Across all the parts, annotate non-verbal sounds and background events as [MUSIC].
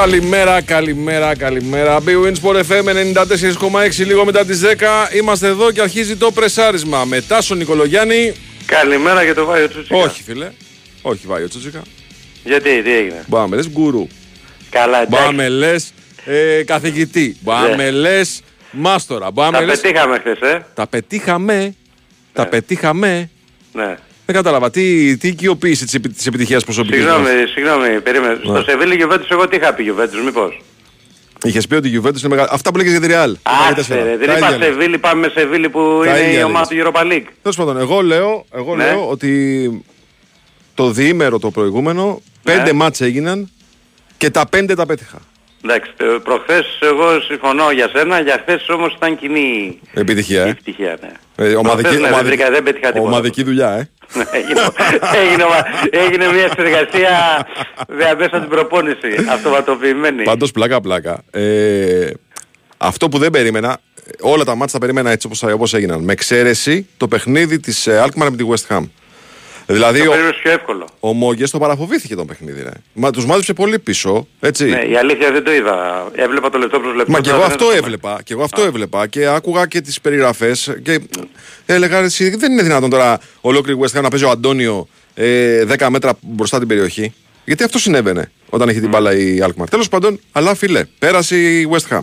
Καλημέρα, καλημέρα, καλημέρα. Big Wins Sport FM 94,6 λίγο μετά τις 10. Είμαστε εδώ και αρχίζει το πρεσάρισμα. Μετά στον Νικολογιάννη. Καλημέρα για το Βάιο Τσούτσικα. Όχι φίλε. Όχι Βάιο Τσούτσικα. Γιατί, τι έγινε; Μπάμε λες γκουρού. Καλά, εντάξει. Μπάμε λες ε, καθηγητή. Μπάμε Ναι. λες μάστορα. Μπάμε Τα λες... πετύχαμε χθες, ε. Τα πετύχαμε. Τα Ναι. πετύχαμε. Ναι. Δεν κατάλαβα. Τι, τι οικειοποίηση της, επι- της επιτυχίας προσωπικής Συγγνώμη, μας; συγγνώμη, περίμενε. Στο Σεβίλη Γιουβέντους εγώ τι είχα πει Γιουβέντους, μήπως. Είχες πει ότι η Juventus είναι μεγάλη. Αυτά που λέγες για τη Real. Άσε ρε, δεν είπα Σεβίλη, πάμε Σεβίλη που Τα είναι η ίδια ομάδα του λες. Europa League. Τέλος πάντων, εγώ λέω, εγώ Ναι. λέω ότι το διήμερο το προηγούμενο, Ναι. πέντε μάτς έγιναν και τα πέντε τα πέτυχα. Εντάξει, ε, προχθές εγώ συμφωνώ για σένα, για χθες όμως ήταν κοινή Επιτυχία, η ε. ευτυχία, ναι. ε ομαδική, Προχθές, ναι, δεν ομαδική, βρήκα- δεν πέτυχα τίποτα. ομαδική δουλειά, ε. έγινε, έγινε, έγινε μια συνεργασία μέσα από την προπόνηση, αυτοματοποιημένη. Πάντως πλάκα πλάκα. Ε, αυτό που δεν περίμενα, όλα τα μάτς τα περίμενα έτσι όπως, όπως έγιναν. Με εξαίρεση το παιχνίδι της ε, Alkmaar με τη West Ham. Δηλαδή το ο, περίμενες πιο εύκολο. ο Μόγκες το παραφοβήθηκε το παιχνίδι. Ρε. Μα, τους μάζεψε πολύ πίσω, έτσι. Ναι, η αλήθεια δεν το είδα. Έβλεπα το λεπτό προς λεπτό. Μα και τώρα εγώ δεν αυτό το- έβλεπα. Και εγώ αυτό έβλεπα και άκουγα και τις περιγραφές και έλεγα ρε, εσύ, δεν είναι δυνατόν τώρα ολόκληρη West Ham να παίζει ο Αντώνιο ε, 10 μέτρα μπροστά την περιοχή. Γιατί αυτό συνέβαινε όταν είχε την μπάλα η Alkmaar. Τέλος πάντων, αλλά φίλε, πέρασε η West Ham.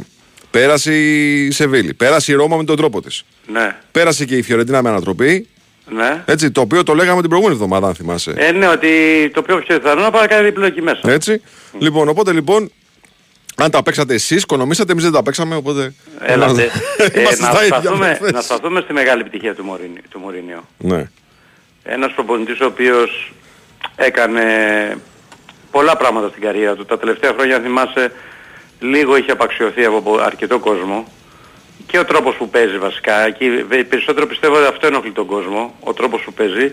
Πέρασε η Σεβίλη. Πέρασε η Ρώμα με τον τρόπο της. Ναι, Πέρασε και η Φιωρεντίνα με ανατροπή. Ναι. Έτσι, το οποίο το λέγαμε την προηγούμενη εβδομάδα, αν θυμάσαι. Ε, ναι, ότι το πιο πιθανό να πάει να κάνει διπλό εκεί μέσα. Έτσι. Λοιπόν, οπότε λοιπόν, αν τα παίξατε εσείς, οικονομήσατε, εμείς δεν τα παίξαμε, οπότε. Έλατε. [LAUGHS] ε, Είμαστε να, στα ίδια σταθούμε, με να σταθούμε στη μεγάλη επιτυχία του, Μωρίνι, του Μωρίνιο. Ναι. Ένας προπονητής ο οποίος έκανε πολλά πράγματα στην καριέρα του. Τα τελευταία χρόνια, αν θυμάσαι, λίγο είχε απαξιωθεί από πο- αρκετό κόσμο. Και ο τρόπος που παίζει βασικά. Και οι- περισσότερο πιστεύω ότι αυτό ενοχλεί τον κόσμο, ο τρόπος που παίζει.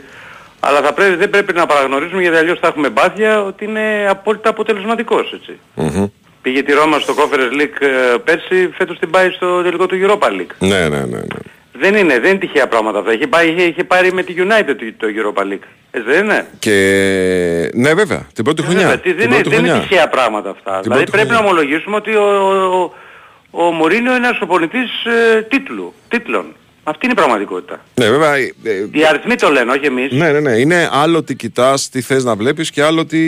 Αλλά θα πρέπει, δεν πρέπει να παραγνωρίζουμε γιατί αλλιώς θα έχουμε μπάθια ότι είναι απόλυτα αποτελεσματικός έτσι. Μμμ. Πήγε τη Ρώμα στο Conference League ε, πέρσι, φέτος την πάει στο τελικό του Europa League. Ναι, ναι, ναι. ναι. Δεν είναι, δεν είναι τυχαία πράγματα αυτά. Είχε, πάει, είχε, είχε πάρει με τη United το, το Europa League. Έτσι δεν είναι; Και. Ναι, βέβαια, την πρώτη Ε, χρονιά. βέβαια, τι- Την δεν, είναι, πρώτη δεν είναι χρονιά. τυχαία πράγματα αυτά. δηλαδή πρώτη πρέπει χρονιά. να ομολογήσουμε ότι ο, ο, ο, ο Μωρίνιο είναι ένας προπονητής ε, τίτλου, τίτλων. Αυτή είναι η πραγματικότητα. Ναι, βέβαια. ε, ε, Οι αριθμοί το λένε, όχι εμείς. Ναι, ναι, ναι. Είναι άλλο τι κοιτάς, τι θες να βλέπεις και άλλο τι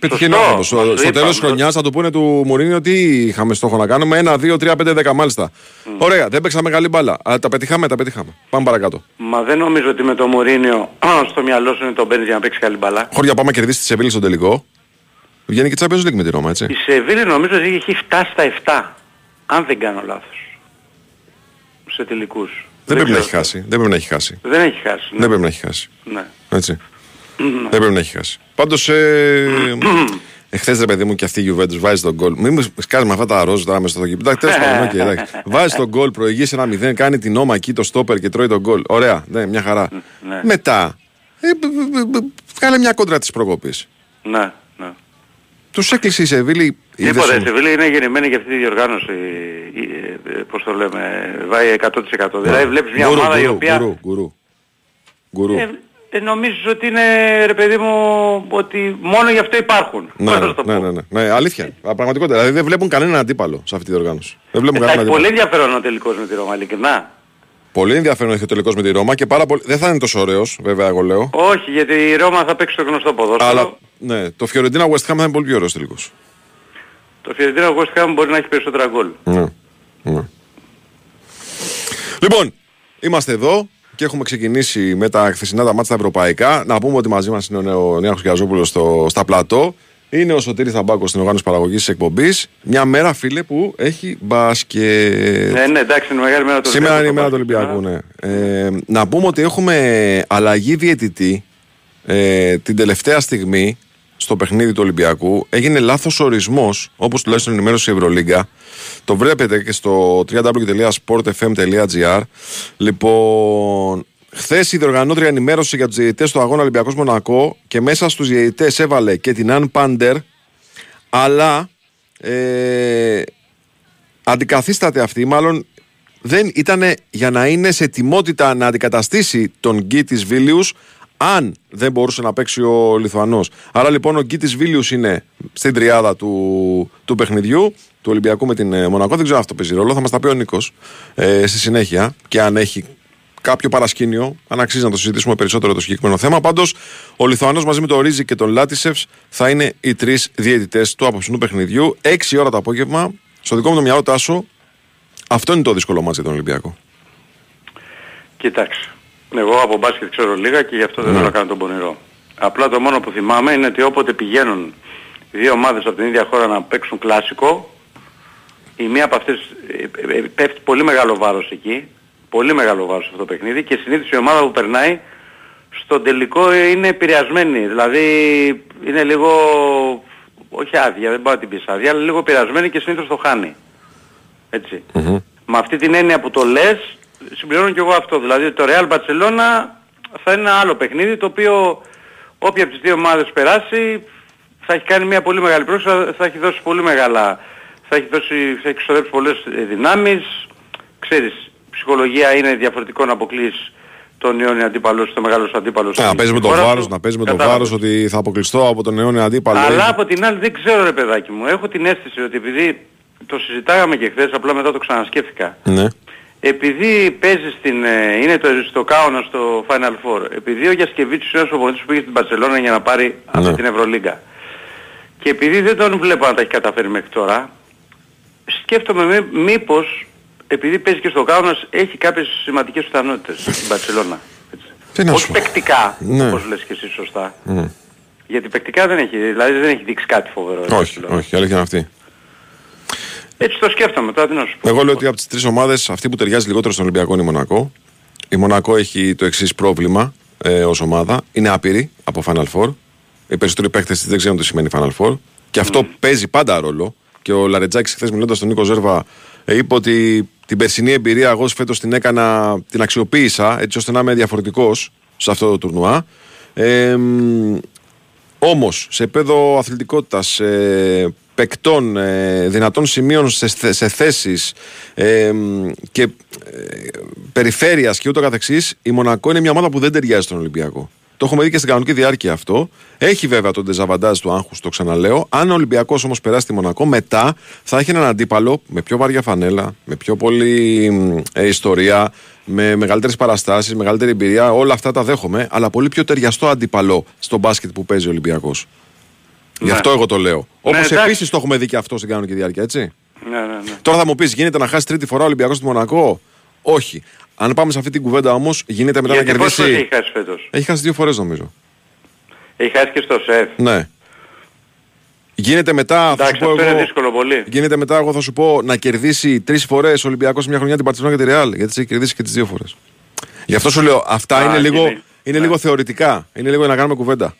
πετυχαίνει ο Σωστό. άνθρωπο. Μας το Στο είπα, τέλος τη το- χρονιάς θα του πούνε του Μουρίνιο τι είχαμε στόχο να κάνουμε. Ένα, δύο, τρία, πέντε, δέκα μάλιστα. Ωραία, δεν παίξαμε καλή μπάλα. Αλλά τα πετυχάμε, τα πετυχάμε. Πάμε παρακάτω. Μα δεν νομίζω ότι με το Μωρίνιο [CLEARS THROAT] στο μυαλό σου είναι τον παίρνεις για να παίξει καλή μπαλά. Χώρια πάμε κερδίσει τη Σεβίλη στον τελικό. Βγαίνει και Champions League με τη Ρώμα, έτσι. Η Σεβίλη νομίζω ότι έχει φτάσει στα 7. Αν δεν κάνω λάθος. Σε τελικούς. Δεν πρέπει να ξέρω. έχει χάσει. Δεν πρέπει να έχει χάσει. Δεν έχει χάσει. Ναι. Δεν πρέπει να έχει χάσει. ναι. Έτσι. Δεν πρέπει να έχει χάσει. Πάντω. Ε, Εχθέ ρε παιδί μου και αυτή η Juventus βάζει τον γκολ. Μην μου σκάζει με αυτά τα ροζ τώρα μέσα στο γήπεδο. Εντάξει, τέλο πάντων, οκ, εντάξει. Βάζει τον γκολ, προηγεί ένα 0, κάνει την νόμα εκεί το στόπερ και τρώει τον γκολ. Ωραία, ναι, μια χαρά. Ναι. Μετά, ε, μπ- μπ- μπ- βγάλε μια κόντρα τη προκοπή. Ναι, ναι. Τους έκλεισε η Σεβίλη. είδες Τίποτα, η όμως. Σεβίλη είναι γεννημένη για αυτή τη διοργάνωση, ε, ε, πώς το λέμε, βάει 100%. Δηλαδή βλέπεις μια Γκουρού, ομάδα η γκουρού, οποία... Γκουρού, γκουρού. Γκουρού. Ε, ε, νομίζεις ότι είναι, ρε παιδί μου, ότι μόνο γι' αυτό υπάρχουν. Ναι, Πώς ναι, να το ναι, πω. ναι, ναι, ναι, αλήθεια. Α, Πραγματικότητα. Δηλαδή δεν βλέπουν κανέναν αντίπαλο σε αυτή τη διοργάνωση. Δεν βλέπουν κανέναν Εντάξει, πολύ αντίπαλο. ενδιαφέρον ο τελικός με τη Ρώμα, ειλικρινά. Πολύ ενδιαφέρον έχει ο τελικός με τη Ρώμα και πάρα πολύ. Δεν θα είναι τόσο ωραίος, βέβαια, εγώ λέω. Όχι, γιατί η Ρώμα θα παίξει το γνωστό ποδόσφαιρο. Αλλά ναι, το Φιωρεντίνα West Ham θα είναι πολύ πιο ωραίος τελικός. Το Φιωρεντίνα West Ham μπορεί να έχει περισσότερα γκολ. Ναι, ναι. Λοιπόν, είμαστε εδώ και έχουμε ξεκινήσει με τα χθεσινά τα μάτια τα ευρωπαϊκά. Να πούμε ότι μαζί μας είναι ο Νέαρχος Γιαζόπουλο στο, στα πλατό. Είναι ο Σωτήρης Θαμπάκος στην οργάνωση παραγωγής της εκπομπής. Μια μέρα, φίλε, που έχει μπάσκετ. Ναι, ναι, εντάξει, είναι μεγάλη μέρα του Σήμερα είναι η μέρα του μπάσκετ. Ολυμπιακού, ναι. Ε, να πούμε ότι έχουμε αλλαγή διαιτητή ε, την τελευταία στιγμή στο παιχνίδι του Ολυμπιακού. Έγινε λάθος ορισμός, όπως τουλάχιστον ενημέρωσε η Ευρωλίγκα. Το βλέπετε και στο www.sportfm.gr. Λοιπόν, χθες η διοργανώτρια ενημέρωσε για τους διαιτητές του αγώνα Ολυμπιακός Μονακό και μέσα στους διαιτητές έβαλε και την Αν Πάντερ. Αλλά ε, αντικαθίσταται αυτή, μάλλον δεν ήταν για να είναι σε ετοιμότητα να αντικαταστήσει τον γκί της Βίλιους αν δεν μπορούσε να παίξει ο Λιθουανός. Άρα λοιπόν ο Γκίτης Βίλιους είναι στην τριάδα του, του παιχνιδιού του Ολυμπιακού με την ε, Μονακό. Δεν ξέρω αν αυτό παίζει ρόλο. Θα μας τα πει ο Νίκος ε, στη συνέχεια και αν έχει κάποιο παρασκήνιο, αν αξίζει να το συζητήσουμε περισσότερο το συγκεκριμένο θέμα. Πάντως, ο Λιθουανός μαζί με τον Ρίζη και τον Λάτισεφς θα είναι οι τρεις διαιτητές του απόψινού παιχνιδιού. 6 ώρα το απόγευμα, στο δικό μου το μυαλό τάσο, αυτό είναι το δύσκολο μάτι για τον Ολυμπιακό. Κοιτάξτε. Εγώ από μπάσκετ ξέρω λίγα και γι' αυτό δεν ναι. θέλω να κάνω τον πονηρό. Απλά το μόνο που θυμάμαι είναι ότι όποτε πηγαίνουν δύο ομάδες από την ίδια χώρα να παίξουν κλάσικο, η μία από αυτές ε, ε, ε, πέφτει πολύ μεγάλο βάρος εκεί, πολύ μεγάλο βάρος αυτό το παιχνίδι και συνήθως η ομάδα που περνάει στο τελικό είναι επηρεασμένη. Δηλαδή είναι λίγο, όχι άδεια, δεν πάω να την πεις άδεια, αλλά λίγο επηρεασμένη και συνήθως το χάνει. Έτσι. Με αυτή την έννοια που το λες, συμπληρώνω και εγώ αυτό. Δηλαδή το Real Barcelona θα είναι ένα άλλο παιχνίδι το οποίο όποια από τις δύο ομάδες περάσει θα έχει κάνει μια πολύ μεγάλη πρόσφατα, θα έχει δώσει πολύ μεγάλα, θα έχει, δώσει, θα έχει εξοδέψει πολλές δυνάμεις. Ξέρεις, ψυχολογία είναι διαφορετικό να αποκλείς τον αιώνιο αντίπαλο στο μεγάλο αντίπαλο. να παίζεις με το βάρος, να παίζεις με το βάρος ότι θα αποκλειστώ από τον αιώνιο αντίπαλο. Αλλά από την άλλη δεν ξέρω ρε παιδάκι μου. Έχω την αίσθηση ότι επειδή το συζητάγαμε και χθες, απλά μετά το ξανασκέφτηκα. Ναι επειδή παίζει στην, ε, είναι το, στο Κάονα στο Final Four, επειδή ο Γιασκεβίτσιος είναι ο προπονητής που πήγε στην Παρσελόνα για να πάρει ναι. αυτή την Ευρωλίγκα και επειδή δεν τον βλέπω να τα έχει καταφέρει μέχρι τώρα, σκέφτομαι μη, μήπως επειδή παίζει και στο Κάουνας έχει κάποιες σημαντικές πιθανότητες στην Παρσελόνα. Όχι παικτικά, ναι. όπως λες και εσύ σωστά. Mm. Γιατί παικτικά δεν έχει, δηλαδή δεν έχει δείξει κάτι φοβερό. Όχι, όχι, αλήθεια είναι αυτή. Έτσι το σκέφτομαι τώρα, τι να σου πω. Εγώ λέω ότι από τις τρεις ομάδες αυτή που ταιριάζει λιγότερο στον Ολυμπιακό είναι η Μονακό. Η Μονακό έχει το εξής πρόβλημα ε, ως ομάδα. Είναι άπειρη από Final Four. Οι περισσότεροι παίχτε δεν ξέρουν τι σημαίνει Final Four. Και αυτό mm. παίζει πάντα ρόλο. Και ο Λαρετζάκης, χθες μιλώντας στον Νίκο Ζέρβα, ε, είπε ότι την περσινή εμπειρία εγώ φέτος την έκανα, την αξιοποίησα έτσι ώστε να είμαι διαφορετικός σε αυτό το τουρνουά. Ε, Όμως, σε επίπεδο αθλητικότητας, ε, παικτών, ε, δυνατών σημείων σε, σε θέσεις ε, και ε, περιφέρειας και ούτω καθεξής, η Μονακό είναι μια ομάδα που δεν ταιριάζει στον Ολυμπιακό. Το έχουμε δει και στην κανονική διάρκεια αυτό. Έχει βέβαια τον τεζαβαντάζ του άγχους, το ξαναλέω. Αν ο Ολυμπιακός όμως περάσει τη Μονακό, μετά θα έχει έναν αντίπαλο με πιο βαριά φανέλα, με πιο πολλή ε, ιστορία, με μεγαλύτερες παραστάσεις, μεγαλύτερη εμπειρία. Όλα αυτά τα δέχομαι, αλλά πολύ πιο ταιριαστό αντίπαλο στο μπάσκετ που παίζει ο Ολυμπιακός. Γι' αυτό εγώ το λέω. Όπως ναι, επίσης το έχουμε δει και αυτό στην κανονική διάρκεια, έτσι. Ναι, ναι, ναι. Τώρα θα μου πεις, γίνεται να χάσει τρίτη φορά ο Ολυμπιακός στη Μονακό; Όχι. Αν πάμε σε αυτή την κουβέντα όμως, γίνεται μετά Γιατί να κερδίσει. έχει χάσει φέτος; Έχει χάσει δύο φορές νομίζω. Έχει χάσει και στο σεφ. Ναι. Γίνεται μετά. Εντάξει, θα σου πω εγώ, είναι δύσκολο πολύ. Γίνεται μετά, εγώ θα σου πω, να κερδίσει τρεις φορές ο Ολυμπιακός μια χρονιά την Παρσελόνα και τη Ρεάλ. Γιατί έχει κερδίσει και τις δύο φορές. Γι' αυτό σου λέω, αυτά Α, είναι, λίγο, είναι, είναι ναι. λίγο θεωρητικά. Είναι λίγο να κάνουμε κουβέντα.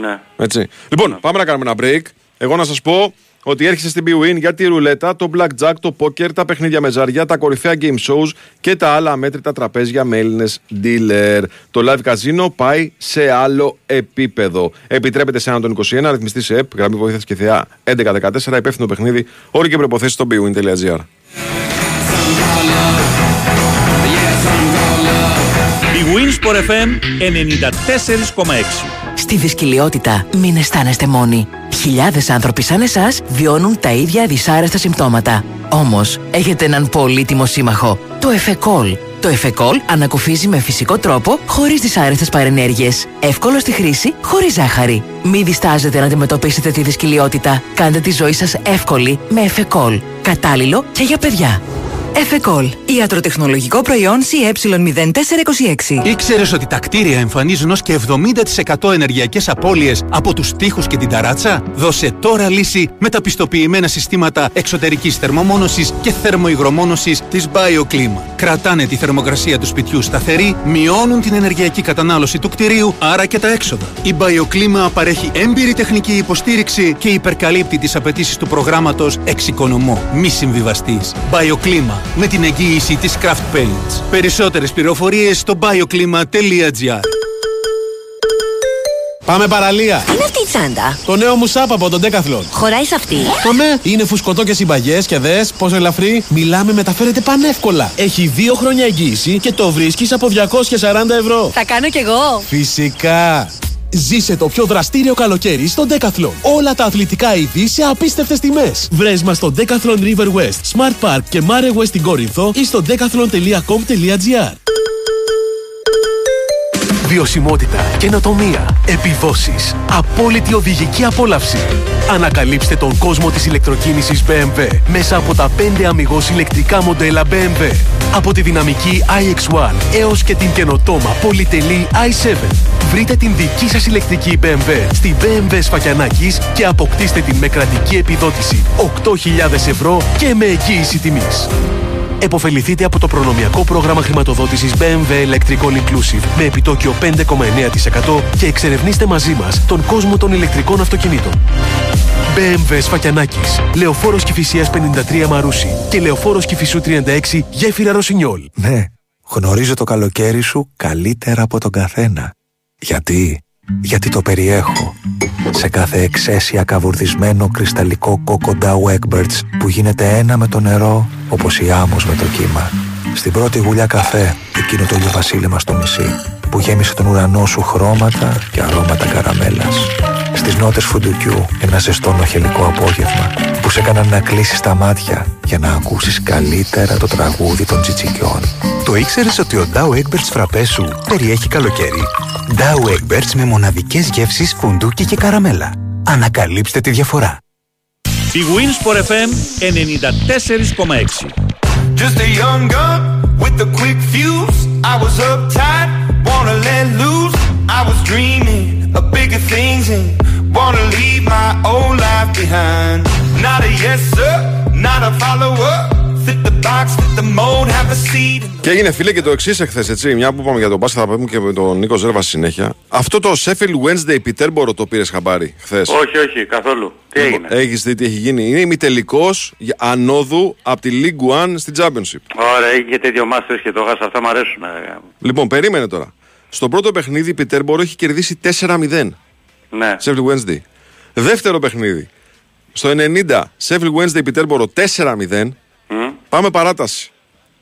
Ναι. Έτσι. Λοιπόν, ναι. πάμε να κάνουμε ένα break. Εγώ να σας πω ότι έρχεσαι στην BWIN για τη ρουλέτα, το blackjack, το poker, τα παιχνίδια με ζαριά, τα κορυφαία game shows και τα άλλα αμέτρητα τραπέζια με Έλληνες dealer. Το live casino πάει σε άλλο επίπεδο. Επιτρέπεται σε έναν τον 21, αριθμιστή σε ΕΠ, γραμμή βοήθειας και θεά 1114, υπεύθυνο παιχνίδι, όροι και προποθέσει στο bwin.gr. Η Winsport FM 94,6 Στη δυσκολιότητα μην αισθάνεστε μόνοι. Χιλιάδες άνθρωποι σαν εσάς βιώνουν τα ίδια δυσάρεστα συμπτώματα. Όμως, έχετε έναν πολύτιμο σύμμαχο, το Εφεκόλ. Το Εφεκόλ ανακουφίζει με φυσικό τρόπο, χωρίς δυσάρεστες παρενέργειες. Εύκολο στη χρήση, χωρίς ζάχαρη. Μην διστάζετε να αντιμετωπίσετε τη δυσκολιότητα. Κάντε τη ζωή σας εύκολη με Εφεκόλ. Κατάλληλο και για παιδιά. Εφεκόλ. Ιατροτεχνολογικό προϊόν CE0426. Ήξερες ότι τα κτίρια εμφανίζουν ως και 70% ενεργειακές απώλειες από τους τοίχου και την ταράτσα; Δώσε τώρα λύση με τα πιστοποιημένα συστήματα εξωτερικής θερμομόνωσης και θερμοϊγρομόνωσης της BioClima. Κρατάνε τη θερμοκρασία του σπιτιού σταθερή, μειώνουν την ενεργειακή κατανάλωση του κτηρίου, άρα και τα έξοδα. Η BioClima παρέχει έμπειρη τεχνική υποστήριξη και υπερκαλύπτει τις απαιτήσεις του προγράμματος Εξοικονομώ. Μη συμβιβαστή. BioClima με την εγγύηση της Craft Paints. Περισσότερες πληροφορίες στο bioclima.gr Πάμε παραλία. Τι είναι αυτή η τσάντα. Το νέο μου σάπ από τον Decathlon. Χωράει σε αυτή. Το ναι, είναι φουσκωτό και συμπαγές και δες πόσο ελαφρύ. Μιλάμε, μεταφέρεται πανεύκολα. Έχει δύο χρόνια εγγύηση και το βρίσκεις από 240 ευρώ. Θα κάνω κι εγώ. Φυσικά. Ζήσε το πιο δραστήριο καλοκαίρι στο Decathlon. Όλα τα αθλητικά είδη σε απίστευτες τιμές. Βρες μας στο Decathlon River West, Smart Park και Mare West στην Κόρινθο ή στο decathlon.com.gr. Βιωσιμότητα, καινοτομία, επιδόσεις, απόλυτη οδηγική απόλαυση. Ανακαλύψτε τον κόσμο της ηλεκτροκίνησης BMW μέσα από τα 5 αμυγός ηλεκτρικά μοντέλα BMW. Από τη δυναμική iX1 έως και την καινοτόμα πολυτελή i7. Βρείτε την δική σας ηλεκτρική BMW στη BMW Σφακιανάκης και αποκτήστε την με κρατική επιδότηση 8.000 ευρώ και με εγγύηση τιμής. Εποφεληθείτε από το προνομιακό πρόγραμμα χρηματοδότησης BMW Electrical Inclusive με επιτόκιο 5,9% και εξερευνήστε μαζί μας τον κόσμο των ηλεκτρικών αυτοκινήτων. BMW Σφακιανάκης, Λεωφόρος Κηφισίας 53 Μαρούσι και Λεωφόρος Κηφισού 36 Γέφυρα Ρωσινιόλ. Ναι, γνωρίζω το καλοκαίρι σου καλύτερα από τον καθένα. Γιατί, γιατί το περιέχω. Σε κάθε εξαίσια καβουρδισμένο κρυσταλλικό κόκοντα Egberts που γίνεται ένα με το νερό όπως η άμμος με το κύμα. Στην πρώτη γουλιά καφέ, εκείνο το ηλιοβασίλεμα στο μισή που γέμισε τον ουρανό σου χρώματα και αρώματα καραμέλας. Στις νότες φουντουκιού ένα ζεστό νοχελικό απόγευμα που σε έκαναν να κλείσεις τα μάτια για να ακούσεις καλύτερα το τραγούδι των τσιτσικιών. Το ήξερες ότι ο Dow Egberts φραπές σου περιέχει καλοκαίρι; Dow Egberts με μοναδικές γεύσεις φουντούκι και καραμέλα. Ανακαλύψτε τη διαφορά. Η Winsport FM 94,6 Just a young gun with a quick fuse. I was uptight, wanna let loose. I was dreaming of bigger things and wanna leave my old life behind. Not a yes sir, not a follower. Fit the box, fit the mold, have a seat. Και έγινε φίλε και το εξής εχθές, έτσι. Μια που είπαμε για τον Μπάσκα, θα πούμε και με τον Νίκο Ζέρβα στη συνέχεια. Αυτό το Sheffield Wednesday Πιτέρμπορο το πήρες χαμπάρι χθες; Όχι, όχι, καθόλου. Τι έγινε; Έχεις δει τι έχει γίνει. Είναι ημιτελικός ανόδου από τη League One στην Championship. Ωραία, είχε τέτοιο μάστερ και το χάσα. Αυτά μου αρέσουν. ε. Λοιπόν, περίμενε τώρα. Στο πρώτο παιχνίδι η Πιτέρμπορο έχει κερδίσει 4-0. Ναι. Sheffield Wednesday. Δεύτερο παιχνίδι. Στο 90 Sheffield Wednesday Πιτέρμπορο 4-0. Πάμε παράταση.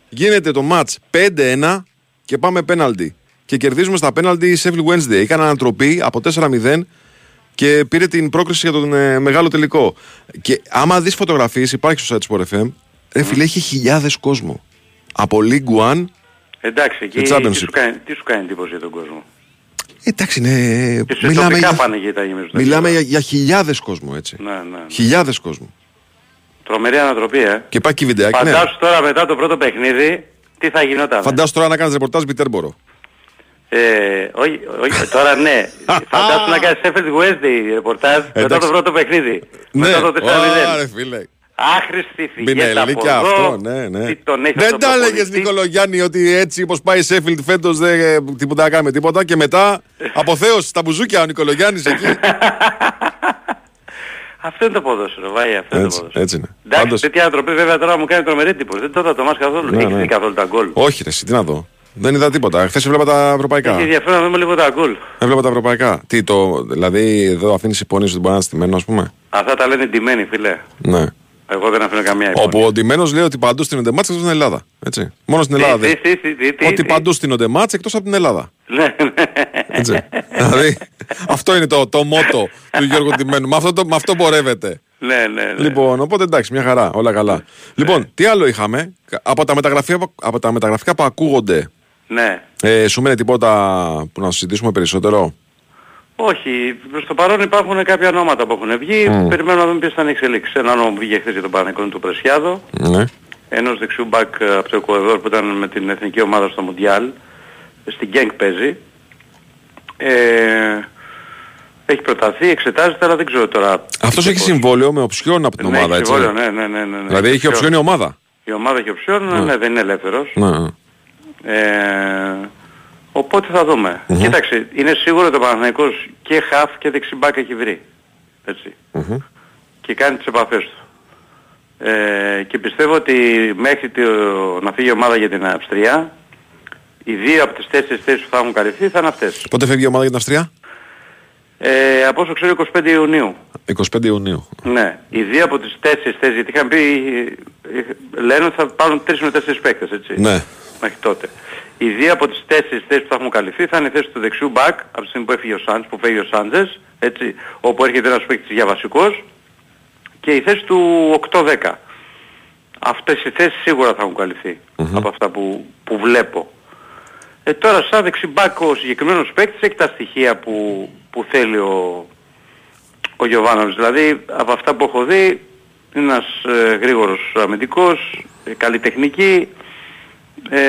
Γίνεται το match 5-1 και πάμε πέναλτι. Και κερδίζουμε στα πέναλτι η Sheffield Wednesday. Έκανε ανατροπή από 4-0 και πήρε την πρόκριση για τον ε, μεγάλο τελικό. Και άμα δεις φωτογραφίες, υπάρχει στο site Sport FM, ρε φίλε, έχει χιλιάδες κόσμο. Από League One, Εντάξει, εκεί Και Championship. τι σου, κάνει, τι σου κάνει εντύπωση για τον κόσμο; εντάξει, ναι, Και σε μιλάμε, τοπικά για, πάνε και τα γεμίζουν. μιλάμε για, για χιλιάδες κόσμο, έτσι. Ναι, ναι. Χιλιάδες κόσμο. Τρομερή ανατροπή, ε. Και πάει και βιντεάκι, ναι. Φαντάσου τώρα μετά το πρώτο παιχνίδι τι θα γινόταν. Φαντάσου τώρα να κάνεις ρεπορτάζ Πιτέρμπορο. Ε, όχι, όχι, τώρα ναι. [LAUGHS] Φαντάσου να κάνεις Sheffield Wednesday ρεπορτάζ μετά Εντάξει. το πρώτο παιχνίδι. Ναι, Μετά το 4-0. Ωραία, φίλε. Άχρηστη φυγέτα από Μπινελί και εδώ. αυτό, ναι, ναι. Τι τον έχει Δεν αυτόν τα τον έλεγες προπονητή. Νικολογιάννη ότι έτσι όπως πάει η Σέφιλντ φέτος δεν ε, τίποτα να κάνουμε τίποτα και μετά αποθέωση στα μπουζούκια ο Νικολογιάννης εκεί. [LAUGHS] Αυτό είναι το ποδόσφαιρο, βάει, αυτό είναι το Έτσι, ποδόσφαιρο. έτσι είναι. Εντάξει, Πάντως- τέτοια ανατροπή βέβαια τώρα μου κάνει τρομερή εντύπωση. Δεν το είδα το μάτς καθόλου. Ναι, Έχεις ναι. δει καθόλου τα γκολ; Όχι ρε, εσύ, τι να δω. Δεν είδα τίποτα. Χθες έβλεπα τα ευρωπαϊκά. Έχει ενδιαφέρον να δούμε λίγο τα γκολ. Έβλεπα τα ευρωπαϊκά. Τι το, δηλαδή εδώ αφήνεις υπόνοιες ότι μπορεί να είναι στημένο ας πούμε; Αυτά τα λένε ντυμένοι, φίλε. Ναι. Εγώ δεν αφήνω καμία εικόνα. Όπου ο Ντιμένος λέει ότι παντού στείνονται μάτς εκτός στην Ελλάδα. Έτσι. Μόνο στην Ελλάδα. Τι, δεν- τι, τι, τι, τι, Ότι τι. παντού στείνονται μάτς εκτός από την Ελλάδα. Ναι, ναι. Έτσι. δηλαδή αυτό είναι το, το μότο του Γιώργου Ντιμένου. Με αυτό, το, με αυτό πορεύεται. Ναι, ναι, ναι. Λοιπόν, οπότε εντάξει, μια χαρά, όλα καλά. Λοιπόν, τι άλλο είχαμε, από τα μεταγραφικά, από τα μεταγραφικά που ακούγονται, Ναι. ε, σου μένει τίποτα που να συζητήσουμε περισσότερο; Όχι, προς το παρόν υπάρχουν κάποια ονόματα που έχουν βγει. Μμ. Περιμένουμε να δούμε ποιες θα είναι οι εξελίξεις. Ένα όνομα που βγήκε χθες για τον Παναγικό του Πρεσιάδο. Ναι. Ενός δεξιού μπακ ε, από το Εκουαδόρ που ήταν με την εθνική ομάδα στο Μουντιάλ. Στην Γκένκ παίζει. Ε, έχει προταθεί, εξετάζεται, αλλά δεν ξέρω τώρα. Αυτός έχει συμβόλαιο με οψιόν από την Ναι, ομάδα, έχει έτσι. συμβόλαιο, ναι, ναι, ναι, ναι, ναι. Δηλαδή έχει οψιόν η ομάδα. Η ομάδα έχει οψιόν, ναι, ναι, δεν είναι ελεύθερος. Ναι, ναι. Ε, οπότε θα δούμε. Μμμ. Κοίταξε, είναι σίγουρο ότι ο Παναθηναϊκός και χαφ και δεξιμπάκ έχει βρει. Έτσι. Μμμ. Και κάνει τις επαφές του. Ε, και πιστεύω ότι μέχρι το, να φύγει η ομάδα για την Αυστρία, οι δύο από τις τέσσερις θέσεις που θα έχουν καλυφθεί θα είναι αυτές. Πότε φεύγει η ομάδα για την Αυστρία; Ε, από όσο ξέρω 25 Ιουνίου. 25 Ιουνίου. Ναι. Οι δύο από τις τέσσερις θέσεις, γιατί είχαν πει, ε, ε, λένε ότι θα πάρουν τρεις με τέσσερις παίκτες, έτσι. Ναι. Μέχρι τότε. Οι δύο από τις τέσσερις θέσεις που θα έχουν καλυφθεί θα είναι η θέση του δεξιού μπακ, από τη στιγμή που έφυγε ο Σάντζ, που φεύγει ο Σάντζες, έτσι, όπου έρχεται ένας παίκτης για βασικός, και η θέση του 8-10. Αυτές οι θέσεις σίγουρα θα έχουν καλυφθεί από αυτά που, που βλέπω. Ε, τώρα σαν δεξιμπάκ ο συγκεκριμένος παίκτης έχει τα στοιχεία που, που θέλει ο, ο Γιωβάνοβιτς. Δηλαδή από αυτά που έχω δει είναι ένας ε, γρήγορος αμυντικός, ε, καλή τεχνική. Ε,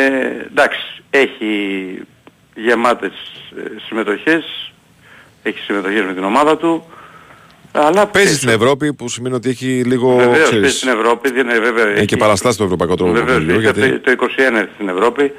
εντάξει, έχει γεμάτες ε, συμμετοχές, έχει συμμετοχές με την ομάδα του. Αλλά Παίζεις στην Ευρώπη που σημαίνει ότι έχει λίγο. Βεβαίως ξέρεις, παίζεις στην Ευρώπη, δεν είναι βέβαια. Έχει και παραστάσεις στο ευρωπαϊκό τρόπο. Βεβαίως, παιχνιδιού, γιατί... γιατί... το 21 έρθει στην Ευρώπη.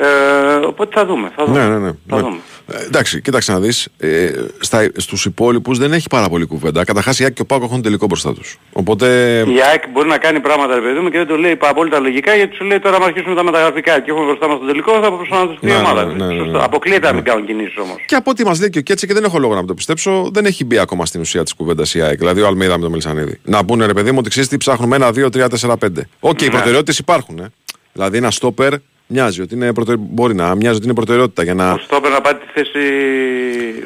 Ε, οπότε θα δούμε. Θα δούμε. Ναι, ναι, ναι. Θα ναι. δούμε. Ε, εντάξει, κοίταξε να δεις. Ε, στα- Στους υπόλοιπους δεν έχει πάρα πολύ κουβέντα. Καταρχάς η ΑΕΚ και ο ΠΑΟΚ έχουν τελικό μπροστά τους. Οπότε. Η ΑΕΚ μπορεί να κάνει πράγματα ρε παιδί μου και δεν το λέει απόλυτα λογικά γιατί σου λέει τώρα αν αρχίσουμε τα μεταγραφικά και έχουμε μπροστά μας τον τελικό θα προσανατολιστεί η Ναι, ομάδα. ναι, ναι, ναι, Σωστό. ναι. Αποκλείεται να μην κάνουν κινήσεις όμως. Και από ό,τι μας λέει και ο Κέτσε και δεν έχω λόγο να το πιστέψω, δεν έχει μπει ακόμα στην ουσία της κουβέντας η ΑΕΚ. Δηλαδή ο Αλμέιδα με τον Μελισανίδη. Να πούνε ρε παιδί μου ότι ξέρεις τι ψάχνουμε ένα, δύο, τρία, τέσσερα, πέντε. Οκ, οι Ναι. προτεραιότητες υπάρχουν. Ε. Δηλαδή ένα στόπερ μοιάζει ότι είναι προτερ... μπορεί να μοιάζει ότι είναι προτεραιότητα για να. Ο Στόπερ να πάρει τη θέση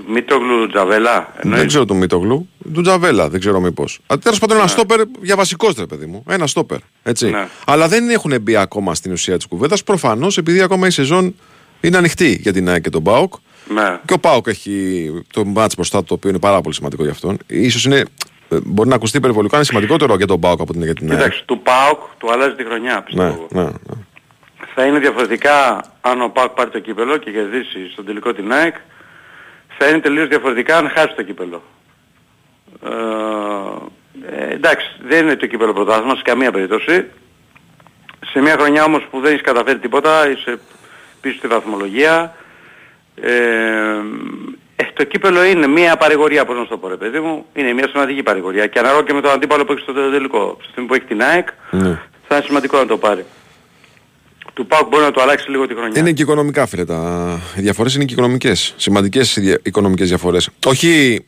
Μήτογλου Τζαβέλα. Δεν ξέρω του Μίτογλου, του Τζαβέλα, δεν ξέρω μήπως. Τέλος πάντων, ένα στόπερ για βασικός ρε παιδί μου. Ένα στόπερ. Έτσι. Ναι. Αλλά δεν έχουν μπει ακόμα στην ουσία της κουβέντας. Προφανώς επειδή ακόμα η σεζόν είναι ανοιχτή για την ΑΕΚ και τον Μπάουκ. Ναι. Και ο Πάοκ έχει το μάτς μπροστά του, το οποίο είναι πάρα πολύ σημαντικό για αυτόν. Ίσως είναι, ε, μπορεί να ακουστεί υπερβολικό, είναι σημαντικότερο για τον Πάοκ από την για την ΑΕΚ. Κοιτάξτε, του ΠΑΟΚ του αλλάζει τη χρονιά Ναι, πιστεύω. ναι, ναι. Θα είναι διαφορετικά αν ο ΠΑΟΚ πάρει το κύπελο και κερδίσει στον τελικό την ΑΕΚ. Θα είναι τελείως διαφορετικά αν χάσει το κύπελο. Ε, ε, εντάξει, δεν είναι το κύπελο πρωτάθλημα σε καμία περίπτωση. Σε μια χρονιά όμως που δεν έχεις καταφέρει τίποτα, είσαι πίσω στη βαθμολογία. Ε, ε, το κύπελο είναι μια παρηγορία, πώς να σου το πω ρε παιδί μου, είναι μια σημαντική παρηγορία. Και αναλόγω και με τον αντίπαλο που έχει στο τελικό. Στη στιγμή που έχει την ΑΕΚ, Ναι. θα είναι σημαντικό να το πάρει. Του ΠΑΟΚ μπορεί να το αλλάξει λίγο τη χρονιά. Είναι και οικονομικά, φίλε. Τα... Οι διαφορές είναι και οικονομικές. Σημαντικές οικονομικές διαφορές. Όχι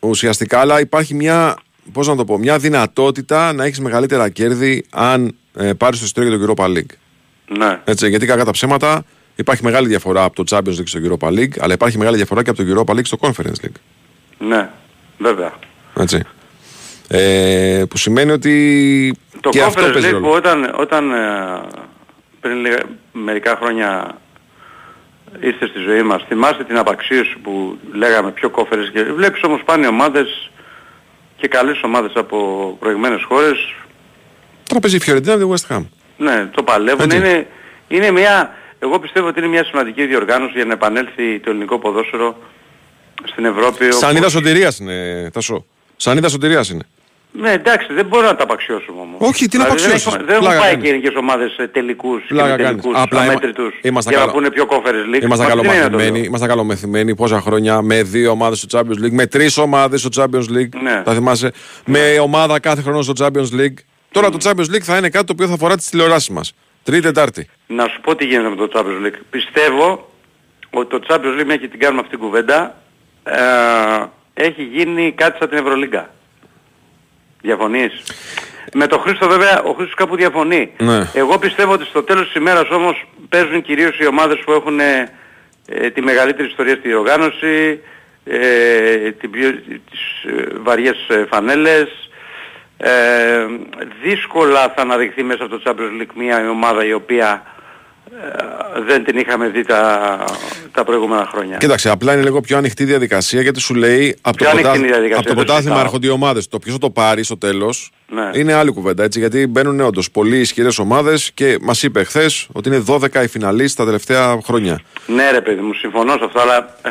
ουσιαστικά, αλλά υπάρχει μια, πώς να το πω, μια δυνατότητα να έχεις μεγαλύτερα κέρδη αν ε, πάρεις το εισιτήριο για το Europa League. Ναι. Έτσι, γιατί κακά τα ψέματα υπάρχει μεγάλη διαφορά από το Champions League στο Europa League, αλλά υπάρχει μεγάλη διαφορά και από το Europa League στο Conference League. Ναι, βέβαια. Έτσι. Ε, που σημαίνει ότι Το και αυτό Conference παίζει League ρόλο. που όταν, όταν ε, πριν λίγα, μερικά χρόνια ήρθε στη ζωή μας, θυμάστε την απαξίωση που λέγαμε πιο κόφερες και βλέπεις όμως πάνε ομάδες και καλές ομάδες από προηγμένες χώρες, Τώρα παίζει η Φιωρεντίνα με τη West Ham. ναι, το παλεύουν. Έτσι. Είναι, είναι μια, εγώ πιστεύω ότι είναι μια σημαντική διοργάνωση για να επανέλθει το ελληνικό ποδόσφαιρο στην Ευρώπη. Σανίδα όπως- σωτηρίας είναι, Τασό. Σανίδα σωτηρίας είναι. Ναι, εντάξει, δεν μπορώ να τα απαξιώσουμε όμως. Όχι, τι να Δηλαδή, απαξιώσεις; Δεν, έχουν- δεν έχουν Πλάκα πάει κάνεις. και οι ελληνικές ομάδες σε τελικούς και Πλάκα με κάνεις. τελικούς Απλά είμα- αμέτρητους ήμασταν για να καλό- πούνε πιο κόφερες λίγες. Ήμασταν Μα τι είναι να το καλομαθημένοι, λέω. ήμασταν καλομαθημένοι πόσα χρόνια με δύο ομάδες στο Champions League, με τρεις ομάδες στο Champions League. Ναι. Θα θυμάσαι; Με ομάδα κάθε χρόνο στο Champions League. Τώρα το Champions League θα είναι κάτι το οποίο θα αφορά τις τηλεοράσεις μας. Τρίτη, Τετάρτη. Να σου πω τι γίνεται με το Champions League. Πιστεύω ότι το Champions League, μια και την κάνουμε αυτή την κουβέντα, ε, έχει γίνει κάτι σαν την Ευρωλίγκα. Διαφωνείς; Με τον Χρήστο βέβαια, ο Χρήστος κάπου διαφωνεί. Ναι. Εγώ πιστεύω ότι στο τέλος της ημέρας όμως παίζουν κυρίως οι ομάδες που έχουν ε, ε, τη μεγαλύτερη ιστορία στη διοργάνωση, ε, την πιο, τις ε, βαριές ε, φανέλες. Ε, δύσκολα θα αναδειχθεί μέσα από το Champions League μια ομάδα η οποία ε, δεν την είχαμε δει τα, τα προηγούμενα χρόνια. Κοίταξε, απλά είναι λίγο πιο ανοιχτή διαδικασία γιατί σου λέει από το, Πιο ανοιχτή πρωτάθ- είναι η διαδικασία, από το δεν πρωτάθλημα συζητάω. έρχονται οι ομάδες. Το ποιος θα το πάρει στο τέλος Ναι. είναι άλλη κουβέντα. Έτσι, γιατί μπαίνουν όντως πολύ ισχυρές ομάδες και μας είπε χθες ότι είναι 12 οι φιναλίστ τα τελευταία χρόνια. Ναι ρε παιδί μου, συμφωνώ σε αυτό, αλλά ε,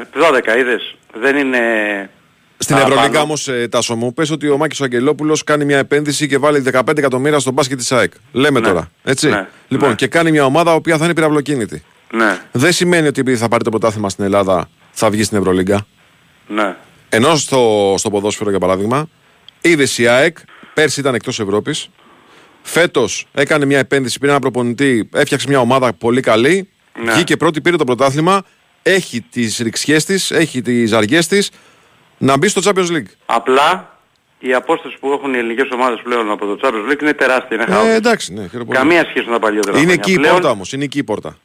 12 είδες, δεν είναι... Στην παραπάνω. Ευρωλίγκα όμως, ε, Τάσο μου, πες ότι ο Μάκης ο Αγγελόπουλος κάνει μια επένδυση και βάλει 15 εκατομμύρια στο μπάσκετ της ΑΕΚ. Λέμε Ναι. τώρα. Έτσι. Ναι. Λοιπόν, Ναι. και κάνει μια ομάδα η οποία θα είναι πυραυλοκίνητη. Ναι, Δεν σημαίνει ότι επειδή θα πάρει το πρωτάθλημα στην Ελλάδα θα βγει στην Ευρωλίγκα. ναι, Ενώ στο, στο ποδόσφαιρο, για παράδειγμα, είδε η ΑΕΚ πέρσι ήταν εκτός Ευρώπης. Φέτος έκανε μια επένδυση, πήρε ένα προπονητή, έφτιαξε μια ομάδα πολύ καλή. Ναι. Βγήκε πρώτη, πήρε το πρωτάθλημα. Έχει τις ρηξιές της, έχει τις αργέ της. Να μπει στο Champions League. Απλά η απόσταση που έχουν οι ελληνικές ομάδες πλέον από το Champions League είναι τεράστια. Είναι χαόδης. Ε, εντάξει, ναι, χαίρομαι πολύ. Καμία σχέση με τα παλιότερα. Είναι χρόνια. εκεί η Πλέον- πόρτα όμως, είναι εκεί η πόρτα.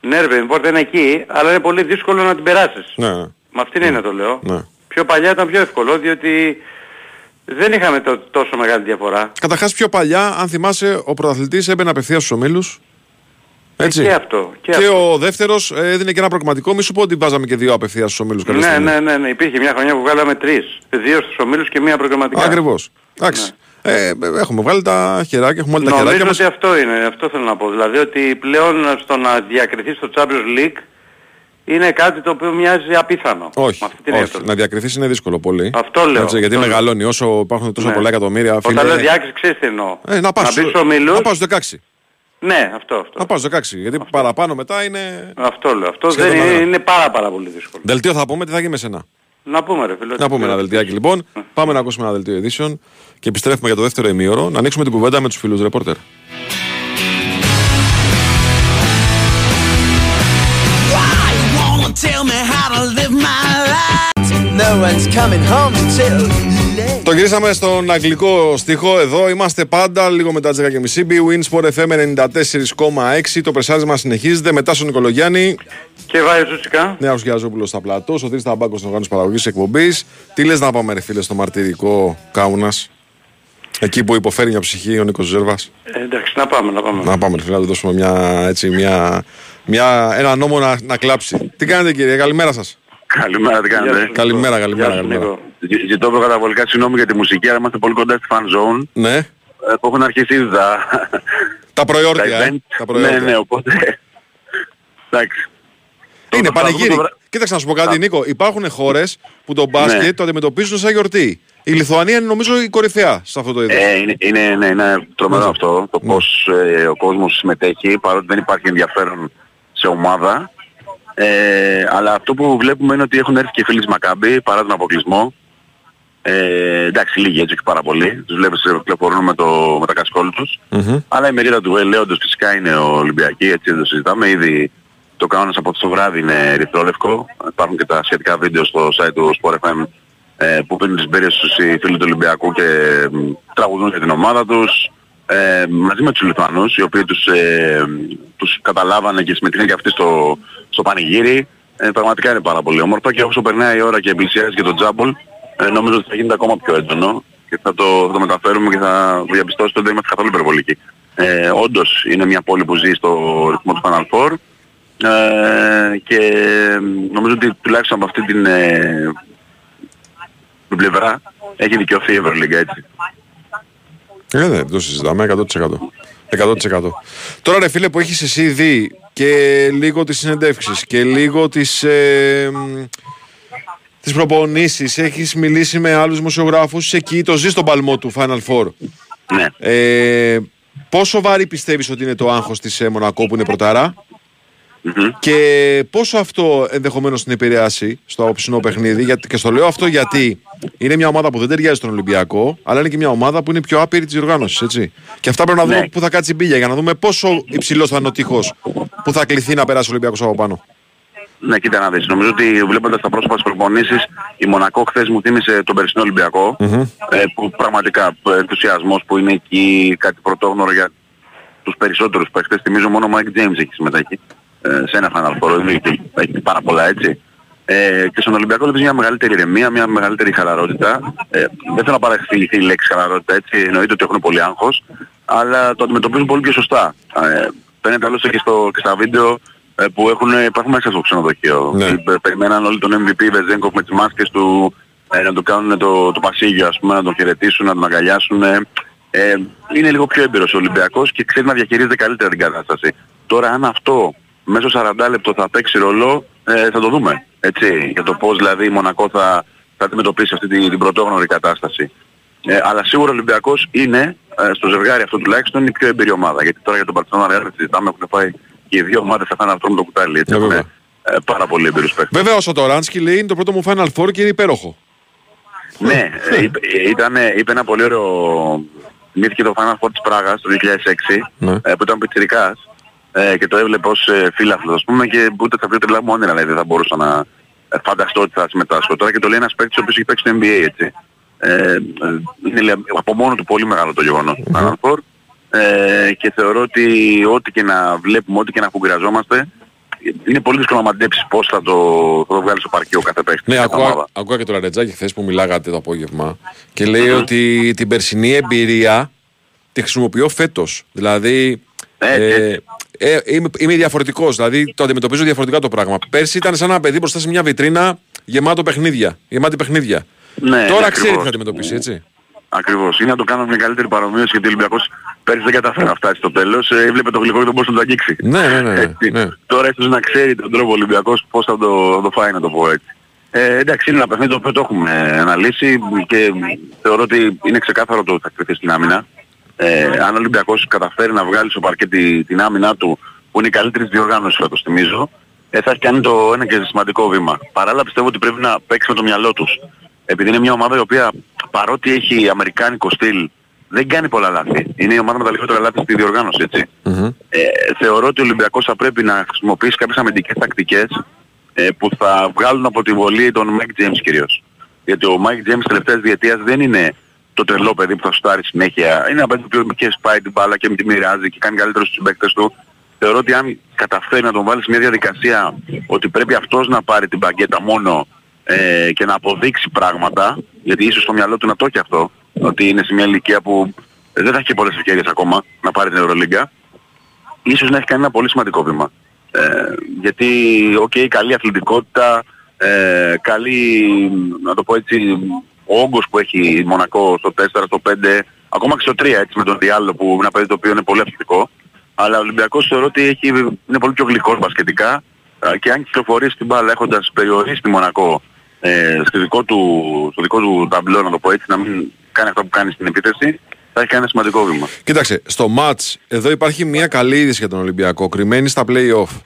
Ναι ρε παιδί, η πόρτα είναι εκεί, αλλά είναι πολύ δύσκολο να την περάσεις. Ναι, Με αυτήν είναι το λέω. ναι. Πιο παλιά ήταν πιο εύκολο, διότι δεν είχαμε το, τόσο μεγάλη διαφορά. Καταρχάς πιο παλιά, αν θυμάσαι, ο πρωταθλητής έμπαινε απευθείας στους ομίλους. Έτσι. Και αυτό. Και, Και αυτό. ο δεύτερος ε, έδινε και ένα προκριματικό. Μη σου πω ότι βάζαμε και δύο απευθείας στους ομίλους. κάποια Ναι, στιγμή. ναι, ναι, ναι, υπήρχε μια χρονιά που βγάλαμε τρεις. Δύο στους ομίλους και μία προγραμματικά. Ακριβώς. Εντάξει. Ε, ε, έχουμε βγάλει τα χεράκια, έχουμε βάλει τα Ναι. Νομίζω χεράκια μας. ότι αυτό είναι, αυτό θέλω να πω. Δηλαδή ότι πλέον στο να διακριθείς στο Champions League είναι κάτι το οποίο μοιάζει απίθανο. Όχι, Με αυτή την έννοια όχι. το να διακριθείς είναι δύσκολο πολύ. Αυτό λέω, Έτσι, γιατί αυτό λέω. μεγαλώνει όσο υπάρχουν τόσα Ναι. πολλά εκατομμύρια. Όταν φίλε, λέω διάκριση ξέρεις τι εννοώ. ε, να πας, να μπεις στο- στους ομίλους. να πας στους 16. Ναι, αυτό, αυτό. Να πας στους 16. Γιατί παραπάνω μετά είναι... Αυτό λέω. Αυτό Σχεδόν δεν είναι, αργά. είναι πάρα πάρα πολύ δύσκολο. Δελτίο θα πούμε, τι θα γίνει με σένα. Να πούμε ρε φίλε. Να πούμε ένα δελτιάκι λοιπόν. Πάμε να ακούσουμε ένα δελτίο ειδήσεων και επιστρέφουμε για το δεύτερο ημίωρο να ανοίξουμε την κουβέντα με τους φίλους ρεπόρτερ. Το γυρίσαμε στον αγγλικό στίχο. Εδώ είμαστε πάντα λίγο μετά τις 10.30. B Win Sport FM 94,6. Το πρεσάρισμα συνεχίζεται. Μετά στον Νικολογιάννη. Και βάει Ζουσικά. Νέα Γιαζόπουλο στα πλατό. Ο Θρήστα Ταμπάκο στην οργάνωση παραγωγής εκπομπής. Τι λες να πάμε, ρε φίλε, στο μαρτυρικό Κάουνας; Εκεί που υποφέρει μια ψυχή ο Νίκος Ζέρβας. Ε, εντάξει, να πάμε, να πάμε. Να πάμε, ρε φίλε, να του δώσουμε μια, έτσι, μια, μια, ένα νόμο να, να κλάψει. Τι κάνετε, κύριε, καλημέρα σας. Καλημέρα, τι κάνετε; Καλημέρα, καλημέρα. Γεια σου, καλημέρα. Νίκο. Ζη- Ζητώ προκαταβολικά συγγνώμη για τη μουσική, αλλά είμαστε πολύ κοντά στη fan zone. Ναι, ε, Που έχουν αρχίσει ήδη τα, τα τα προϊόρτια. ε, event. τα προϊόρτια. Ναι, ναι, οπότε... Εντάξει. Είναι Το- θα πανηγύρι; δούμε το βρα- Κοίταξε να σου πω κάτι, Νίκο. Υπάρχουν χώρες που το μπάσκετ Ναι. το αντιμετωπίζουν σαν γιορτή. Η Λιθουανία είναι νομίζω η κορυφαία σε αυτό το είδος. Ε, είναι, είναι, ναι, είναι τρομερό Ναι. αυτό, το Ναι. πώς ε, ο κόσμος συμμετέχει, παρότι δεν υπάρχει ενδιαφέρον σε ομάδα. Ε, αλλά αυτό που βλέπουμε είναι ότι έχουν έρθει και οι φίλοι της Μακάμπη παρά τον αποκλεισμό. Ε, εντάξει, λίγοι έτσι όχι πάρα πολύ. Τους βλέπεις ε, κυκλοφορούν με, το, με τα κασκόλ τους. Μμμ. Αλλά η μερίδα του ελέοντος φυσικά είναι ο Ολυμπιακή, έτσι δεν το συζητάμε. Ήδη το κανόνας από το βράδυ είναι ερυθρόλευκο. Υπάρχουν και τα σχετικά βίντεο στο site του Sport FM ε, που πίνουν τις μπύρες τους οι φίλοι του Ολυμπιακού και μ, τραγουδούν για την ομάδα τους. Ε, μαζί με τους Λιθουανούς, οι οποίοι τους, ε, τους καταλάβανε και συμμετείχαν και αυτοί στο, στο πανηγύρι. Ε, πραγματικά είναι πάρα πολύ όμορφο και όσο περνάει η ώρα και πλησιάζει και το τζάμπολ, ε, νομίζω ότι θα γίνεται ακόμα πιο έντονο και θα το, θα το μεταφέρουμε και θα διαπιστώσετε ότι δεν είμαστε καθόλου υπερβολικοί. Ε, όντως είναι μια πόλη που ζει στο ρυθμό του Final Four ε, και νομίζω ότι τουλάχιστον από αυτή την, ε, την πλευρά έχει δικαιωθεί η Ευρωλίγκα έτσι. Ε, δεν το συζητάμε 100%. 100%. Τώρα ρε φίλε που έχεις εσύ δει και λίγο τις συνεντεύξεις και λίγο τις, ε, μ, τις προπονήσεις, έχεις μιλήσει με άλλους δημοσιογράφους, είσαι εκεί, το ζεις τον παλμό του Final Four. Ναι. Ε, πόσο βάρη πιστεύεις ότι είναι το άγχος της ε, Μονακό που είναι πρωτάρα Μμμ. και πόσο αυτό ενδεχομένως την επηρεάσει στο απόψινό παιχνίδι γιατί, και στο λέω αυτό γιατί είναι μια ομάδα που δεν ταιριάζει στον Ολυμπιακό αλλά είναι και μια ομάδα που είναι πιο άπειρη της διοργάνωσης έτσι. Και αυτά πρέπει να δούμε Ναι. που θα κάτσει η μπίλια για να δούμε πόσο υψηλός θα είναι ο τείχος που θα κληθεί να περάσει ο Ολυμπιακός από πάνω. Ναι, κοίτα να δεις. Νομίζω ότι βλέποντας τα πρόσωπα προπονήσεις, η Μονακό χθες μου θύμισε τον περσινό Ολυμπιακό, ε, που πραγματικά ε, ενθουσιασμός που είναι εκεί κάτι πρωτόγνωρο για τους περισσότερους παίχτες. Θυμίζω μόνο ο Mike James έχει συμμετέχει ε, σε ένα Final Four, δεν έχει, έχει πάρα πολλά έτσι. Ε, και στον Ολυμπιακό βλέπεις μια μεγαλύτερη ηρεμία, μια μεγαλύτερη χαλαρότητα. Ε, δεν θέλω να παρεξηγηθεί η λέξη χαλαρότητα έτσι, εννοείται ότι έχουν πολύ άγχος, αλλά το αντιμετωπίζουν πολύ πιο σωστά. Ε, φαίνεται άλλωστε και, στο, και στα βίντεο ε, που έχουν, υπάρχουν μέσα στο ξενοδοχείο. Ναι. Ε, Περιμέναν όλοι τον MVP Βεζέγκοφ με τις μάσκες του ε, να του κάνουν το, το πασίγιο ας πούμε, να τον χαιρετήσουν, να τον αγκαλιάσουν. Ε, ε, είναι λίγο πιο έμπειρος ο Ολυμπιακός και ξέρει να διαχειρίζεται καλύτερα την κατάσταση. Τώρα αν αυτό μέσω 40 λεπτό θα παίξει ρόλο, ε, θα το δούμε. Έτσι, για το πώς δηλαδή η Μονακό θα, θα αντιμετωπίσει αυτή την, την πρωτόγνωρη κατάσταση. Ε, αλλά σίγουρα ο Ολυμπιακός είναι, ε, στο ζευγάρι αυτό τουλάχιστον, η πιο εμπειρή ομάδα. Γιατί τώρα για τον Παρτσόνα Ρεάλ συζητάμε, έχουν πάει και οι δύο ομάδες θα φάνε αυτό το κουτάλι. Έτσι, Ε, έχουν, βέβαια. ε, πάρα πολύ εμπειρούς παίκτες. Βέβαια ο Σατοράνσκι λέει είναι το πρώτο μου Final Four και είναι υπέροχο. Ναι, ε, είπε, ε, ήταν, ε, είπε ένα πολύ ωραίο... Θυμήθηκε το Final Four της Πράγας το 2006, Ναι. ε, που ήταν πιτσιρικάς ε, και το έβλεπε ως ε, φίλαθλος, ας πούμε, και ούτε τα πιο τρελά μου όνειρα δηλαδή, δεν θα μπορούσα να, ε, φανταστώ ότι θα συμμετάσχω. Τώρα και το λέει ένας παίκτης ο οποίος έχει παίξει στο NBA έτσι. Ε, είναι λέει, από μόνο του πολύ μεγάλο το γεγονός του Final Four. Ε, και θεωρώ ότι ό,τι και να βλέπουμε, ό,τι και να φουγκραζόμαστε, είναι πολύ δύσκολο να μαντέψεις πώς θα το, θα το βγάλεις στο παρκείο κάθε παίκτη. Ναι, κάθε ακούω, ομάδα. ακούω και το Λαρετζάκη χθες που μιλάγατε το απόγευμα και λέει ότι την περσινή εμπειρία τη χρησιμοποιώ φέτος. Δηλαδή. Ε, ε, είμαι, είμαι διαφορετικός, δηλαδή το αντιμετωπίζω διαφορετικά το πράγμα. Πέρσι ήταν σαν ένα παιδί μπροστά σε μια βιτρίνα γεμάτο παιχνίδια. Γεμάτη παιχνίδια. Ναι, Τώρα ναι, ξέρει τι ακριβώς. θα αντιμετωπίσει, έτσι. Ακριβώς. Είναι να το κάνω μια καλύτερη παρομοίωση γιατί ο Ολυμπιακός πέρυσι δεν καταφέρει να φτάσει στο τέλος. Ε, έβλεπε το γλυκό και τον πώς να το αγγίξει. Ναι, ναι, ναι. Έτσι. ναι. Τώρα ίσως να ξέρει τον τρόπο ο Ολυμπιακός πώς θα το, θα το φάει να το πω έτσι. Ε, εντάξει, είναι ένα παιχνίδι το οποίο το έχουμε αναλύσει και θεωρώ ότι είναι ξεκάθαρο το ότι θα κρυφθεί στην άμυνα. Ε, αν ο Ολυμπιακός καταφέρει να βγάλει στο παρκέ τη- την άμυνά του, που είναι η καλύτερη της διοργάνωσης φέτος, θυμίζω, ε, θα έχει κάνει το ένα και σημαντικό βήμα. Παράλληλα πιστεύω ότι πρέπει να παίξει με το μυαλό τους. Επειδή είναι μια ομάδα η οποία παρότι έχει αμερικάνικο στυλ, δεν κάνει πολλά λάθη. Είναι η ομάδα με τα λιγότερα λάθη στη διοργάνωση, έτσι. Ε, θεωρώ ότι ο Ολυμπιακός θα πρέπει να χρησιμοποιήσει κάποιες αμυντικές τακτικές ε, που θα βγάλουν από τη βολή τον Mike James κυρίως. Γιατί ο Mike James τελευταίας διετίας δεν είναι το τρελό παιδί που θα σουτάρει συνέχεια. Είναι ένα παιδί που και σπάει την μπάλα και τη μοιράζει και κάνει καλύτερο στους παίκτες του. Θεωρώ ότι αν καταφέρει να τον βάλεις σε μια διαδικασία ότι πρέπει αυτός να πάρει την μπαγκέτα μόνο ε, και να αποδείξει πράγματα, γιατί ίσως στο μυαλό του να το έχει αυτό, ότι είναι σε μια ηλικία που δεν θα έχει και πολλές ευκαιρίες ακόμα να πάρει την Ευρωλίγκα, ίσως να έχει κάνει ένα πολύ σημαντικό βήμα. Ε, γιατί, οκ, καλή αθλητικότητα, ε, καλή, να το πω έτσι, ο όγκος που έχει η Μονακό στο 4, στο 5, ακόμα και στο 3 έτσι με τον Ντιάλο που είναι ένα παιδί το οποίο είναι πολύ αθλητικό. Αλλά ο Ολυμπιακός θεωρώ ότι έχει, είναι πολύ πιο γλυκός μπασκετικά ε, και αν κυκλοφορήσει την μπάλα έχοντας περιορίσει τη Μονακό ε, στο, δικό του, στο δικό του ταμπλό να το πω έτσι, να μην κάνει αυτό που κάνει στην επίθεση, θα έχει κάνει ένα σημαντικό βήμα. Κοίταξε, στο match εδώ υπάρχει μια καλή είδηση για τον Ολυμπιακό, κρυμμένη στα play-off.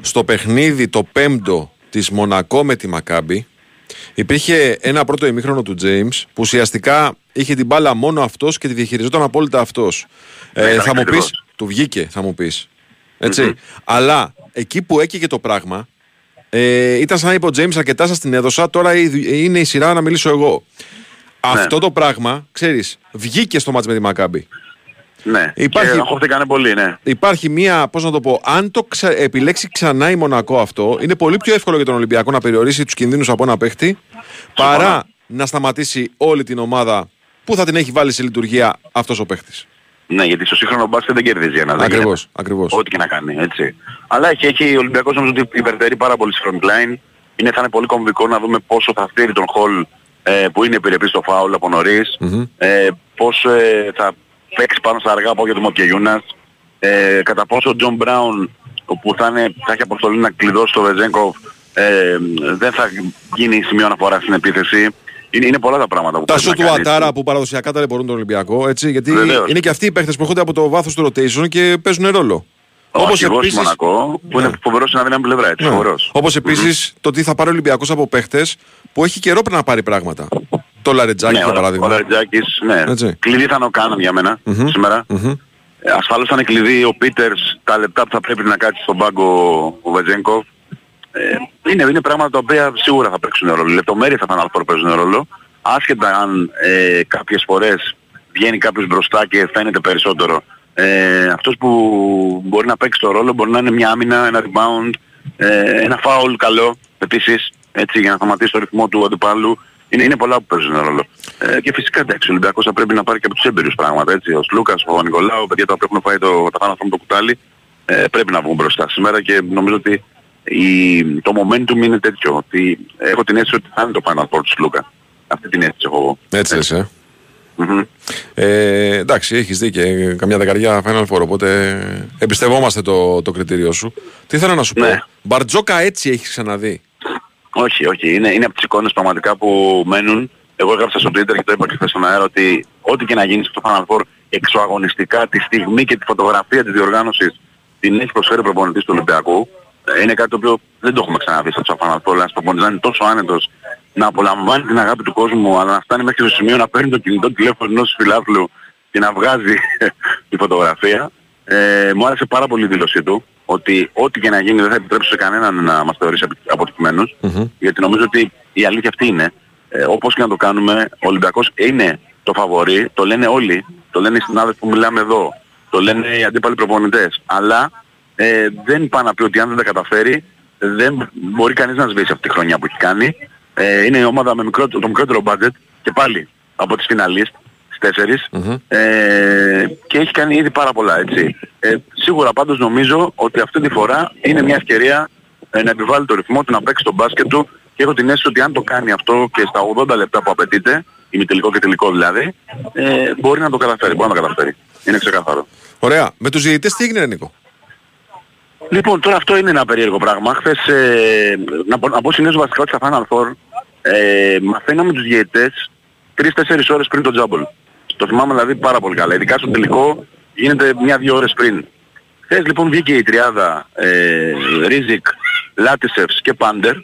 Στο παιχνίδι το πέμπτο της Μονακό με τη Μακάμπη υπήρχε ένα πρώτο ημίχρονο του James που ουσιαστικά είχε την μπάλα μόνο αυτός και τη διαχειριζόταν απόλυτα αυτός. Ναι, Ε, ήταν θα μου ακριβώς. πεις, του βγήκε θα μου πεις. ετσι Αλλά εκεί που έκαιγε το πράγμα ε, ήταν σαν να είπε ο James αρκετά σας την έδωσα, τώρα η- είναι η σειρά να μιλήσω εγώ. Αυτό το πράγμα, ξέρεις, βγήκε στο μάτς με τη Μακάμπη. Ναι, Υπάρχει- και αγχώθηκανε πολύ, ναι. Υπάρχει μία, πώς να το πω, αν το ξα... επιλέξει ξανά η Μονακό αυτό, είναι πολύ πιο εύκολο για τον Ολυμπιακό να περιορίσει τους κινδύνους από ένα παίχτη, παρά να σταματήσει όλη την ομάδα που θα την έχει βάλει σε λειτουργία αυτός ο παίχτης. Ναι, γιατί στο σύγχρονο μπάσκετ δεν κερδίζει ένα. δεν Ακριβώς, γίνεται. ακριβώς. Ό,τι και να κάνει, έτσι. Αλλά έχει, έχει ο Ολυμπιακός νομίζω ότι υπερτερεί πάρα πολύ στη front line. Είναι, θα είναι πολύ κομβικό να δούμε πόσο θα στείλει τον Χολ ε, που είναι επιρρεπής στο φάουλ από νωρίς. Ε, πώς ε, θα παίξει πάνω στα αργά πόδια του Μοτιεγιούνας. Ε, κατά πόσο ο Τζον Μπράουν που θα, είναι, θα έχει αποστολή να κλειδώσει το Βεζένκοφ ε, δεν θα γίνει σημείο αναφοράς στην επίθεση. Είναι, είναι πολλά τα πράγματα που Τα πρέπει σου να του κάνεις. Ατάρα που παραδοσιακά ταλαιπωρούν τον Ολυμπιακό, έτσι, γιατί Βεβαίως. είναι και αυτοί οι παίχτες που έρχονται από το βάθος του rotation και παίζουν ρόλο. Ο Όπως αρχηγός επίσης- του Μονακό, που είναι φοβερός στην αδύναμη πλευρά, έτσι, Ναι. φοβερός. Όπως επίσης το τι θα πάρει ο Ολυμπιακός από παίχτες που έχει καιρό πριν να πάρει πράγματα. Το Λαρετζάκι ναι, για ο- παράδειγμα. Ο Λαριτζάκης, ναι. Έτσι. Κλειδί θα είναι ο Κάναν για μένα Μμμ. σήμερα. Μμμ. Ε, ασφαλώς θα είναι κλειδί ο Πίτερς τα λεπτά που θα πρέπει να κάτσει στον πάγκο ο Βετζέγκοφ. Ε, είναι, είναι πράγματα τα οποία σίγουρα θα παίξουν ρόλο. Οι λεπτομέρειες θα πάνε να παίζουν ρόλο. Άσχετα αν ε, κάποιες φορές βγαίνει κάποιος μπροστά και φαίνεται περισσότερο. Ε, αυτός που μπορεί να παίξει το ρόλο μπορεί να είναι μια άμυνα, ένα rebound, ε, ένα foul καλό επίσης, έτσι για να σταματήσει το ρυθμό του αντιπάλου. Είναι, είναι πολλά που παίζουν ρόλο. Ε, και φυσικά εντάξει, ο Ολυμπιακός θα πρέπει να πάρει και από τους έμπειρους πράγματα. Έτσι. Ο Σλούκας, ο Νικολάου, παιδιά τα οποία έχουν φάει το, τα πάνω αυτό με το κουτάλι, ε, πρέπει να βγουν μπροστά σήμερα και νομίζω ότι η, το momentum είναι τέτοιο. Ότι έχω την αίσθηση ότι θα είναι το Final Four του Σλούκα. Αυτή την αίσθηση έχω εγώ. Έτσι λες, ε. Μμμ. Ε, εντάξει, έχεις δίκιο. ε, Καμιά δεκαριά Final Four, οπότε εμπιστευόμαστε το, το κριτήριο σου. Τι θέλω να σου Ναι. πω. Μπαρτζόκα έτσι έχεις ξαναδεί. Όχι, όχι. Είναι, είναι από τις εικόνες πραγματικά που μένουν. Εγώ έγραψα στο Twitter και το είπα και χθες στον αέρα ότι ό,τι και να γίνει στο Final Four εξωαγωνιστικά τη στιγμή και τη φωτογραφία της διοργάνωσης την έχει προσφέρει ο προπονητής του Ολυμπιακού. Ε, Είναι κάτι το οποίο δεν το έχουμε ξαναδεί στο Final Four. Ένας προπονητής να είναι τόσο άνετος να απολαμβάνει την αγάπη του κόσμου αλλά να φτάνει μέχρι στο σημείο να παίρνει το κινητό τηλέφωνο ενός φιλάθλου και να βγάζει [LAUGHS] τη φωτογραφία. Ε, μου άρεσε πάρα πολύ η δήλωσή του. Ότι ό,τι και να γίνει δεν θα επιτρέψει σε κανέναν να μας θεωρήσει απο- αποτυχημένους. Γιατί νομίζω ότι η αλήθεια αυτή είναι. Ε, όπως και να το κάνουμε, ο Ολυμπιακός είναι το φαβορί, το λένε όλοι, το λένε οι συνάδελφοι που μιλάμε εδώ, το λένε οι αντίπαλοι προπονητές. Αλλά ε, δεν πάει να πει ότι αν δεν τα καταφέρει, δεν μπορεί κανείς να σβήσει αυτή τη χρονιά που έχει κάνει. Ε, είναι η ομάδα με μικρότερο, το μικρότερο budget και πάλι από τις φιναλίστ, τις τέσσερις, ε, και έχει κάνει ήδη πάρα πολλά έτσι. Ε, σίγουρα πάντως νομίζω ότι αυτή τη φορά είναι μια ευκαιρία ε, να επιβάλλει το ρυθμό του, να παίξει τον μπάσκετ του και έχω την αίσθηση ότι αν το κάνει αυτό και στα 80 λεπτά που απαιτείται, ημιτελικό και τελικό δηλαδή, ε, μπορεί να το καταφέρει, μπορεί να το καταφέρει. Είναι ξεκάθαρο. Ωραία. Με τους διαιτητές τι έγινε, ρε Νίκο; Λοιπόν, τώρα αυτό είναι ένα περίεργο πράγμα. Χθες, ε, να, πω- να πω συνήθως βασικά ότι στα Final Four ε, μαθαίναμε τους διαιτητές 3-4 ώρες πριν το τζάμπολ. Το θυμάμαι δηλαδή πάρα πολύ καλά. Ειδικά στο τελικό γίνεται μια-δύο ώρες πριν. Χθες λοιπόν βγήκε η τριάδα ε, Ρίζικ, Λάτισεφς και Πάντερ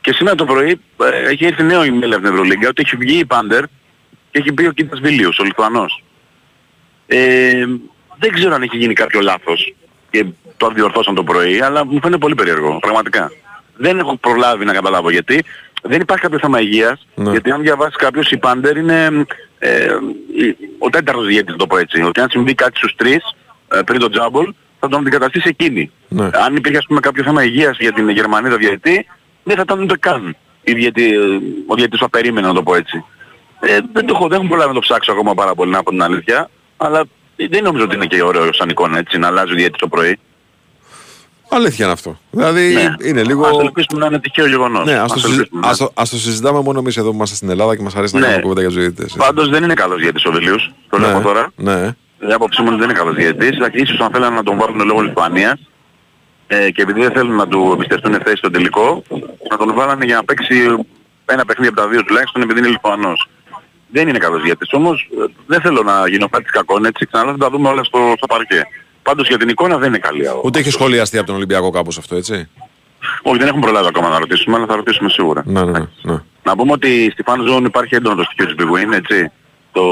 και σήμερα το πρωί ε, έχει έρθει νέο email από την Ευρωλίγκα ότι έχει βγει η Πάντερ και έχει πει ο Κίτας Βίλιους, ο Λιθουανός. Ε, δεν ξέρω αν έχει γίνει κάποιο λάθος και το διορθώσαν το πρωί, αλλά μου φαίνεται πολύ περίεργο, πραγματικά. Δεν έχω προλάβει να καταλάβω γιατί. Δεν υπάρχει κάποιος θέμα υγείας, γιατί αν διαβάσεις κάποιος η Πάντερ είναι ε, η- ο τέταρτος διαιτητής, να το πω έτσι. Ότι αν συμβεί κάτι στους τρεις ε, πριν το τζάμπολ, θα τον αντικαταστήσει εκείνη. Αν υπήρχε ας πούμε κάποιο θέμα υγείας για την Γερμανίδα διαιτητή, δεν θα ήταν ούτε καν η διαιτή, ο διαιτητής που θα περίμενε να το πω έτσι. Ε, δεν το έχω, δεν έχω προλάβει να το ψάξω ακόμα πάρα πολύ να πω την αλήθεια, αλλά δεν νομίζω ότι είναι και ωραίο σαν εικόνα έτσι, να αλλάζει ο διαιτητής το πρωί. Αλήθεια είναι αυτό. Δηλαδή είναι λίγο... Ας ελπίσουμε να είναι τυχαίο γεγονός. Ναι, ας το, Ας συζη- ελπίσουμε, ας το- ας το συζητάμε μόνο εμείς εδώ που είμαστε στην Ελλάδα και μας αρέσει να Ναι. κάνουμε κουβέντα για τους διαιτητές. Πάντως δεν είναι καλός διαιτητής ο Βελίους, το λέω Ναι, από τώρα. Ναι. Η άποψή μου είναι ότι δεν είναι καλός διαιτητής. αλλά Ίσως αν θέλανε να τον βάλουν λόγω Λιθουανίας ε, και επειδή δεν θέλουν να του εμπιστευτούν θέση στο τελικό, να τον βάλανε για να παίξει ένα παιχνίδι από τα δύο τουλάχιστον επειδή είναι Λιθουανός. Δεν είναι καλός διαιτητής όμως ε, δεν θέλω να γίνω κάτι κακόν έτσι, ξαναλέω θα τα δούμε όλα στο, στο παρκέ. Πάντως για την εικόνα δεν είναι καλή. ο- Ούτε έχει σχολιαστεί από τον Ολυμπιακό κάπως αυτό, έτσι; Όχι, δεν έχουμε προλάβει ακόμα να ρωτήσουμε, αλλά θα ρωτήσουμε σίγουρα. Ναι, ναι, ναι. ναι. Να πούμε ότι στη Fan Zone υπάρχει έντονο το στοιχείο της Big Win, έτσι. Το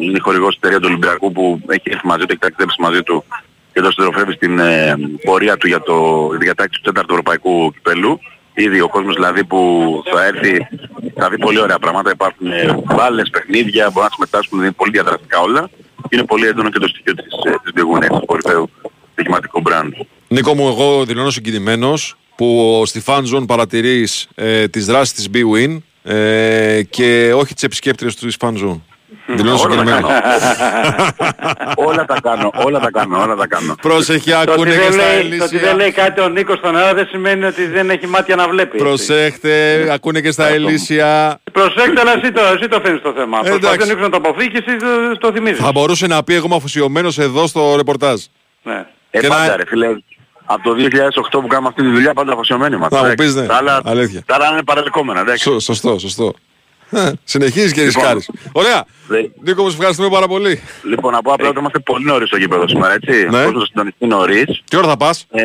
είναι η χορηγός εταιρείας του Ολυμπιακού που έχει έρθει μαζί του, έχει ταξιδέψει μαζί του και το συντροφεύει στην ε, πορεία του για το για τη διατάξη του 4ου Ευρωπαϊκού Κυπέλου. Ήδη ο κόσμος δηλαδή που θα έρθει θα δει πολύ ωραία πράγματα. Υπάρχουν ε, μπάλες, παιχνίδια, μπορεί να συμμετάσχουν, είναι πολύ διαδραστικά όλα. Είναι πολύ έντονο και το στοιχείο της, ε, της Big Win, έτσι, του κορυφαίου στοιχηματικού brand. Νίκο μου, εγώ δηλώνω συγκινημένος που στη fan zone παρατηρείς ε, τις δράσεις της B-Win ε, και όχι τις επισκέπτριες του fan zone. Δηλώνω Όλα τα συγκινημένος. [LAUGHS] όλα τα κάνω, όλα τα κάνω, όλα τα κάνω. Πρόσεχε, Το ότι ακούνε και δεν στα λέει- το ότι δεν Ελίσια. λέει κάτι ο Νίκος στον αέρα δεν σημαίνει ότι δεν έχει μάτια να βλέπει. έτσι. Προσέχτε, ακούνε και στα Ελίσια. Προσέξτε, αλλά εσύ το, εσύ το φέρνεις το θέμα. Εντάξει. Προσπαθεί ο Νίκος να το αποφύγει και εσύ το, το θυμίζεις. Θα μπορούσε να πει εγώ είμαι αφοσιωμένος εδώ στο ρεπορτάζ. Ναι. Ε, Και πάντα να- ρε φίλε, από το 2008 που κάνουμε αυτή τη δουλειά πάντα αφοσιωμένοι είμαστε. Θα μου εντάξει. πεις ναι, Τα άλλα- αλήθεια. Τα άλλα είναι παρελκόμενα, εντάξει. Σω- Σωστό, σωστό. Ε, [LAUGHS] Συνεχίζεις και Λοιπόν, ρισκάρεις. Ωραία. Δε- Νίκο, μου σε ευχαριστούμε πάρα πολύ. Λοιπόν, να πω απλά ότι είμαστε πολύ νωρίς στο γήπεδο σήμερα, έτσι. Ναι. Ναι. Όσο συντονιστεί νωρίς. Τι ώρα θα πας; Ε,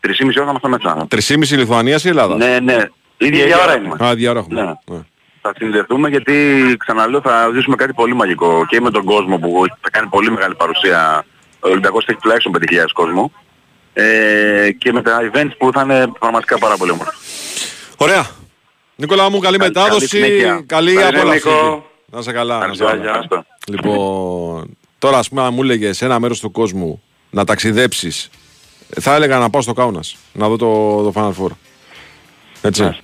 3,5 ώρα θα είμαστε μέσα. 3,5 Λιθουανίας ή Ελλάδα; Ναι, ναι. Ίδια, Ίδια ώρα ώρα είναι. έχουμε. Α, ίδια ώρα έχουμε. Ναι. Ναι. Θα συνδεθούμε γιατί ξαναλέω θα ζήσουμε κάτι πολύ μαγικό και με τον κόσμο που θα κάνει πολύ μεγάλη παρουσία. Ο Ολυμπιακός θα έχει τουλάχιστον 5.000 κόσμο. Ε, και με τα events που θα είναι πραγματικά πάρα πολύ όμορφα. Ωραία. Νικόλα μου, καλή Καλή- μετάδοση. καλή συνέχεια. Καλή Καλή απόλαυση. Νίκο. Να σε καλά. Να σε Ευχαριστώ. καλά. Ευχαριστώ. Λοιπόν, τώρα ας πούμε αν μου έλεγες σε ένα μέρος του κόσμου να ταξιδέψεις, θα έλεγα να πάω στο Κάουνας, να δω το, το Final Four. Έτσι.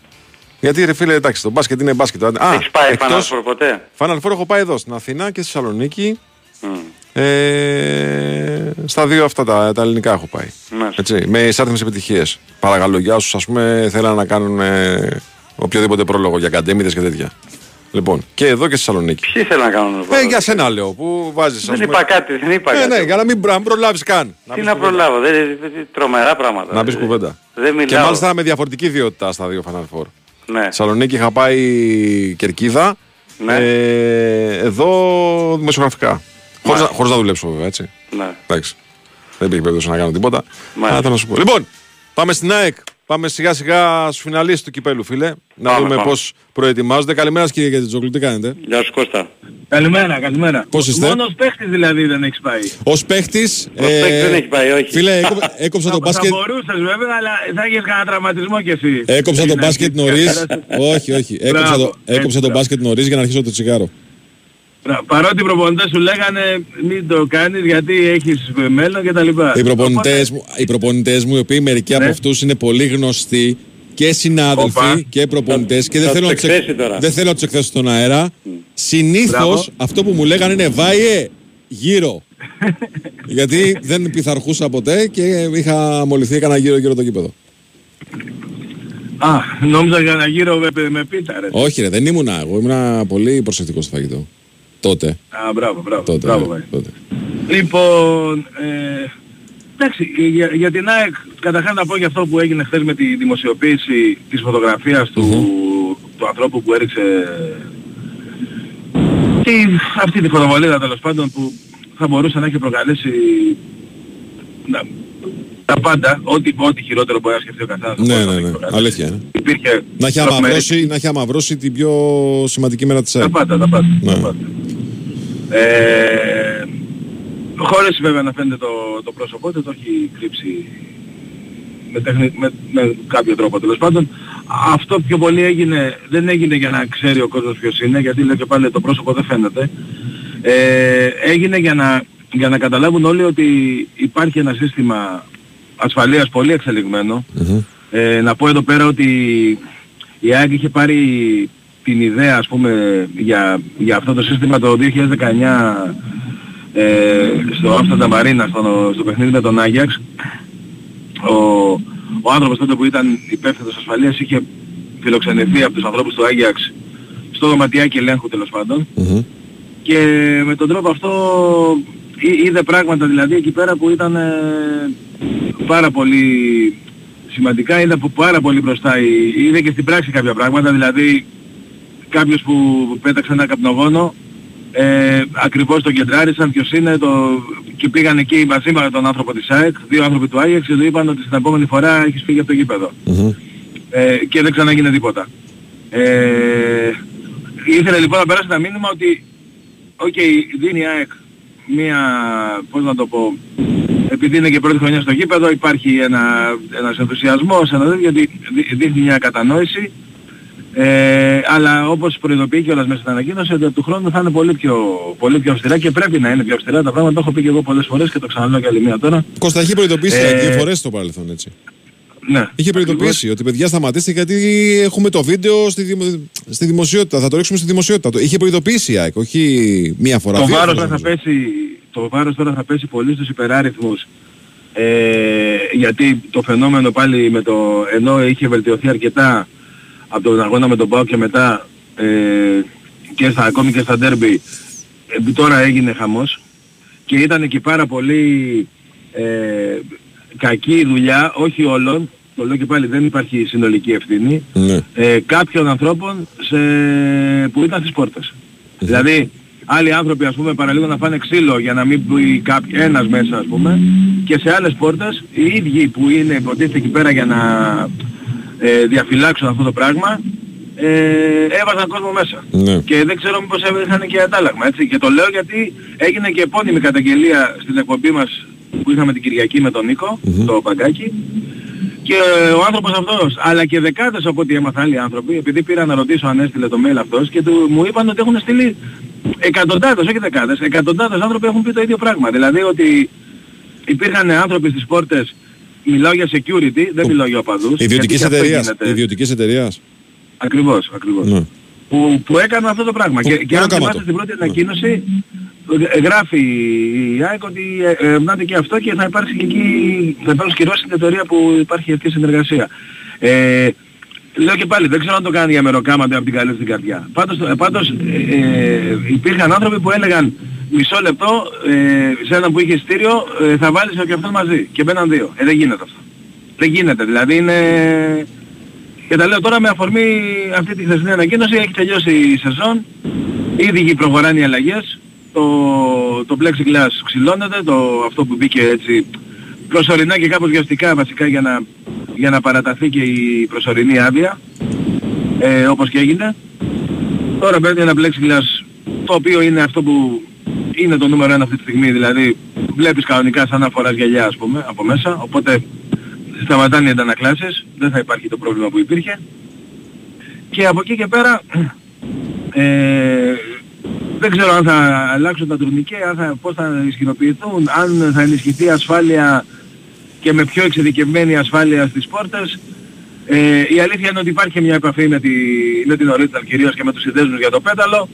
Γιατί ρε φίλε, εντάξει, το μπάσκετ είναι μπάσκετ. Α, Έχεις πάει εκτός- Final Four ποτέ; Final Four έχω πάει εδώ, στην Αθήνα και στη Θεσσαλονίκη. Μμ. Ε, στα δύο αυτά τα, τα ελληνικά έχω πάει. Ναι. Έτσι, με εισάρτημες επιτυχίες. Παρακαλώ για όσους ας πούμε θέλαν να κάνουν ε, οποιοδήποτε πρόλογο για καντέμιδες και τέτοια. Λοιπόν, και εδώ και στη Θεσσαλονίκη. Ποιοι θέλουν να κάνουν Ε, για σένα λέω, που βάζεις ας Δεν πούμε... είπα κάτι, δεν είπα Ε, κάτι. ναι, για να μην πρα- προλάβεις καν. Τι πεις να κουβέντα. προλάβω, δεν, δεν- τρομερά πράγματα. Να πεις κουβέντα. Δεν μιλάω. Και μάλιστα με διαφορετική ιδιότητα στα δύο Final Four. Ναι. Θεσσαλονίκη είχα πάει κερκίδα. Ναι. Ε, εδώ δημοσιογραφικά. Χωρίς, να, χωρίς να δουλέψω βέβαια, έτσι. Ναι. Εντάξει. Δεν υπήρχε περίπτωση να κάνω τίποτα. Μάλιστα. Αλλά θέλω να σου πω. Λοιπόν, πάμε στην ΑΕΚ. Πάμε σιγά σιγά στους φιναλίστες του κυπέλου, φίλε. Να Πάμε, δούμε πάμε. πώς προετοιμάζονται. Καλημέρα κύριε Γιατζόγλου, τι κάνετε; Γεια σου Κώστα. Καλημέρα, καλημέρα. Πώς είστε; Μόνος παίχτης δηλαδή δεν έχεις πάει. Ως παίχτης... Ως παίκτης δεν έχει πάει, όχι. Φίλε, έκο- έκοψα το Θα- μπάσκετ... Θα μπορούσες βέβαια, αλλά θα έχεις κανένα τραυματισμό κι εσύ. Έκοψα το Στην μπάσκετ αρχή. νωρίς. [LAUGHS] όχι, όχι. Έκοψα Μπράβο, το, έκοψα έτσι, το μπράβο. μπάσκετ νωρίς για να αρχίσω το τσιγάρο. Μπράβο. Παρότι οι προπονητές σου λέγανε μην το κάνεις γιατί έχεις μέλλον και τα λοιπά. Οι προπονητές, μου, οι προπονητές μου, οι οποίοι μερικοί από Ναι. αυτούς είναι πολύ γνωστοί και συνάδελφοι Οπα. και προπονητές και δεν θα θέλω, να τους τους εκ- εκθέσει τώρα. δεν θέλω να τους εκθέσω στον αέρα. Συνήθως Μπράβο. αυτό που μου λέγανε είναι βάιε γύρω. [LAUGHS] Γιατί δεν πειθαρχούσα ποτέ και είχα μολυθεί έκανα γύρω γύρω το κήπεδο. Α, νόμιζα για να γύρω με, με πίτα ρε. Όχι ρε, δεν ήμουνα. Εγώ ήμουνα πολύ προσεκτικός στο φαγητό. Τότε. Α, μπράβο, μπράβο. Τότε, μπράβο ναι, βέβαια. τότε. Λοιπόν, ε, εντάξει, για, για την ΑΕΚ καταρχάς να πω για αυτό που έγινε χθες με τη δημοσιοποίηση της φωτογραφίας του, του ανθρώπου που έριξε τη, αυτή τη φωτοβολίδα τέλος πάντων που θα μπορούσε να έχει προκαλέσει να, τα πάντα, ό,τι, ό,τι χειρότερο μπορεί να σκεφτεί ο καθένας. θα Ναι, μπορούσε να ναι, έχει ναι. προκαλέσει. Αλήθεια είναι. Υπήρχε Να έχει, τρομερή- αμαυρώσει, να έχει αμαυρώσει την πιο σημαντική μέρα της τα ΑΕΚ. πάντα, τα πάντα. Ναι. τα πάντα. Ε, χωρίς βέβαια να φαίνεται το, το πρόσωπό του, το έχει κρύψει με, τεχνη, με, με κάποιο τρόπο τέλος πάντων. Αυτό πιο πολύ έγινε, δεν έγινε για να ξέρει ο κόσμος ποιος είναι, γιατί λέω και πάλι το πρόσωπο δεν φαίνεται. Ε, έγινε για να, για να καταλάβουν όλοι ότι υπάρχει ένα σύστημα ασφαλείας πολύ εξελιγμένο. Μμμ. Ε, να πω εδώ πέρα ότι η ΑΕΚ είχε πάρει την ιδέα ας πούμε για, για αυτό το σύστημα το 2019 ε, στο Amsterdam Arena στο, στο παιχνίδι με τον Άγιαξ ο, ο άνθρωπος τότε που ήταν υπεύθυνος ασφαλείας είχε φιλοξενηθεί από τους ανθρώπους του Άγιαξ στο δωματιάκι ελέγχου τέλος πάντων Μμμ. και με τον τρόπο αυτό εί- είδε πράγματα δηλαδή εκεί πέρα που ήταν ε, πάρα πολύ σημαντικά, είδε από πάρα πολύ μπροστά, η- είδε και στην πράξη κάποια πράγματα, δηλαδή κάποιος που πέταξε ένα καπνογόνο ε, ακριβώς τον κεντράρισαν ποιος είναι το... και πήγαν εκεί μαζί με τον άνθρωπο της ΑΕΚ, δύο άνθρωποι του Άγιαξ και του είπαν ότι στην επόμενη φορά έχεις φύγει από το γήπεδο Μμμ. ε, και δεν ξανάγινε τίποτα. Ε, ήθελε λοιπόν να περάσει ένα μήνυμα ότι οκ, δίνει η ΑΕΚ μία, πώς να το πω, επειδή είναι και πρώτη χρονιά στο γήπεδο υπάρχει ένα, ένας ενθουσιασμός, ένα τέτοιο, γιατί δει- δείχνει μια κατανόηση ε, αλλά όπως προειδοποιεί κιόλας μέσα στην ανακοίνωση ότι του χρόνου θα είναι πολύ πιο, πολύ πιο αυστηρά και πρέπει να είναι πιο αυστηρά τα πράγματα. Το έχω πει και εγώ πολλές φορές και το ξαναλέω και άλλη μία τώρα. Κώστα έχει προειδοποιήσει Ε, δύο φορές στο παρελθόν έτσι. Ναι. Είχε προειδοποιήσει ότι παιδιά σταματήστε γιατί έχουμε το βίντεο στη, δημο- στη δημοσιότητα. Θα το ρίξουμε στη δημοσιότητα. Το είχε προειδοποιήσει η ΑΕΚ, όχι μία φορά. Το δύο βάρος φορές, τώρα θα νομίζω. πέσει, το βάρος τώρα θα πέσει πολύ στους υπεράριθμους ε, γιατί το φαινόμενο πάλι με το, ενώ είχε βελτιωθεί αρκετά από τον αγώνα με τον ΠΑΟ και μετά ε, και στα, ακόμη και στα ντέρμπι ε, τώρα έγινε χαμός και ήταν εκεί πάρα πολύ ε, κακή δουλειά, όχι όλων, το λέω και πάλι δεν υπάρχει συνολική ευθύνη, Ναι. ε, κάποιων ανθρώπων σε, που ήταν στις πόρτες. Δηλαδή, άλλοι άνθρωποι ας πούμε παραλίγο να φάνε ξύλο για να μην μπει κάποι, ένας μέσα ας πούμε και σε άλλες πόρτες οι ίδιοι που είναι υποτίθεται εκεί πέρα για να ε, διαφυλάξουν αυτό το πράγμα ε, έβαζαν κόσμο μέσα. Ναι. Και δεν ξέρω μήπως είχαν και αντάλλαγμα έτσι. Και το λέω γιατί έγινε και επώνυμη καταγγελία στην εκπομπή μας που είχαμε την Κυριακή με τον νικο το Παγκάκι και ο άνθρωπος αυτός, αλλά και δεκάδες από ό,τι έμαθα άλλοι άνθρωποι, επειδή πήρα να ρωτήσω αν έστειλε το mail αυτός και του, μου είπαν ότι έχουν στείλει εκατοντάδες, όχι δεκάδες, εκατοντάδες άνθρωποι έχουν πει το ίδιο πράγμα. Δηλαδή ότι υπήρχαν άνθρωποι στις πόρτες, μιλάω για security, δεν μιλάω για οπαδούς. Ιδιωτικής γιατί και αυτό εταιρείας. γίνεται. Ιδιωτικής εταιρείας. Ακριβώς, ακριβώς. Ναι. Που, που έκαναν αυτό το πράγμα. Που- Και, που και αν έκαμα θυμάστε το. στην πρώτη ανακοίνωση, ε, γράφει η ΑΕΚ ότι ε, ερευνάται και αυτό και θα υπάρξει και εκεί, θα υπάρξει κυρώσεις στην εταιρεία που υπάρχει αυτή η συνεργασία. Ε, λέω και πάλι, δεν ξέρω αν το κάνει για μεροκάματα από την καλή στην καρδιά. Πάντως, ε, πάντως ε, ε, υπήρχαν άνθρωποι που έλεγαν μισό λεπτό ε, σε έναν που είχε ειστήριο ε, θα βάλεις και αυτόν μαζί. Και μπαίναν δύο. Ε, δεν γίνεται αυτό. Δεν γίνεται. Δηλαδή είναι... Και τα λέω τώρα με αφορμή αυτή τη χθεσινή ανακοίνωση, έχει τελειώσει η σεζόν, ήδη προχωράνε οι αλλαγές, το, το plexiglass ξυλώνεται, το, αυτό που μπήκε έτσι προσωρινά και κάπως βιαστικά βασικά για να για να παραταθεί και η προσωρινή άδεια, ε, όπως και έγινε. Τώρα παίρνει ένα plexiglass το οποίο είναι αυτό που είναι το νούμερο ένα αυτή τη στιγμή, δηλαδή βλέπεις κανονικά σαν να φοράς γυαλιά ας πούμε από μέσα, οπότε σταματάνε οι αντανακλάσεις, δεν θα υπάρχει το πρόβλημα που υπήρχε. Και από εκεί και πέρα ε, δεν ξέρω αν θα αλλάξουν τα τουρνικέ, αν θα, πώς θα ισχυροποιηθούν, αν θα ενισχυθεί η ασφάλεια και με πιο εξειδικευμένη ασφάλεια στις πόρτες. Ε, η αλήθεια είναι ότι υπάρχει μια επαφή με, τη, με την Original κυρίως και με τους συνδέσμους για το πέταλο.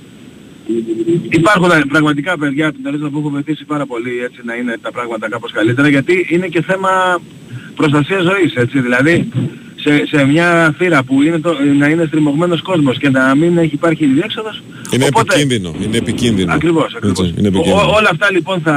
Υπάρχουν πραγματικά παιδιά από την Original που έχουν βοηθήσει πάρα πολύ έτσι να είναι τα πράγματα κάπως καλύτερα γιατί είναι και θέμα προστασίας ζωής έτσι δηλαδή σε, σε μια θύρα που είναι το, να είναι στριμωγμένος κόσμος και να μην έχει υπάρχει διέξοδος. Είναι Οπότε, επικίνδυνο. Είναι επικίνδυνο. Ακριβώς, ακριβώς. Έτσι, είναι επικίνδυνο. Ό, όλα αυτά λοιπόν θα,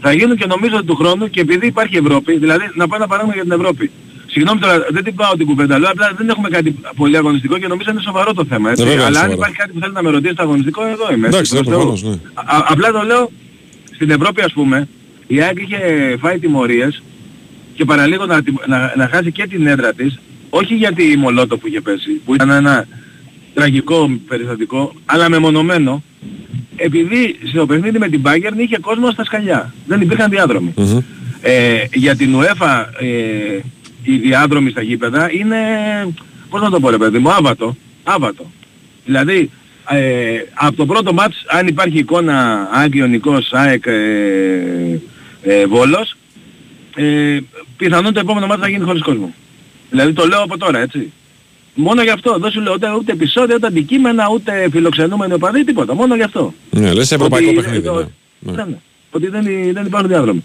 θα γίνουν και νομίζω ότι του χρόνου και επειδή υπάρχει Ευρώπη, δηλαδή να πω ένα παράδειγμα για την Ευρώπη. Συγγνώμη τώρα, δεν την πάω την κουβέντα, αλλά απλά δεν έχουμε κάτι πολύ αγωνιστικό και νομίζω είναι σοβαρό το θέμα. Έτσι. βέβαια, αλλά αν σοβαρό. υπάρχει κάτι που θέλει να με ρωτήσει το αγωνιστικό, εδώ είμαι. Εντάξει, έτσι, ναι, προς Θεού. προφανώς, ναι. Α- απλά το λέω, στην Ευρώπη ας πούμε, η ΑΕΚ είχε φάει τιμωρίες και παραλίγο να, τιμ- να, να χάσει και την έδρα της, όχι γιατί η Μολότο που είχε πέσει, που ήταν ένα τραγικό περιστατικό, αλλά μεμονωμένο, επειδή στο παιχνίδι με την Bayern είχε κόσμο στα σκαλιά. Δεν υπήρχαν διάδρομοι. Ε, για την UEFA ε, οι διάδρομοι στα γήπεδα είναι, πώς να το πω ρε παιδί μου, άβατο. Άβατο. Δηλαδή, ε, από το πρώτο μάτς, αν υπάρχει εικόνα Άγιο Νικός, ΑΕΚ, ε, ε, Βόλος, ε, πιθανόν το επόμενο μάτς θα γίνει χωρίς κόσμο. Δηλαδή το λέω από τώρα, έτσι. Μόνο γι' αυτό. Δεν σου λέω ούτε, ούτε επεισόδια, ούτε αντικείμενα, ούτε φιλοξενούμενοι οπαδοί, τίποτα. Μόνο γι' αυτό. Ναι, λες ευρωπαϊκό Ότι- παιχνίδι. το- ναι. ναι, ναι. Ότι δεν, δεν υπάρχουν διάδρομοι.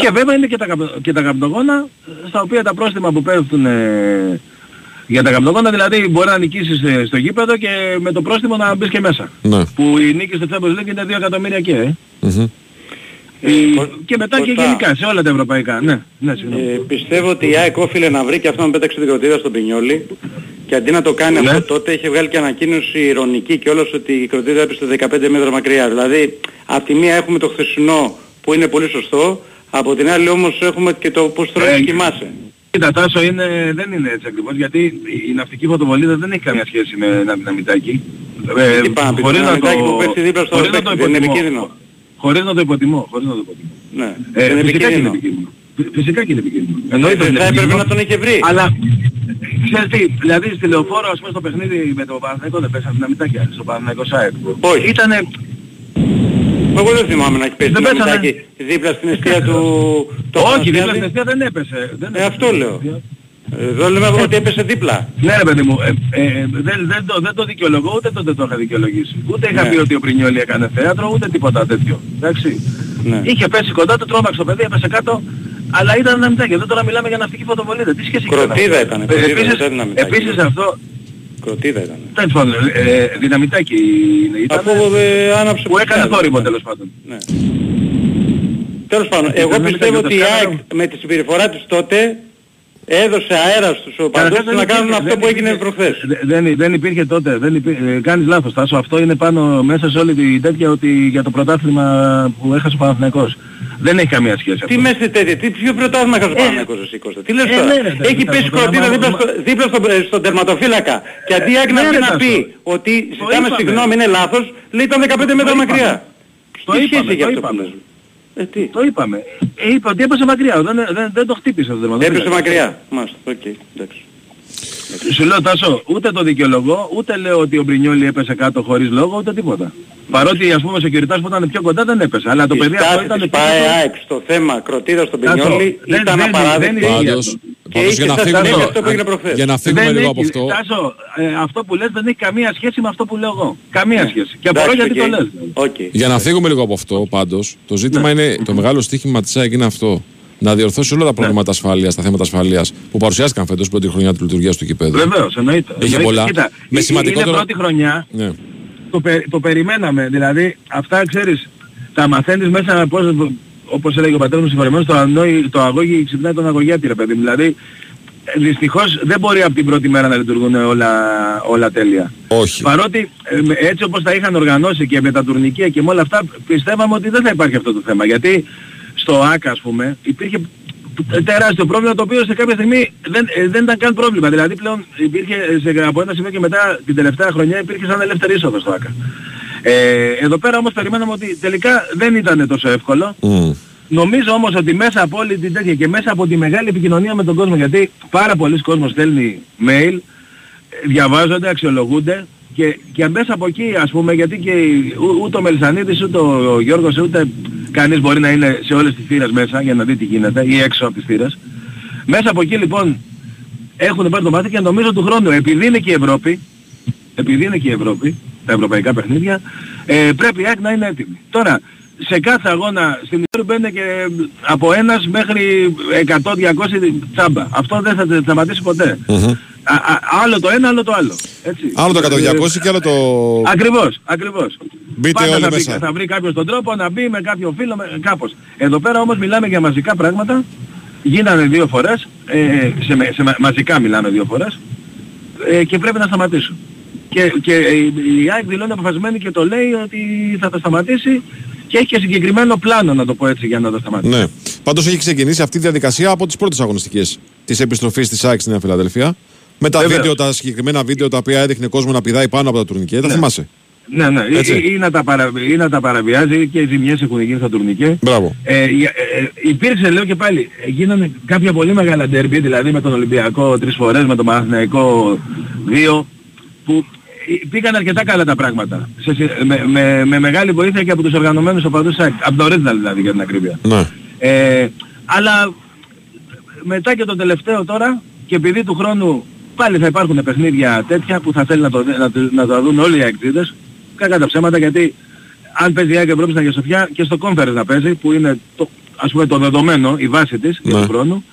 Και βέβαια είναι και τα, καπ- και τα καπνογόνα, στα οποία τα πρόστιμα που πέφτουν ε, για τα καπνογόνα, δηλαδή μπορεί να νικήσεις ε, στο γήπεδο και με το πρόστιμο να μπεις και μέσα. Ναι. Που η νίκη στο Champions League είναι 2 εκατομμύρια και, ε. Μμμ. Η- και μετά και Κώστα. γενικά σε όλα τα ευρωπαϊκά. Ναι, ναι, συγγνώμη. Ε, πιστεύω ότι η ΑΕΚ όφιλε να βρει και αυτό να πέταξε την κροτίδα στον Πινιόλι και αντί να το κάνει Ναι. αυτό τότε είχε βγάλει και ανακοίνωση ηρωνική και όλος ότι η κροτίδα έπεσε 15 μέτρα μακριά. Δηλαδή από τη μία έχουμε το χθεσινό που είναι πολύ σωστό, από την άλλη όμως έχουμε και το πώς τρώει Ε, κοιμάσαι. Κοίτα Τάσο είναι, δεν είναι έτσι ακριβώς γιατί η ναυτική φωτοβολίδα δεν έχει καμία σχέση με ένα δυναμητάκι. Ε, Τι πάμε, χωρίς το να δυναμητάκι που πέφτει δίπλα στο χωρίς να το παίκτη, δεν είναι υποτιμώ. επικίνδυνο. Χωρίς να το υποτιμώ. Χωρίς να το υποτιμώ. Ναι, Ε, είναι φυσικά και είναι επικίνδυνο. επικίνδυνο. Φυ- Φυσικά και είναι επικίνδυνο. Ε, Εννοείται ότι θα είναι έπρεπε επικίνδυνο. να τον είχε βρει. Αλλά ξέρεις τι, δηλαδή στη λεωφόρο ας πούμε στο παιχνίδι με το Παναθηναϊκό δεν πέσανε δυναμητάκια στο Παναθηναϊκό ΣΑΕΚ. Όχι. Ήτανε, Εγώ δεν θυμάμαι να έχει πέσει Δεν πέσανε. δυναμητάκι δίπλα στην αιστεία του... το όχι Αθανασιάδη. δίπλα στην αιστεία δεν έπεσε. Δεν Ε, αυτό λέω. Εδώ λέμε ότι έπεσε δίπλα. Ναι ρε παιδί μου, ε, ε, δεν, δεν, το, δεν το δικαιολογώ, ούτε τότε το είχα δικαιολογήσει. Ούτε είχα Ναι. πει ότι ο Πρινιόλη έκανε θέατρο, ούτε τίποτα τέτοιο. Εντάξει. Ναι. Είχε πέσει κοντά του, τρόμαξε το παιδί, έπεσε κάτω, αλλά ήταν δυναμητάκι. Εδώ τώρα μιλάμε για ναυτική φωτοβολίδα. Τι σχέση έχει το Κροτίδα δυναμητάκι; ήταν, Ε, κροτίδα, επίσης, δεν ήταν δυναμητάκι. επίσης αυτό, Κροτίδα ήταν. τέλος πάντων, ε, δυναμητάκι είναι, ήταν, Αφού ε, άναψε που έκανε πουστιά, θόρυβο ναι. τέλος πάντων. Ναι. Τέλος πάντων, εγώ δεν πιστεύω ήταν ότι η και το ΑΕΚ σκάνδαλο. με τη συμπεριφορά της τότε έδωσε αέρα στους οπαδούς Καταρχάς, τους να δεν κάνουν υπήρχε- αυτό δεν που έγινε υπήρχε- προχθές. δε- Δεν, δεν υπήρχε τότε, δεν υπήρχε, ε, κάνεις λάθος Τάσο, αυτό είναι πάνω μέσα σε όλη τη τέτοια ότι για το πρωτάθλημα που έχασε ο Παναθηναϊκός. Δεν έχει καμία σχέση Τι αυτό. μέσα σε τέτοια, τι ποιο πρωτάθλημα έχασε ο Παναθηναϊκός εσύ Κώστα; Τι λες ε, τώρα; ναι, ρε, Έχει παιδιά, πέσει το κροτίδα θέμα- δίπλα, μα- στο, δίπλα στον, ε, στον τερματοφύλακα. Και αντί η ΑΕΚ να Ναι, βγει ρε, να Τάσο. πει ότι ζητάμε είπαμε. συγγνώμη είναι λάθος, λέει ήταν 15 μέτρα είπαμε. μακριά. Το Τι είπαμε, σχέση έχει το αυτό που είπαμε. λες; Ε, τι. Το είπαμε. Ε, είπα ότι έπεσε μακριά, δεν, δεν, δεν το χτύπησε το τερματοφύλακα. Έπεσε μακριά. Μάλιστα, οκ, εντάξει. Σου λέω Τάσο, ούτε το δικαιολογώ, ούτε λέω ότι ο Μπρινιόλι έπεσε κάτω χωρίς λόγο, ούτε τίποτα. Παρότι ας πούμε ο σεκιουριτάς που ήταν πιο κοντά δεν έπεσε. Αλλά το Η παιδί αυτό στάση ήταν της πιο ΠΑΕ κάτω. ΑΕΚ στο θέμα κροτίδας στον Τάσο, Μπρινιόλι δεν- ήταν δεν- απαράδεκτη. δεν είναι Πάντως, αυτό. Και πάντως είχε για να σαν φύγουμε, συνέπεια λίγο- αυτό που έγινε προχθές. για να φύγουμε Δεν λίγο έχει, από αυτό. Τάσο, ε, αυτό που λες δεν έχει καμία σχέση με αυτό που λέω εγώ. Καμία Ναι. σχέση. Και απορώ Εντάξει, γιατί οκ. το λες. Οκ. Για να φύγουμε λίγο από αυτό πάντως, το ζήτημα Ναι. είναι, το μεγάλο στοίχημα της ΑΕΚ είναι αυτό. Να διορθώσει όλα τα προβλήματα ασφαλείας, τα θέματα ασφαλείας που παρουσιάστηκαν φέτος πρώτη χρονιά του λειτουργίας του γηπέδου. Βεβαίως, εννοείται. Είχε Εννοείται. πολλά. Κοίτα, Με ε- σημαντικότερο- Είναι πρώτη χρονιά, Ναι. το, πε- το περιμέναμε. Δηλαδή, αυτά ξέρεις, τα μαθαίνεις μέσα πώς, όπως έλεγε ο πατέρας μου συγχωρεμένος, το, ανόη, το αγώγι ξυπνάει τον αγωγιάτη ρε παιδί μου. Δηλαδή, ε, δυστυχώς δεν μπορεί από την πρώτη μέρα να λειτουργούν όλα, όλα τέλεια. Όχι. Παρότι ε, με- έτσι όπως τα είχαν οργανώσει και με τα τουρνικεία και με όλα αυτά πιστεύαμε ότι δεν θα υπάρχει αυτό το θέμα. Γιατί στο ΆΚΑ ας πούμε υπήρχε τεράστιο πρόβλημα το οποίο σε κάποια στιγμή δεν, ε, δεν ήταν καν πρόβλημα. Δηλαδή πλέον υπήρχε σε, από ένα σημείο και μετά την τελευταία χρονιά υπήρχε σαν ελεύθερη είσοδος στο ΆΚΑ. Ε, εδώ πέρα όμως περιμέναμε ότι τελικά δεν ήταν τόσο εύκολο. Νομίζω όμως ότι μέσα από όλη την τέτοια και μέσα από τη μεγάλη επικοινωνία με τον κόσμο, γιατί πάρα πολλοί κόσμος στέλνει mail, διαβάζονται, αξιολογούνται και, και μέσα από εκεί ας πούμε, γιατί και ού- ούτε ο Μελισανίδης, ούτε ο Γιώργος, ούτε κανείς μπορεί να είναι σε όλες τις θύρες μέσα για να δει τι γίνεται ή έξω από τις θύρες. Μέσα από εκεί λοιπόν έχουν πάρει το μάτι και νομίζω του χρόνου, επειδή είναι και η Ευρώπη, επειδή είναι και η Ευρώπη, τα ευρωπαϊκά παιχνίδια, ε, πρέπει η ΑΕΚ να είναι έτοιμη. Τώρα, σε κάθε αγώνα στην Ευρώπη μπαίνει και από ένας μέχρι 100-200 τσάμπα. Αυτό δεν θα σταματήσει ποτέ. Α, α, άλλο το ένα, άλλο το άλλο. Έτσι. Άλλο το 100-200 και άλλο το... Ακριβώς, ακριβώς. Μπείτε Πάντα όλοι θα, βρει, μέσα. θα βρει κάποιος τον τρόπο να μπει με κάποιο φίλο, με, κάπως. Εδώ πέρα όμως μιλάμε για μαζικά πράγματα. Γίνανε δύο φορές, ε, σε, με- σε, μα- μαζικά μιλάμε δύο φορές ε, και πρέπει να σταματήσουν. Και, και η η ΑΕΚ δηλώνει αποφασισμένη και το λέει ότι θα τα σταματήσει και έχει και συγκεκριμένο πλάνο να το πω έτσι για να τα σταματήσει. Ναι. Πάντως έχει ξεκινήσει αυτή η διαδικασία από τις πρώτες αγωνιστικές της επιστροφής της ΑΕΚ στη Νέα Φιλαδελφία. Με τα Βεβαίως. βίντεο, τα συγκεκριμένα βίντεο τα οποία έδειχνε κόσμο να πηδάει πάνω από τα τουρνικέ. Τα θυμάσαι; Ναι, ναι, ή, Έτσι. ή- ή να τα παρα, ή να τα παραβιάζει και οι ζημιές έχουν γίνει στα τουρνικέ. Μπράβο. Ε, για- ε, ε, υπήρξε, λέω και πάλι, ε, γίνανε κάποια πολύ μεγάλα ντέρμπι, δηλαδή με τον Ολυμπιακό τρεις φορές, με τον Παναθηναϊκό δύο, που ε, πήγαν αρκετά καλά τα πράγματα. Σε, συ- με, με, με μεγάλη βοήθεια και από τους οργανωμένους οπαδούς, ΑΕΚ, από το original δηλαδή για την ακρίβεια. Ναι. Ε, αλλά μετά και το τελευταίο τώρα και επειδή του χρόνου πάλι θα υπάρχουν παιχνίδια τέτοια που θα θέλει να το, δει- να, το- να το δουν όλοι οι αεκτήτες κακά τα ψέματα γιατί αν παίζει η ΑΕΚ Ευρώπη στην Αγία Σοφιά και στο Conference να παίζει που είναι το, ας πούμε το δεδομένο, η βάση της για Ναι. του χρόνου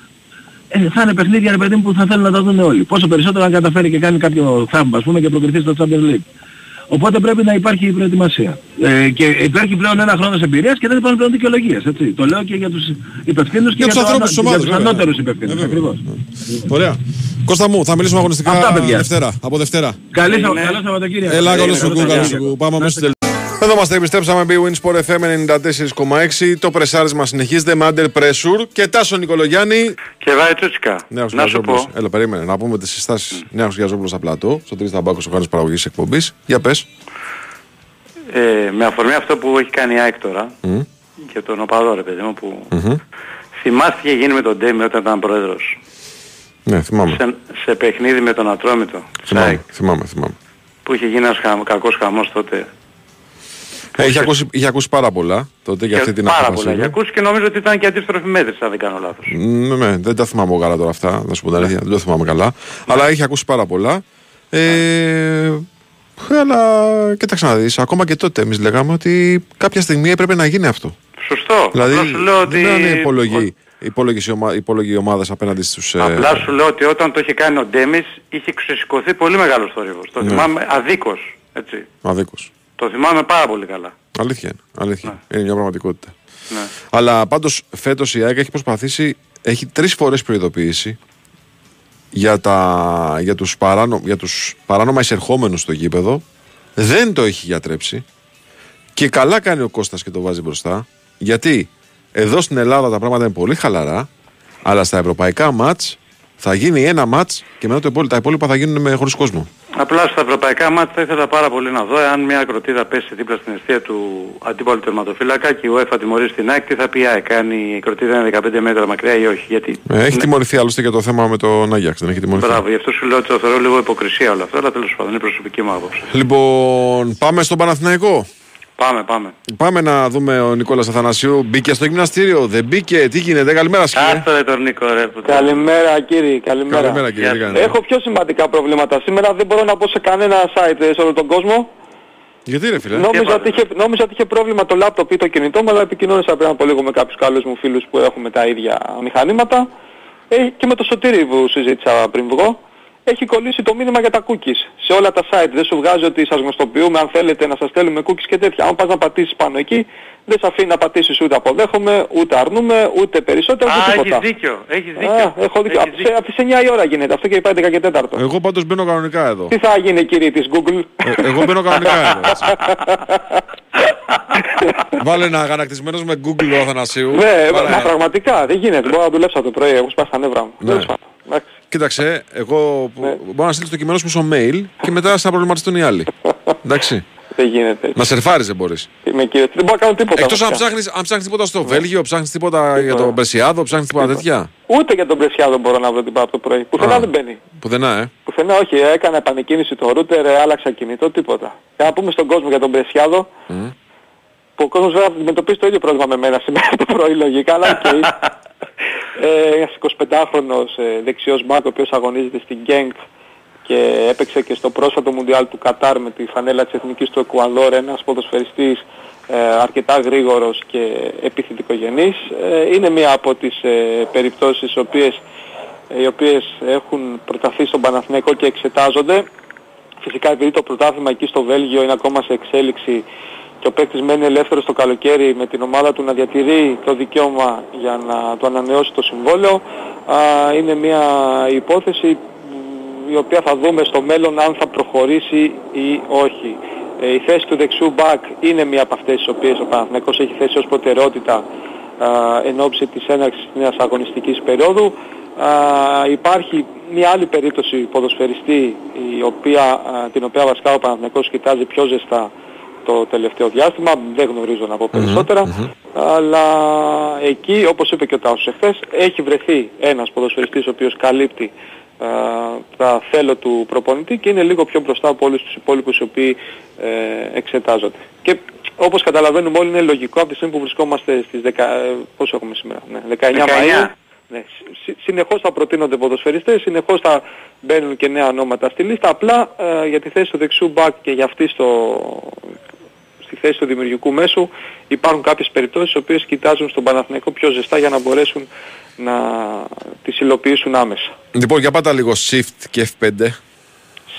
ε, θα είναι παιχνίδια ρε παιδί μου που θα θέλουν να τα δουν όλοι. Πόσο περισσότερο αν καταφέρει και κάνει κάποιο θαύμα ας πούμε και προκριθεί στο Champions League. Οπότε πρέπει να υπάρχει η προετοιμασία. Ε, και υπάρχει πλέον ένα χρόνος εμπειρίας και δεν υπάρχουν πλέον δικαιολογίες. Έτσι. Το λέω και για τους υπευθύνους και Για για, τους το ανθρώπους της ανα- για ομάδας, τους βέβαια. ανώτερους υπευθύνους. Ε, βέβαια. Ακριβώς. Ωραία. Κώστα μου, θα μιλήσουμε αγωνιστικά Αυτά, παιδιά. Δευτέρα. Από Δευτέρα. Καλή σα- καλό Σαββατοκύριακο. Έλα, καλό Ε, σου καλό κου, καλό σου Σαββατοκύριακο. κου. Πάμε αμέσως στο τελ- Εδώ είμαστε, επιστρέψαμε Big Win Sport FM 94,6. Το πρεσάρισμα συνεχίζεται με under pressure και Τάσο Νικολογιάννη. Και βάει τσούτσικα. Νέος Να σου Γιαζόπουλος. πω. Έλα, περίμενε να πούμε τις συστάσεις. Νέος Γιαζόπουλος στα πλατό, στο Τρεις Ταμπάκος, ο χάρης παραγωγής εκπομπής. Για πες. Ε, με αφορμή αυτό που έχει κάνει η ΑΕΚ τώρα Μμ. και τον οπαδό ρε παιδί μου που Μμμ. θυμάστε τι είχε γίνει με τον Ντέμι όταν ήταν πρόεδρος Ναι, θυμάμαι. σε, σε παιχνίδι με τον Ατρόμητο της Θυμάμαι, ΑΕΚ θυμάμαι, θυμάμαι. που είχε γίνει ένας χαμ, κακός χαμός τότε. Ε, είχε, ακούσει, είχε ακούσει πάρα πολλά τότε για Και αυτή την πάρα απόφαση. πολλά. Για ακούσει και νομίζω ότι ήταν και αντίστροφη μέτρηση αν δεν κάνω λάθος. Ναι, ναι, δεν τα θυμάμαι εγώ καλά τώρα αυτά, να σου πω την αλήθεια, δεν το θυμάμαι καλά. Αλλά είχε ακούσει πάρα πολλά. Ε, αλλά κοίταξε να δεις, ακόμα και τότε εμείς λέγαμε ότι κάποια στιγμή έπρεπε να γίνει αυτό. Σωστό. Δηλαδή, Απλά σου λέω ότι... δεν είναι υπολογή, υπόλογες οι ομα, υπόλογοι ομάδες απέναντι στους... ε, Απλά σου λέω ότι όταν το είχε κάνει ο Ντέμις είχε ξεσηκωθεί πολύ μεγάλος θόρυβος. Το Ναι. θυμάμαι αδίκως. Έτσι. Αδίκως. Το θυμάμαι πάρα πολύ καλά. Αλήθεια είναι. Αλήθεια. Είναι μια πραγματικότητα. Ναι. Αλλά πάντως φέτος η ΑΕΚ έχει προσπαθήσει, έχει τρεις φορές προειδοποιήσει για, τα, για, τους παράνο, για τους παράνομα εισερχόμενους στο γήπεδο. Δεν το έχει γιατρέψει. Και καλά κάνει ο Κώστας και το βάζει μπροστά. Γιατί εδώ στην Ελλάδα τα πράγματα είναι πολύ χαλαρά. Αλλά στα ευρωπαϊκά μάτς θα γίνει ένα μάτς και μετά το υπόλοιπο, τα υπόλοιπα θα γίνουν με χωρίς κόσμο. Απλά στα ευρωπαϊκά μάτια θα ήθελα πάρα πολύ να δω αν μια ακροτίδα πέσει δίπλα στην αιστεία του αντίπαλου τερματοφύλακα και η UEFA τιμωρήσει την ΑΕΚ, τι θα πει η ΑΕΚ, αν η ακροτίδα είναι 15 μέτρα μακριά ή όχι. Γιατί Ε, έχει Ναι. τιμωρηθεί άλλωστε και το θέμα με τον Άγιαξ. Δεν έχει τιμωρηθεί. Μπράβο, γι' αυτό σου λέω ότι το θεωρώ λίγο υποκρισία όλο αυτό, αλλά τέλος πάντων είναι προσωπική μου άποψη. Λοιπόν, πάμε στον Παναθηναϊκό. Πάμε, πάμε. Πάμε να δούμε ο Νικόλας Αθανασίου. Μπήκε στο γυμναστήριο, δεν μπήκε, τι γίνεται, καλημέρα σκύλε. Άστο ρε τον Νίκο ρε. που- Καλημέρα κύριε, καλημέρα. Καλημέρα κύριε, τι κάνετε; Έχω πιο σημαντικά προβλήματα. Σήμερα δεν μπορώ να πω σε κανένα site ε, σε όλο τον κόσμο. Γιατί ρε φίλε; Νόμιζα ότι, είχε, νόμιζα ότι είχε πρόβλημα το λάπτοπ ή το κινητό μου, αλλά επικοινώνησα πριν από λίγο με κάποιους καλούς μου φίλους που έχουμε τα ίδια μηχανήματα. Ε, και με το Σωτήρι που συζήτησα πριν βγω. Έχει κολλήσει το μήνυμα για τα cookies σε όλα τα site. Δεν σου βγάζει ότι σας γνωστοποιούμε αν θέλετε να σας στέλνουμε cookies και τέτοια. Αν πας να πατήσεις πάνω εκεί, δεν σε αφήνει να πατήσεις ούτε αποδέχομαι, ούτε αρνούμε, ούτε περισσότερο, Α, ούτε έχεις τίποτα. δίκιο, έχεις δίκιο. Α, έχω δίκιο. Από τις- Από τις 9 η ώρα γίνεται αυτό και πάει 10 και 4. Εγώ πάντως μπαίνω κανονικά εδώ. Τι θα γίνει κύριε της Google; Ε, εγώ μπαίνω κανονικά εδώ. έτσι. Βάλε ένα αγανακτισμένος με Google ο Αθανασίου. Ναι, Βάλε μα ένα. πραγματικά δεν γίνεται. Μπορώ να δουλέψω το πρωί, έχω σπάσει τα νεύρα μου. Ναι. Τέλος πάντων. Εντάξει. Κοίταξε, εγώ που- Ναι. μπορώ να στείλεις το κείμενο σου στο mail και μετά θα προβληματιστούν οι άλλοι. Εντάξει. Δεν γίνεται. Να σερφάρεις δεν μπορείς. Είμαι κύριε, δεν μπορώ να κάνω τίποτα. Εκτός αν βασικά. ψάχνεις, αν ψάχνεις τίποτα στο Βέλγιο, ψάχνεις τίποτα για τον Πρεσιάδο, ψάχνεις τίποτα τέτοια. Ούτε για τον Πρεσιάδο μπορώ να βρω την πάρα από το πρωί. Πουθενά Α. δεν μπαίνει. Πουθενά, ε. Πουθενά όχι, έκανα επανεκκίνηση το router, ε, άλλαξα κινητό, τίποτα. Και να πούμε στον κόσμο για τον Πρεσιάδο, Μμ. που ο κόσμος βέβαια αντιμετωπίζει το ίδιο πρόβλημα με μένα σήμερα το πρωί λογικά, αλλά οκ. [LAUGHS] ε, ένας 25χρονος ε, δεξιός μπακ ο οποίος αγωνίζεται στην Genk και έπαιξε και στο πρόσφατο Μουντιάλ του Κατάρ με τη φανέλα της Εθνικής του Εκουαδόρ, ένας ποδοσφαιριστής ε, αρκετά γρήγορος και επιθετικογενής. Ε, είναι μία από τις ε, περιπτώσεις οι οποίες, οι οποίες έχουν προταθεί στον Παναθηναϊκό και εξετάζονται. Φυσικά επειδή το πρωτάθλημα εκεί στο Βέλγιο είναι ακόμα σε εξέλιξη και ο παίκτης μένει ελεύθερος το καλοκαίρι με την ομάδα του να διατηρεί το δικαίωμα για να το ανανεώσει το συμβόλαιο α, είναι μια υπόθεση μ, η οποία θα δούμε στο μέλλον αν θα προχωρήσει ή όχι. Ε, η θέση του δεξιού μπακ είναι μια από αυτές τις οποίες ο Παναθηναϊκός έχει θέσει ως προτεραιότητα α, εν ώψη της έναρξης της νέας αγωνιστικής περίοδου. Α, υπάρχει μια άλλη περίπτωση ποδοσφαιριστή η οποία, α, την οποία βασικά ο Παναθηναϊκός κοιτάζει πιο ζεστά το τελευταίο διάστημα, δεν γνωρίζω να πω περισσότερα, αλλά εκεί όπως είπε και ο Τάσος εχθές έχει βρεθεί ένας ποδοσφαιριστής ο οποίος καλύπτει α, τα θέλω του προπονητή και είναι λίγο πιο μπροστά από όλους τους υπόλοιπους οι οποίοι ε, εξετάζονται. Και όπως καταλαβαίνουμε όλοι είναι λογικό από τη στιγμή που βρισκόμαστε στις 10, ε, πόσο έχουμε σήμερα, ναι, 19, 19. Μαΐου, ναι, συ- συνεχώς θα προτείνονται ποδοσφαιριστές, συνεχώς θα μπαίνουν και νέα ονόματα στη λίστα. Απλά ε, για τη θέση του δεξιού μπακ και για αυτή στο, στη θέση του δημιουργικού μέσου υπάρχουν κάποιες περιπτώσεις οι οποίες κοιτάζουν στον Παναθηναϊκό πιο ζεστά για να μπορέσουν να τις υλοποιήσουν άμεσα. Λοιπόν, για πάτα λίγο Shift και F5.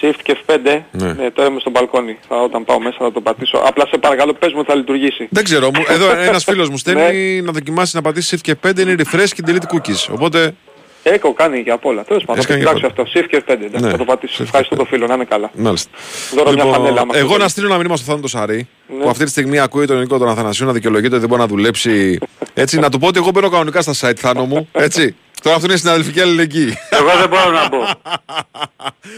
Shift και F5, Ναι. ναι. τώρα είμαι στο μπαλκόνι. Θα, όταν πάω μέσα θα το πατήσω. Απλά σε παρακαλώ πες μου ότι θα λειτουργήσει. Δεν ξέρω, μου, εδώ ένας φίλος μου [LAUGHS] Ναι. στέλνει να δοκιμάσει να πατήσει Shift και 5 είναι refresh και delete cookies. Οπότε, Έχω κάνει για απ' όλα. Τέλος πάντων, θα το Έχεις κάνει κοιτάξω αυτό. Shift και F5, εντάξει, Ναι. θα το πατήσω. Ευχαριστώ το φίλο, να είναι καλά. μάλιστα. Δώρο μια φανέλα, άμα εγώ θέλεις. να στείλω ένα μήνυμα στο Θάνο Σαρή, Ναι. που αυτή τη στιγμή ακούει τον Νίκο τον Αθανασίου να δικαιολογείται ότι δεν μπορεί να δουλέψει. Έτσι, να του πω ότι εγώ μπαίνω κανονικά στα site Θάνο μου. Έτσι. Τώρα αυτό είναι συναδελφική αλληλεγγύη. Εγώ δεν μπορώ να πω.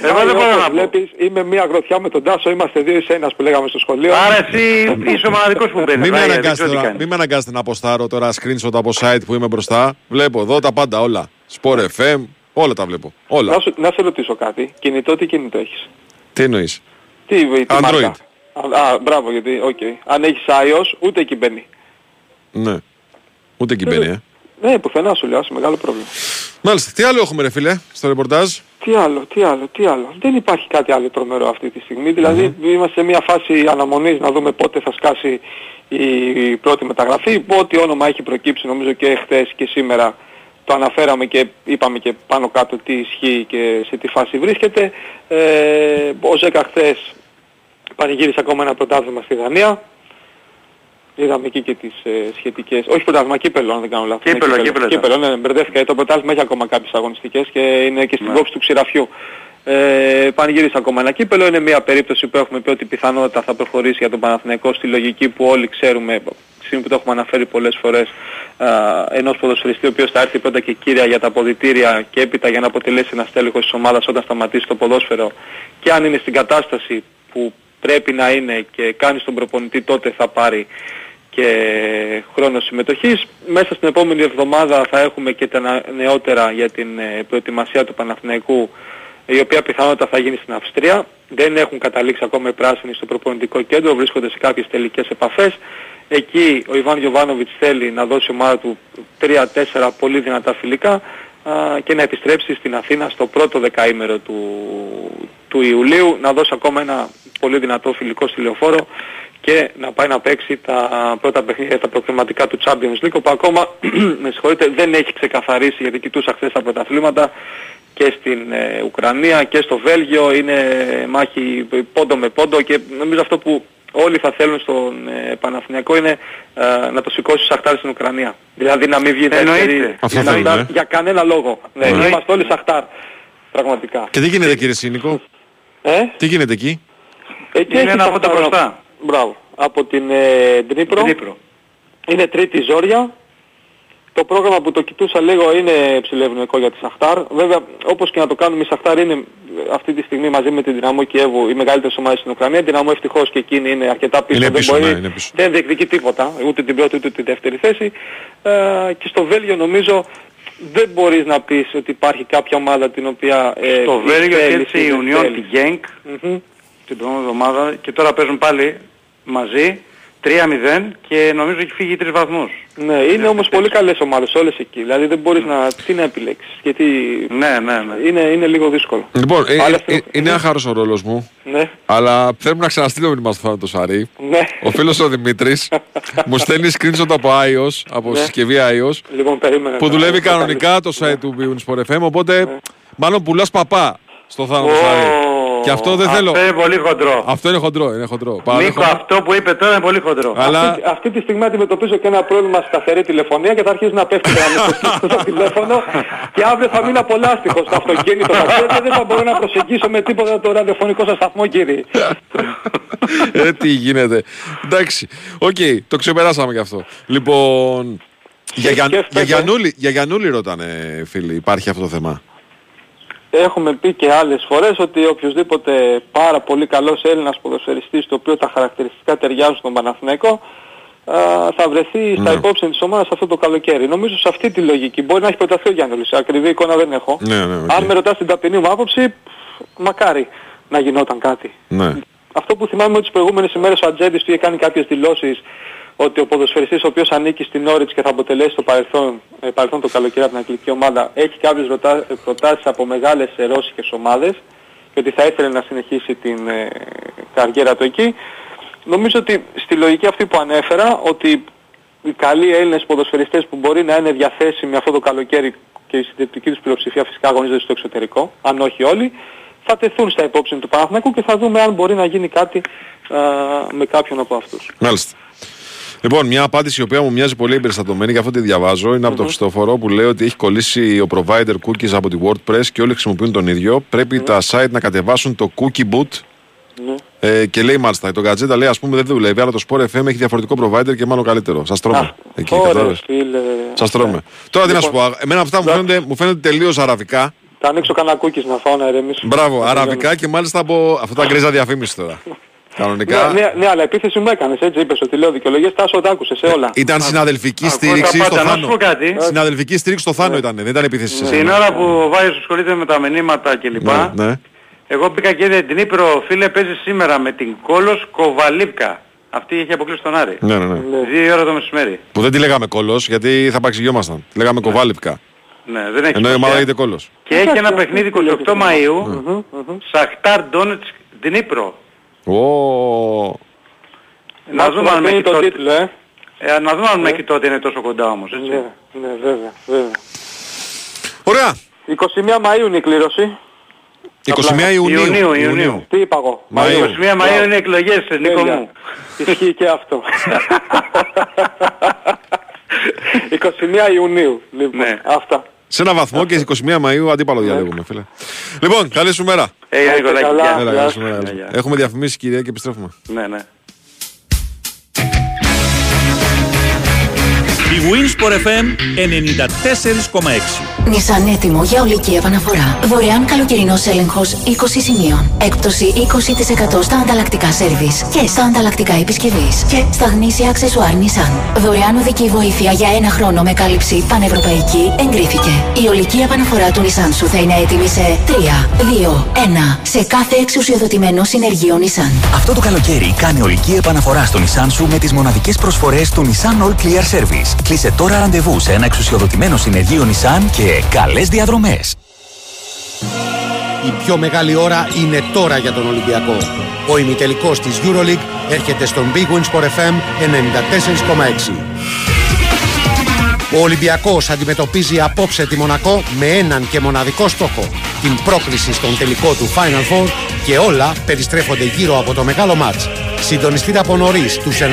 Εγώ δεν μπορώ να πω. Βλέπεις, είμαι μία γροθιά με τον Τάσο, είμαστε δύο εις ένας που λέγαμε στο σχολείο. Άρα εσύ είσαι ο μοναδικός που μπαίνει. Μην με, Βάγια, δεν αναγκάσετε ξέρω τι τώρα, κάνεις; μην με αναγκάσετε να ποστάρω τώρα screenshot από site που είμαι μπροστά. Βλέπω εδώ τα πάντα όλα. Sport FM, όλα τα βλέπω. Όλα. Να, σου, να σε ρωτήσω κάτι. Κινητό τι κινητό έχεις; Τι εννοείς; Τι, τι Android. μάρκα; Α, α, μπράβο γιατί, οκ. Αν έχεις iOS, ούτε εκεί μπαίνει. Ναι. Ούτε εκεί μπαίνει, ε. Ναι, πουθενά σου λέω, άσε μεγάλο πρόβλημα. Μάλιστα. Τι άλλο έχουμε, ρε φίλε, στο ρεπορτάζ; Τι άλλο, τι άλλο, τι άλλο. Δεν υπάρχει κάτι άλλο τρομερό αυτή τη στιγμή. Δηλαδή είμαστε σε μια φάση αναμονής να δούμε πότε θα σκάσει η πρώτη μεταγραφή. Ό,τι όνομα έχει προκύψει νομίζω και χθες και σήμερα το αναφέραμε και είπαμε και πάνω κάτω τι ισχύει και σε τι φάση βρίσκεται. Ε, ο Ζέκα χθες πανηγύρισε ακόμα ένα πρωτάθλημα στη Δανία. Είδαμε εκεί και τις ε, σχετικές, όχι πρωτάθλημα, κύπελο αν δεν κάνω λάθος. Κύπελλο, Ναι, κύπελλο, κύπελλο, ναι, μπερδεύτηκα. Το πρωτάθλημα έχει ακόμα κάποιες αγωνιστικές και είναι και στην κόψη του ξηραφιού. Ε, πανηγύρισε ακόμα ένα κύπελο. Είναι μια περίπτωση που έχουμε πει ότι πιθανότατα θα προχωρήσει για τον Παναθηναϊκό στη λογική που όλοι ξέρουμε, στη στιγμή που το έχουμε αναφέρει πολλές φορές, α, ενός ποδοσφαιριστή ο οποίος θα έρθει πρώτα και κύρια για τα αποδητήρια και έπειτα για να αποτελέσει ένα στέλεχος της ομάδας όταν σταματήσει το ποδόσφαιρο και αν είναι στην κατάσταση που πρέπει να είναι και κάνει στον προπονητή τότε θα πάρει και χρόνος συμμετοχής. Μέσα στην επόμενη εβδομάδα θα έχουμε και τα να- νεότερα για την ε, προετοιμασία του Παναθηναϊκού η οποία πιθανότητα θα γίνει στην Αυστρία. Δεν έχουν καταλήξει ακόμα οι πράσινοι στο προπονητικό κέντρο, βρίσκονται σε κάποιες τελικές επαφές. Εκεί ο Ιβάν Γιωβάνοβιτς θέλει να δώσει ομάδα του 3-4 πολύ δυνατά φιλικά α, και να επιστρέψει στην Αθήνα στο πρώτο δεκαήμερο του, του Ιουλίου, να δώσει ακόμα ένα πολύ δυνατό φιλικό στη Λεωφόρο και να πάει να παίξει τα πρώτα παιχνίδια τα προκριματικά του Champions League που ακόμα [CLEARS THROAT] με συγχωρείτε δεν έχει ξεκαθαρίσει γιατί κοιτούσα χθες τα πρωταθλήματα και στην ε, Ουκρανία και στο Βέλγιο είναι μάχη πόντο με πόντο και νομίζω αυτό που όλοι θα θέλουν στον ε, Παναθηναϊκό είναι ε, να το σηκώσει Σαχτάρ στην Ουκρανία. Δηλαδή να μην βγει Εννοείται. δεύτερη Αυτό για, θέλουν, να- ε. για κανένα λόγο. Ναι, Εννοείται. είμαστε όλοι Σαχτάρ. Πραγματικά. Και τι γίνεται, κύριε Σίνικο. Ε; Τι γίνεται εκεί; Εκεί Είναι έχει ένα από τα Σαχτάρ. μπροστά. Μπράβο. Από την ε, Ντνίπρο. Δνύπρο. Είναι τρίτη ζόρια. Το πρόγραμμα που το κοιτούσα λίγο είναι ψηλευνοϊκό για τη Σαχτάρ. Βέβαια, όπως και να το κάνουμε, η Σαχτάρ είναι αυτή τη στιγμή μαζί με την Δυναμό Κιέβου η μεγαλύτερη ομάδα στην Ουκρανία. Η Δυναμό ευτυχώς και εκείνη είναι αρκετά πίσω. Είναι δεν, πίσω, μπορεί, ναι, είναι πίσω. δεν διεκδικεί τίποτα, ούτε την πρώτη ούτε τη δεύτερη θέση. Ε, και στο Βέλγιο νομίζω δεν μπορείς να πεις ότι υπάρχει κάποια ομάδα την οποία... Ε, Το η Βέλγιο θέλεις κέρδισε ή η δεν Union θέλεις. τη Genk την προηγούμενη εβδομάδα και τώρα παίζουν πάλι μαζί 3-0 και νομίζω έχει φύγει τρεις βαθμούς. Ναι, είναι όμως πολύ καλές ομάδες όλες εκεί. Δηλαδή δεν μπορείς να... τι να επιλέξεις. Γιατί Ναι, ναι, ναι. είναι, είναι λίγο δύσκολο. Λοιπόν, ε, Άλλες ε, ε, είναι άχαρος ο ρόλος μου. Ναι, Αλλά θέλουμε να ξαναστείλω μήνυμα στο Θάνατο Σαρή. ναι. Ο φίλος ο Δημήτρης [LAUGHS] μου στέλνει screenshot από iOS, από Ναι. συσκευή iOS, Λοιπόν, περίμενε. που να- δουλεύει να- κανονικά το site του Beyond Sport FM. Οπότε, Ναι. μάλλον πουλάς παπά στο Θάνατο Ω, Σαρή. Και αυτό δεν θέλω. Αυτό είναι πολύ χοντρό. Αυτό είναι χοντρό, είναι χοντρό. Νίκο, Παραδέχομαι. αυτό που είπε τώρα είναι πολύ χοντρό. Αλλά Αυτή, αυτή τη στιγμή αντιμετωπίζω και ένα πρόβλημα σταθερή τηλεφωνία και θα αρχίσει να πέφτει το στο [LAUGHS] τηλέφωνο και αύριο θα μείνω από λάστιχο στο αυτοκίνητο θα ξέρετε, δεν θα μπορώ να προσεγγίσω με τίποτα το ραδιοφωνικό σας σταθμό κύριε. [LAUGHS] ε, τι γίνεται. Εντάξει. Οκ, το ξεπεράσαμε κι αυτό. Λοιπόν. Για, για, και για, φέτο- Γιαννούλη, για Γιαννούλη ρωτάνε φίλοι, υπάρχει αυτό το θέμα. Έχουμε πει και άλλες φορές ότι οποιοδήποτε πάρα πολύ καλός Έλληνας ποδοσφαιριστής το οποίο τα χαρακτηριστικά ταιριάζουν στον Παναθηναϊκό α, θα βρεθεί στα Ναι. υπόψη της ομάδας αυτό το καλοκαίρι. Νομίζω σε αυτή τη λογική. Μπορεί να έχει προταθεί ο Γιαννούλης, ακριβή εικόνα δεν έχω. Ναι, ναι, οκ. Αν με ρωτάς την ταπεινή μου άποψη, μακάρι να γινόταν κάτι. Ναι. Αυτό που θυμάμαι ότι τις προηγούμενες ημέρες ο Ατζέντης του είχε κάνει κάποιες δηλώσεις ότι ο ποδοσφαιριστής ο οποίος ανήκει στην Όριτς και θα αποτελέσει το παρελθόν, ε, παρελθόν το καλοκαίρι από την αγγλική ομάδα έχει κάποιες ρωτα- ε, προτάσεις από μεγάλες ε, ρώσικες ομάδες και ότι θα ήθελε να συνεχίσει την ε, καριέρα του εκεί. Νομίζω ότι στη λογική αυτή που ανέφερα ότι οι καλοί Έλληνες ποδοσφαιριστές που μπορεί να είναι διαθέσιμοι αυτό το καλοκαίρι και η συντριπτική τους πλειοψηφία φυσικά αγωνίζονται στο εξωτερικό, αν όχι όλοι, θα τεθούν στα υπόψη του Παναθηναϊκού και θα δούμε αν μπορεί να γίνει κάτι α, με κάποιον από αυτούς. Μάλιστα. Λοιπόν, μια απάντηση η οποία μου μοιάζει πολύ εμπεριστατωμένη, γι' αυτό τη διαβάζω, είναι από τον Χριστόφορο που λέει ότι έχει κολλήσει ο provider cookies από τη WordPress και όλοι χρησιμοποιούν τον ίδιο. Πρέπει τα site να κατεβάσουν το cookie boot. Ναι. Ε, και λέει μάλιστα, το Gatζέτα λέει ας πούμε δεν δουλεύει, αλλά το Sport FM έχει διαφορετικό provider και μάλλον καλύτερο. Σας τρώμε. Εκεί, Ωραία, κατάλαβες. φίλε. Σας τρώμε. Τώρα τι να σου πω, εμένα αυτά μου φαίνονται, μου φαίνονται τελείως αραβικά. Θα ανοίξω κανένα cookies να φάω να ηρεμήσω. Μπράβο, Να αραβικά και μάλιστα από αυτά τα γκρίζα διαφήμιση τώρα. [LAUGHS] Κανονικά. Ναι, ναι, ναι, αλλά επίθεση μου έκανες, έτσι είπες ότι λέω δικαιολογίες, τάσο τα άκουσες σε όλα. Ήταν συναδελφική Α, στήριξη πρώτα στο πάντα, να σου Θάνο. πω κάτι. Συναδελφική στήριξη στο Θάνο ήταν, δεν ήταν επίθεση σε Την σένα. ώρα που ο Βάιος ασχολείται με τα μηνύματα κλπ. Ναι, ναι. Εγώ πήγα και είδα την Ήπειρο, φίλε, παίζει σήμερα με την Κόλος Κοβαλίπκα. Αυτή έχει αποκλείσει τον Άρη. Ναι, ναι, ναι. Δύο ώρα το μεσημέρι. Που δεν τη λέγαμε κόλος γιατί θα παξιγιόμασταν. Τη λέγαμε κοβάλιπκα. Ναι, δεν έχει Ενώ η ομάδα σημασία. λέγεται κόλος. Και έχει ένα παιχνίδι 28 Μαΐου, Ναι. Σαχτάρ Ντόνετς την Ήπειρο. Ω, Να δούμε αν μέχρι το τότε... τίτλο, ε. Ε, να δούμε αν μέχρι τότε είναι τόσο κοντά όμως, έτσι. Ναι, ναι, βέβαια, βέβαια. Ωραία. 21 Μαΐου είναι η κλήρωση. 21 Ιουνίου. Ιουνίου, Ιουνίου. Τι είπα εγώ. Μαΐου. 21 Μαΐου είναι εκλογές, Νίκο Τέλεια. μου. Ισχύει και αυτό. [LAUGHS] 21 Ιουνίου. Λοιπόν, Ναι. αυτά. Σε ένα βαθμό και 21 Μαΐου αντίπαλο διαλέγουμε, φίλε. Λοιπόν, καλή σου μέρα. Ε, Νικολάκη, καλά. γεια. Έλα, γεια καλή σου. σου μέρα. καλή σου Γεια, μέρα. γεια. Έχουμε διαφημίσει κυρία και επιστρέφουμε. Ναι, ναι. Η Winsport FM 94,6. Νισαν έτοιμο για ολική επαναφορά. Δωρεάν καλοκαιρινός έλεγχος 20 σημείων. Έκπτωση 20% στα ανταλλακτικά σερβις και στα ανταλλακτικά επισκευής. Και στα γνήσια αξεσουάρ Nissan. Δωρεάν οδική βοήθεια για ένα χρόνο με κάλυψη πανευρωπαϊκή εγκρίθηκε. Η ολική επαναφορά του Nissan σου θα είναι έτοιμη σε 3, 2, 1 σε κάθε εξουσιοδοτημένο συνεργείο Nissan. Αυτό το καλοκαίρι κάνει ολική επαναφορά στο Nissan σου με τις μοναδικές προσφορές του Nissan All Clear Service. Κλείσε τώρα ραντεβού σε ένα εξουσιοδοτημένο συνεργείο Nissan και καλές διαδρομές. Η πιο μεγάλη ώρα είναι τώρα για τον Ολυμπιακό. Ο ημιτελικός της EuroLeague έρχεται στον Big Win Sport FM 94,6. Ο Ολυμπιακός αντιμετωπίζει απόψε τη Μονακό με έναν και μοναδικό στόχο. Την πρόκληση στον τελικό του Final Four και όλα περιστρέφονται γύρω από το μεγάλο μάτς. Συντονιστείτε από νωρίς στους 94,6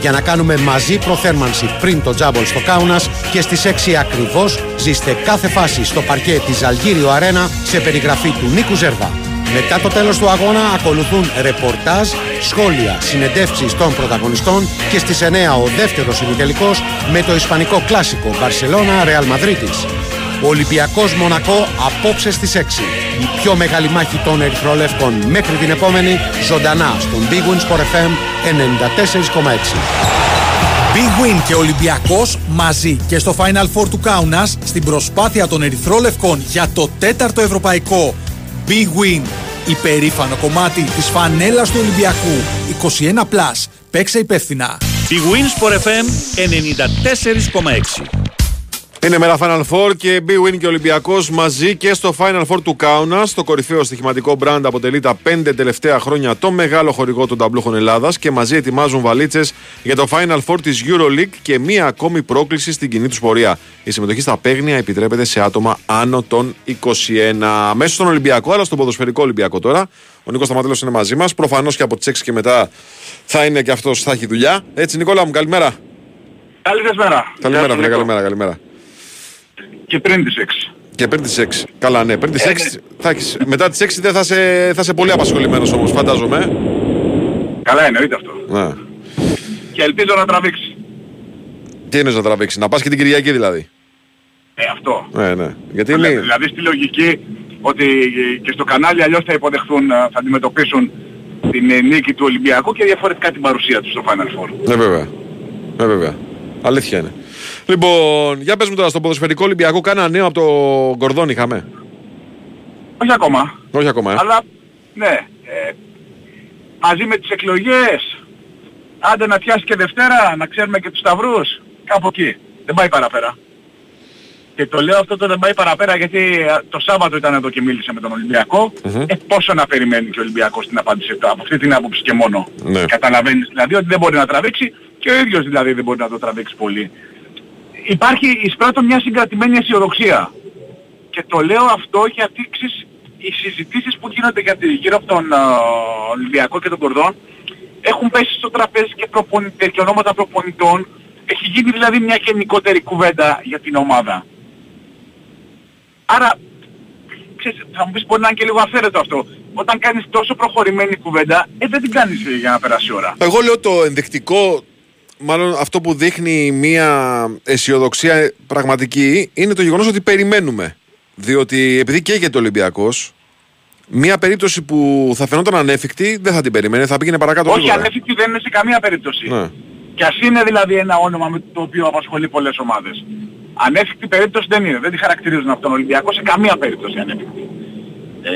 για να κάνουμε μαζί προθέρμανση πριν το τζάμπολ στο Κάουνας και στις 6 ακριβώς ζήστε κάθε φάση στο παρκέ της Αλγύριο Αρένα σε περιγραφή του Νίκου Ζέρβα. Μετά το τέλος του αγώνα ακολουθούν ρεπορτάζ σχόλια, συνεντεύξεις των πρωταγωνιστών και στις 9 ο δεύτερος ημιτελικός με το ισπανικό κλάσικο Μπαρσελώνα Ρεάλ Μαδρίτης. Ολυμπιακός Μονακό απόψε στις 6. Η πιο μεγάλη μάχη των ερυθρολεύκων μέχρι την επόμενη ζωντανά στον Big Win Sport FM 94,6. Big Win και Ολυμπιακός μαζί και στο Final Four του Κάουνας στην προσπάθεια των ερυθρόλευκων για το τέταρτο ευρωπαϊκό. Big Win, υπερήφανο κομμάτι της φανέλας του Ολυμπιακού. 21+, παίξε υπεύθυνα. Big Win Sport FM 94,6. Είναι μέρα Final Four και Big Win και Ολυμπιακός μαζί και στο Final Four του Κάουνα. Το κορυφαίο στοιχηματικό brand αποτελεί τα πέντε τελευταία χρόνια το μεγάλο χορηγό των ταμπλούχων Ελλάδας και μαζί ετοιμάζουν βαλίτσες για το Final Four της Euroleague και μία ακόμη πρόκληση στην κοινή τους πορεία. Η συμμετοχή στα παίγνια επιτρέπεται σε άτομα άνω των 21. Μέσα στον Ολυμπιακό, αλλά στον ποδοσφαιρικό Ολυμπιακό τώρα. Ο Νίκος Σταματέλο είναι μαζί μας. Προφανώς και από τις 6 και μετά θα είναι και αυτός, θα έχει δουλειά. Έτσι, Νικόλα μου, καλημέρα. Καλημέρα. Καλημέρα, φίλε, καλημέρα, καλημέρα. Και πριν τις 6. Και πριν τις 6. Καλά, ναι, πριν τις 6 θα έχεις, μετά τις 6 δεν θα είσαι, θα είσαι πολύ απασχολημένος όμως, φαντάζομαι. Καλά εννοείται αυτό. Ναι. Και ελπίζω να τραβήξεις. Τι είναι να τραβήξεις, να πας και την Κυριακή δηλαδή. Ε, αυτό. Ναι, ναι. Γιατί Αλλά, είναι... Δηλαδή στη λογική ότι και στο κανάλι αλλιώς θα υποδεχθούν, θα αντιμετωπίσουν την ε, νίκη του Ολυμπιακού και διαφορετικά την παρουσία τους στο Final Four. Ναι, βέβαια. Ναι, βέβαια. Αλήθεια είναι. Λοιπόν, για πες μου τώρα, στο ποδοσφαιρικό Ολυμπιακό κάνα νέο από το Γκορδόν είχαμε; Όχι ακόμα. Όχι ακόμα, ε. Αλλά, ναι, ε, μαζί με τις εκλογές, άντε να πιάσει και Δευτέρα, να ξέρουμε και τους σταυρούς, κάπου εκεί. Δεν πάει παραπέρα. Και το λέω αυτό το δεν πάει παραπέρα γιατί ε, το Σάββατο ήταν εδώ και μίλησε με τον ολυμπιακο Ε, πόσο να περιμένει και ο Ολυμπιακός την απάντηση του, από αυτή την άποψη και μόνο. Ναι. Καταλαβαίνεις δηλαδή ότι δεν μπορεί να τραβήξει και ο ίδιος δηλαδή δεν μπορεί να το τραβήξει πολύ. Υπάρχει εισπράττω μια συγκρατημένη αισιοδοξία. Και το λέω αυτό γιατί ξέρεις, οι συζητήσεις που γίνονται για τη- γύρω από τον α, Ολυμπιακό και τον Κορδόν έχουν πέσει στο τραπέζι και προπονητές και ονόματα προπονητών. Έχει γίνει δηλαδή μια γενικότερη κουβέντα για την ομάδα. Άρα, ξέρεις, θα μου πεις μπορεί να είναι και λίγο αφαίρετο αυτό. Όταν κάνεις τόσο προχωρημένη κουβέντα, ε, δεν την κάνεις ε, για να περάσει η ώρα. Εγώ λέω το ενδεικτικό, μάλλον αυτό που δείχνει μια αισιοδοξία πραγματική, είναι το γεγονός ότι περιμένουμε. Διότι επειδή καίγεται ο Ολυμπιακός, μια περίπτωση που θα φαινόταν ανέφικτη δεν θα την περίμενε, θα πήγαινε παρακάτω Όχι, γρήγορα. ανέφικτη δεν είναι σε καμία περίπτωση. Ναι. Και ας είναι δηλαδή ένα όνομα με το οποίο απασχολεί πολλές ομάδες. Ανέφικτη περίπτωση δεν είναι. Δεν τη χαρακτηρίζουν αυτόν τον Ολυμπιακό σε καμία περίπτωση ανέφικτη. Ε,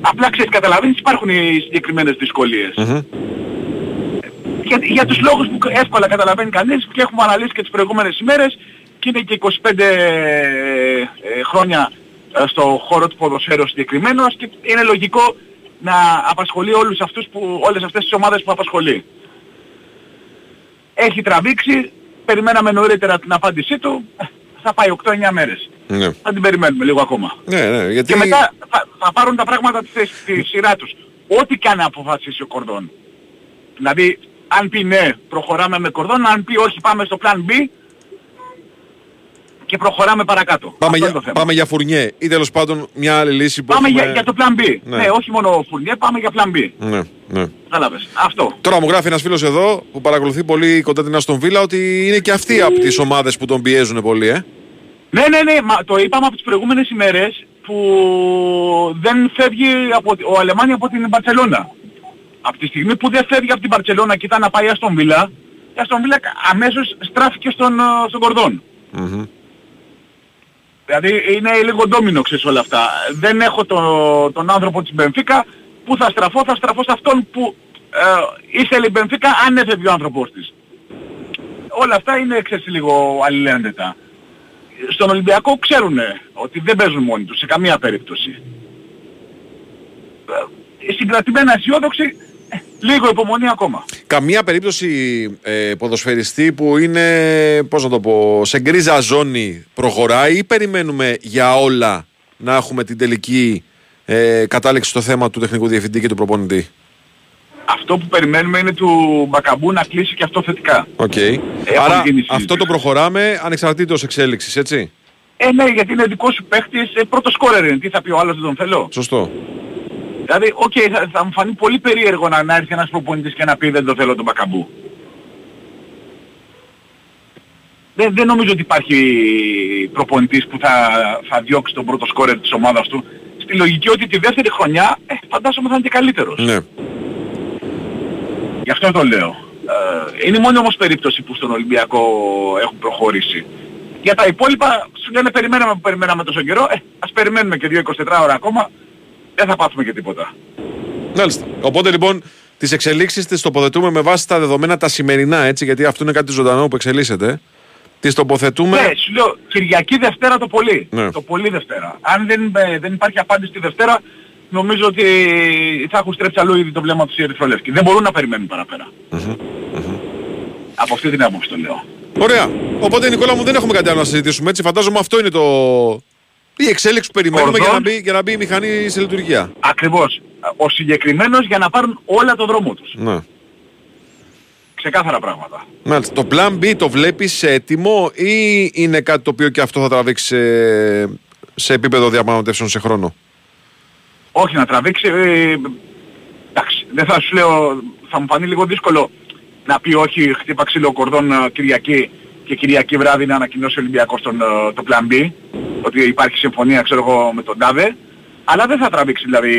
απλά ξέρεις, καταλαβαίνεις υπάρχουν οι συγκεκριμένες δυσκολίες. Για, για τους λόγους που εύκολα καταλαβαίνει κανείς και έχουμε αναλύσει και τις προηγούμενες ημέρες και είναι και 25 ε, χρόνια ε, στο χώρο του ποδοσφαίρου συγκεκριμένος και είναι λογικό να απασχολεί όλους αυτούς που, όλες αυτές τις ομάδες που απασχολεί. Έχει τραβήξει, περιμέναμε νωρίτερα την απάντησή του, ε, θα πάει 8-9 μέρες. Ναι. Θα την περιμένουμε λίγο ακόμα. Ναι, ναι, γιατί... Και μετά θα, θα πάρουν τα πράγματα τη, θέση- στη σειρά τους. Ό,τι κάνει να αποφασίσει ο Κορδόν. Δηλαδή, αν πει ναι, προχωράμε με Κορδόν, αν πει όχι, πάμε στο plan B και προχωράμε παρακάτω. Πάμε Αυτό για, είναι το θέμα. πάμε για φουρνιέ ή τέλος πάντων μια άλλη λύση που Πάμε έχουμε... για, για το plan B. Ναι. Ναι. όχι μόνο φουρνιέ, πάμε για plan B. Ναι, ναι. Κατάλαβες. Αυτό. Τώρα μου γράφει ένας φίλος εδώ που παρακολουθεί πολύ κοντά την Αστον Βίλα ότι είναι και αυτοί από τις ομάδες που τον πιέζουν πολύ, ε. Ναι, ναι, ναι, μα, το είπαμε από τις προηγούμενες ημέρες που δεν φεύγει από, ο Αλεμάνι από την Μπαρτσελώνα. Από τη στιγμή που δεν φεύγει από την Μπαρτσελώνα και ήταν να πάει στον Βίλα, η Αστον Βίλα αμέσως στράφηκε στον, ε, στον Κορδόν. Δηλαδή είναι λίγο ντόμινο ξέρεις όλα αυτά. Δεν έχω το, τον άνθρωπο της Μπενφίκα που θα στραφώ, θα στραφώ σε αυτόν που ε, ήθελε η Μπενφίκα αν έφευγε ο άνθρωπός της. Όλα αυτά είναι ξέρεις λίγο αλληλένδετα. Στον Ολυμπιακό ξέρουν ότι δεν παίζουν μόνοι τους σε καμία περίπτωση. Ε, συγκρατημένα αισιόδοξοι, ε, λίγο υπομονή ακόμα. Καμία περίπτωση ε, ποδοσφαιριστή που είναι, πώς να το πω, σε γκρίζα ζώνη προχωράει ή περιμένουμε για όλα να έχουμε την τελική ε, κατάληξη στο θέμα του τεχνικού διευθυντή και του προπονητή; Αυτό που περιμένουμε είναι του Μπακαμπού να κλείσει και αυτό θετικά. Οκ. Έχουν Άρα γίνει αυτό το προχωράμε ανεξαρτήτως εξέλιξης, έτσι; Ε, ναι, γιατί είναι δικός σου παίχτης, ε, πρώτος σκόρερ είναι. Τι θα πει ο άλλος δεν τον θέλω; Σωστό. Δηλαδή, οκ, θα, θα μου φανεί πολύ περίεργο να, να έρθει ένας προπονητής και να πει δεν το θέλω τον Μπακαμπού. Δεν, δεν νομίζω ότι υπάρχει προπονητής που θα, θα διώξει τον πρώτο σκόρερ της ομάδας του. Στη λογική ότι τη δεύτερη χρονιά, ε, φαντάζομαι θα είναι και καλύτερος. Ναι. Γι' αυτό το λέω. Ε, είναι η μόνη όμως περίπτωση που στον Ολυμπιακό έχουν προχωρήσει. Για τα υπόλοιπα σου λένε περιμέναμε που περιμέναμε τόσο καιρό, ε, ας περιμένουμε και 2-24 ώρα ακόμα, δεν θα πάθουμε και τίποτα. Μάλιστα. Οπότε λοιπόν τις εξελίξεις τις τοποθετούμε με βάση τα δεδομένα τα σημερινά, έτσι, γιατί αυτό είναι κάτι ζωντανό που εξελίσσεται. Τις τοποθετούμε. Ναι, σου λέω Κυριακή Δευτέρα το πολύ. Ναι. Το πολύ Δευτέρα. Αν δεν, ε, δεν υπάρχει απάντηση τη Δευτέρα, νομίζω ότι θα έχουν στρέψει αλλού ήδη το βλέμμα τους οι Ερυθρολεύκοι. Δεν μπορούν να περιμένουν παραπέρα. Από αυτή την άποψη το λέω. Ωραία. Οπότε Νικόλα μου δεν έχουμε κάτι άλλο να συζητήσουμε έτσι. Φαντάζομαι αυτό είναι το. Η εξέλιξη που περιμένουμε για να, μπει, για να μπει η μηχανή σε λειτουργία. Ακριβώς. Ο συγκεκριμένος για να πάρουν όλα το δρόμο τους. Ναι. Ξεκάθαρα πράγματα. Μάλιστα. Το plan B το βλέπεις έτοιμο ή είναι κάτι το οποίο και αυτό θα τραβήξει σε, σε επίπεδο διαπραγματεύσεων σε χρόνο; Όχι να τραβήξει. Ε, εντάξει, δεν θα σου λέω, θα μου φανεί λίγο δύσκολο να πει όχι χτύπα ξύλο κορδόν ε, Κυριακή και Κυριακή βράδυ να ανακοινώσει ο Ολυμπιακός τον, ε, το Plan B, ότι υπάρχει συμφωνία ξέρω εγώ με τον Τάβε, αλλά δεν θα τραβήξει δηλαδή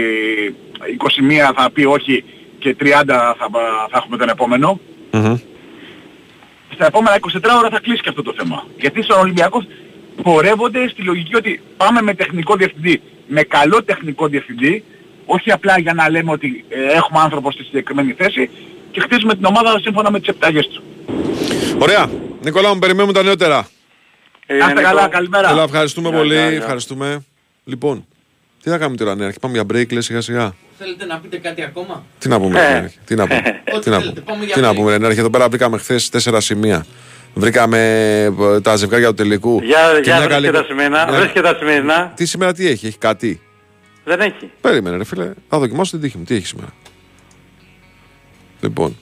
21 θα πει όχι και 30 θα, θα έχουμε τον επόμενο. Στα επόμενα 24 ώρα θα κλείσει και αυτό το θέμα. Γιατί στον Ολυμπιακό πορεύονται στη λογική ότι πάμε με τεχνικό διευθυντή, με καλό τεχνικό διευθυντή, όχι απλά για να λέμε ότι ε, έχουμε άνθρωπο στη συγκεκριμένη θέση και χτίζουμε την ομάδα σύμφωνα με τις επιταγές τους. Ωραία. Νικόλα μου περιμένουμε τα νεότερα. Ε, Να είστε καλά, καλημέρα. Έλα, ευχαριστούμε Γεια, πολύ. γεια, γεια. Ευχαριστούμε. Λοιπόν, τι θα κάνουμε τώρα, Νέα Πάμε για break, λες σιγά σιγά. Θέλετε να πείτε κάτι ακόμα; Τι να πούμε, Ε. Νέα Τι να πούμε. [LAUGHS] Ό,τι Τι να θέλετε, πούμε. πάμε για Τι να break. πούμε, Νέα Εδώ πέρα βρήκαμε χθες τέσσερα σημεία. Βρήκαμε ε, τα ζευγάρια του τελικού. Για, Και για μια βρες και τα σημερινά. μια- Βρες και τα σημερινά. Τι σήμερα τι έχει, έχει κάτι; Δεν έχει. Περίμενε, ρε φίλε. Θα δοκιμάσω την τύχη μου. Τι έχει σήμερα. Λοιπόν,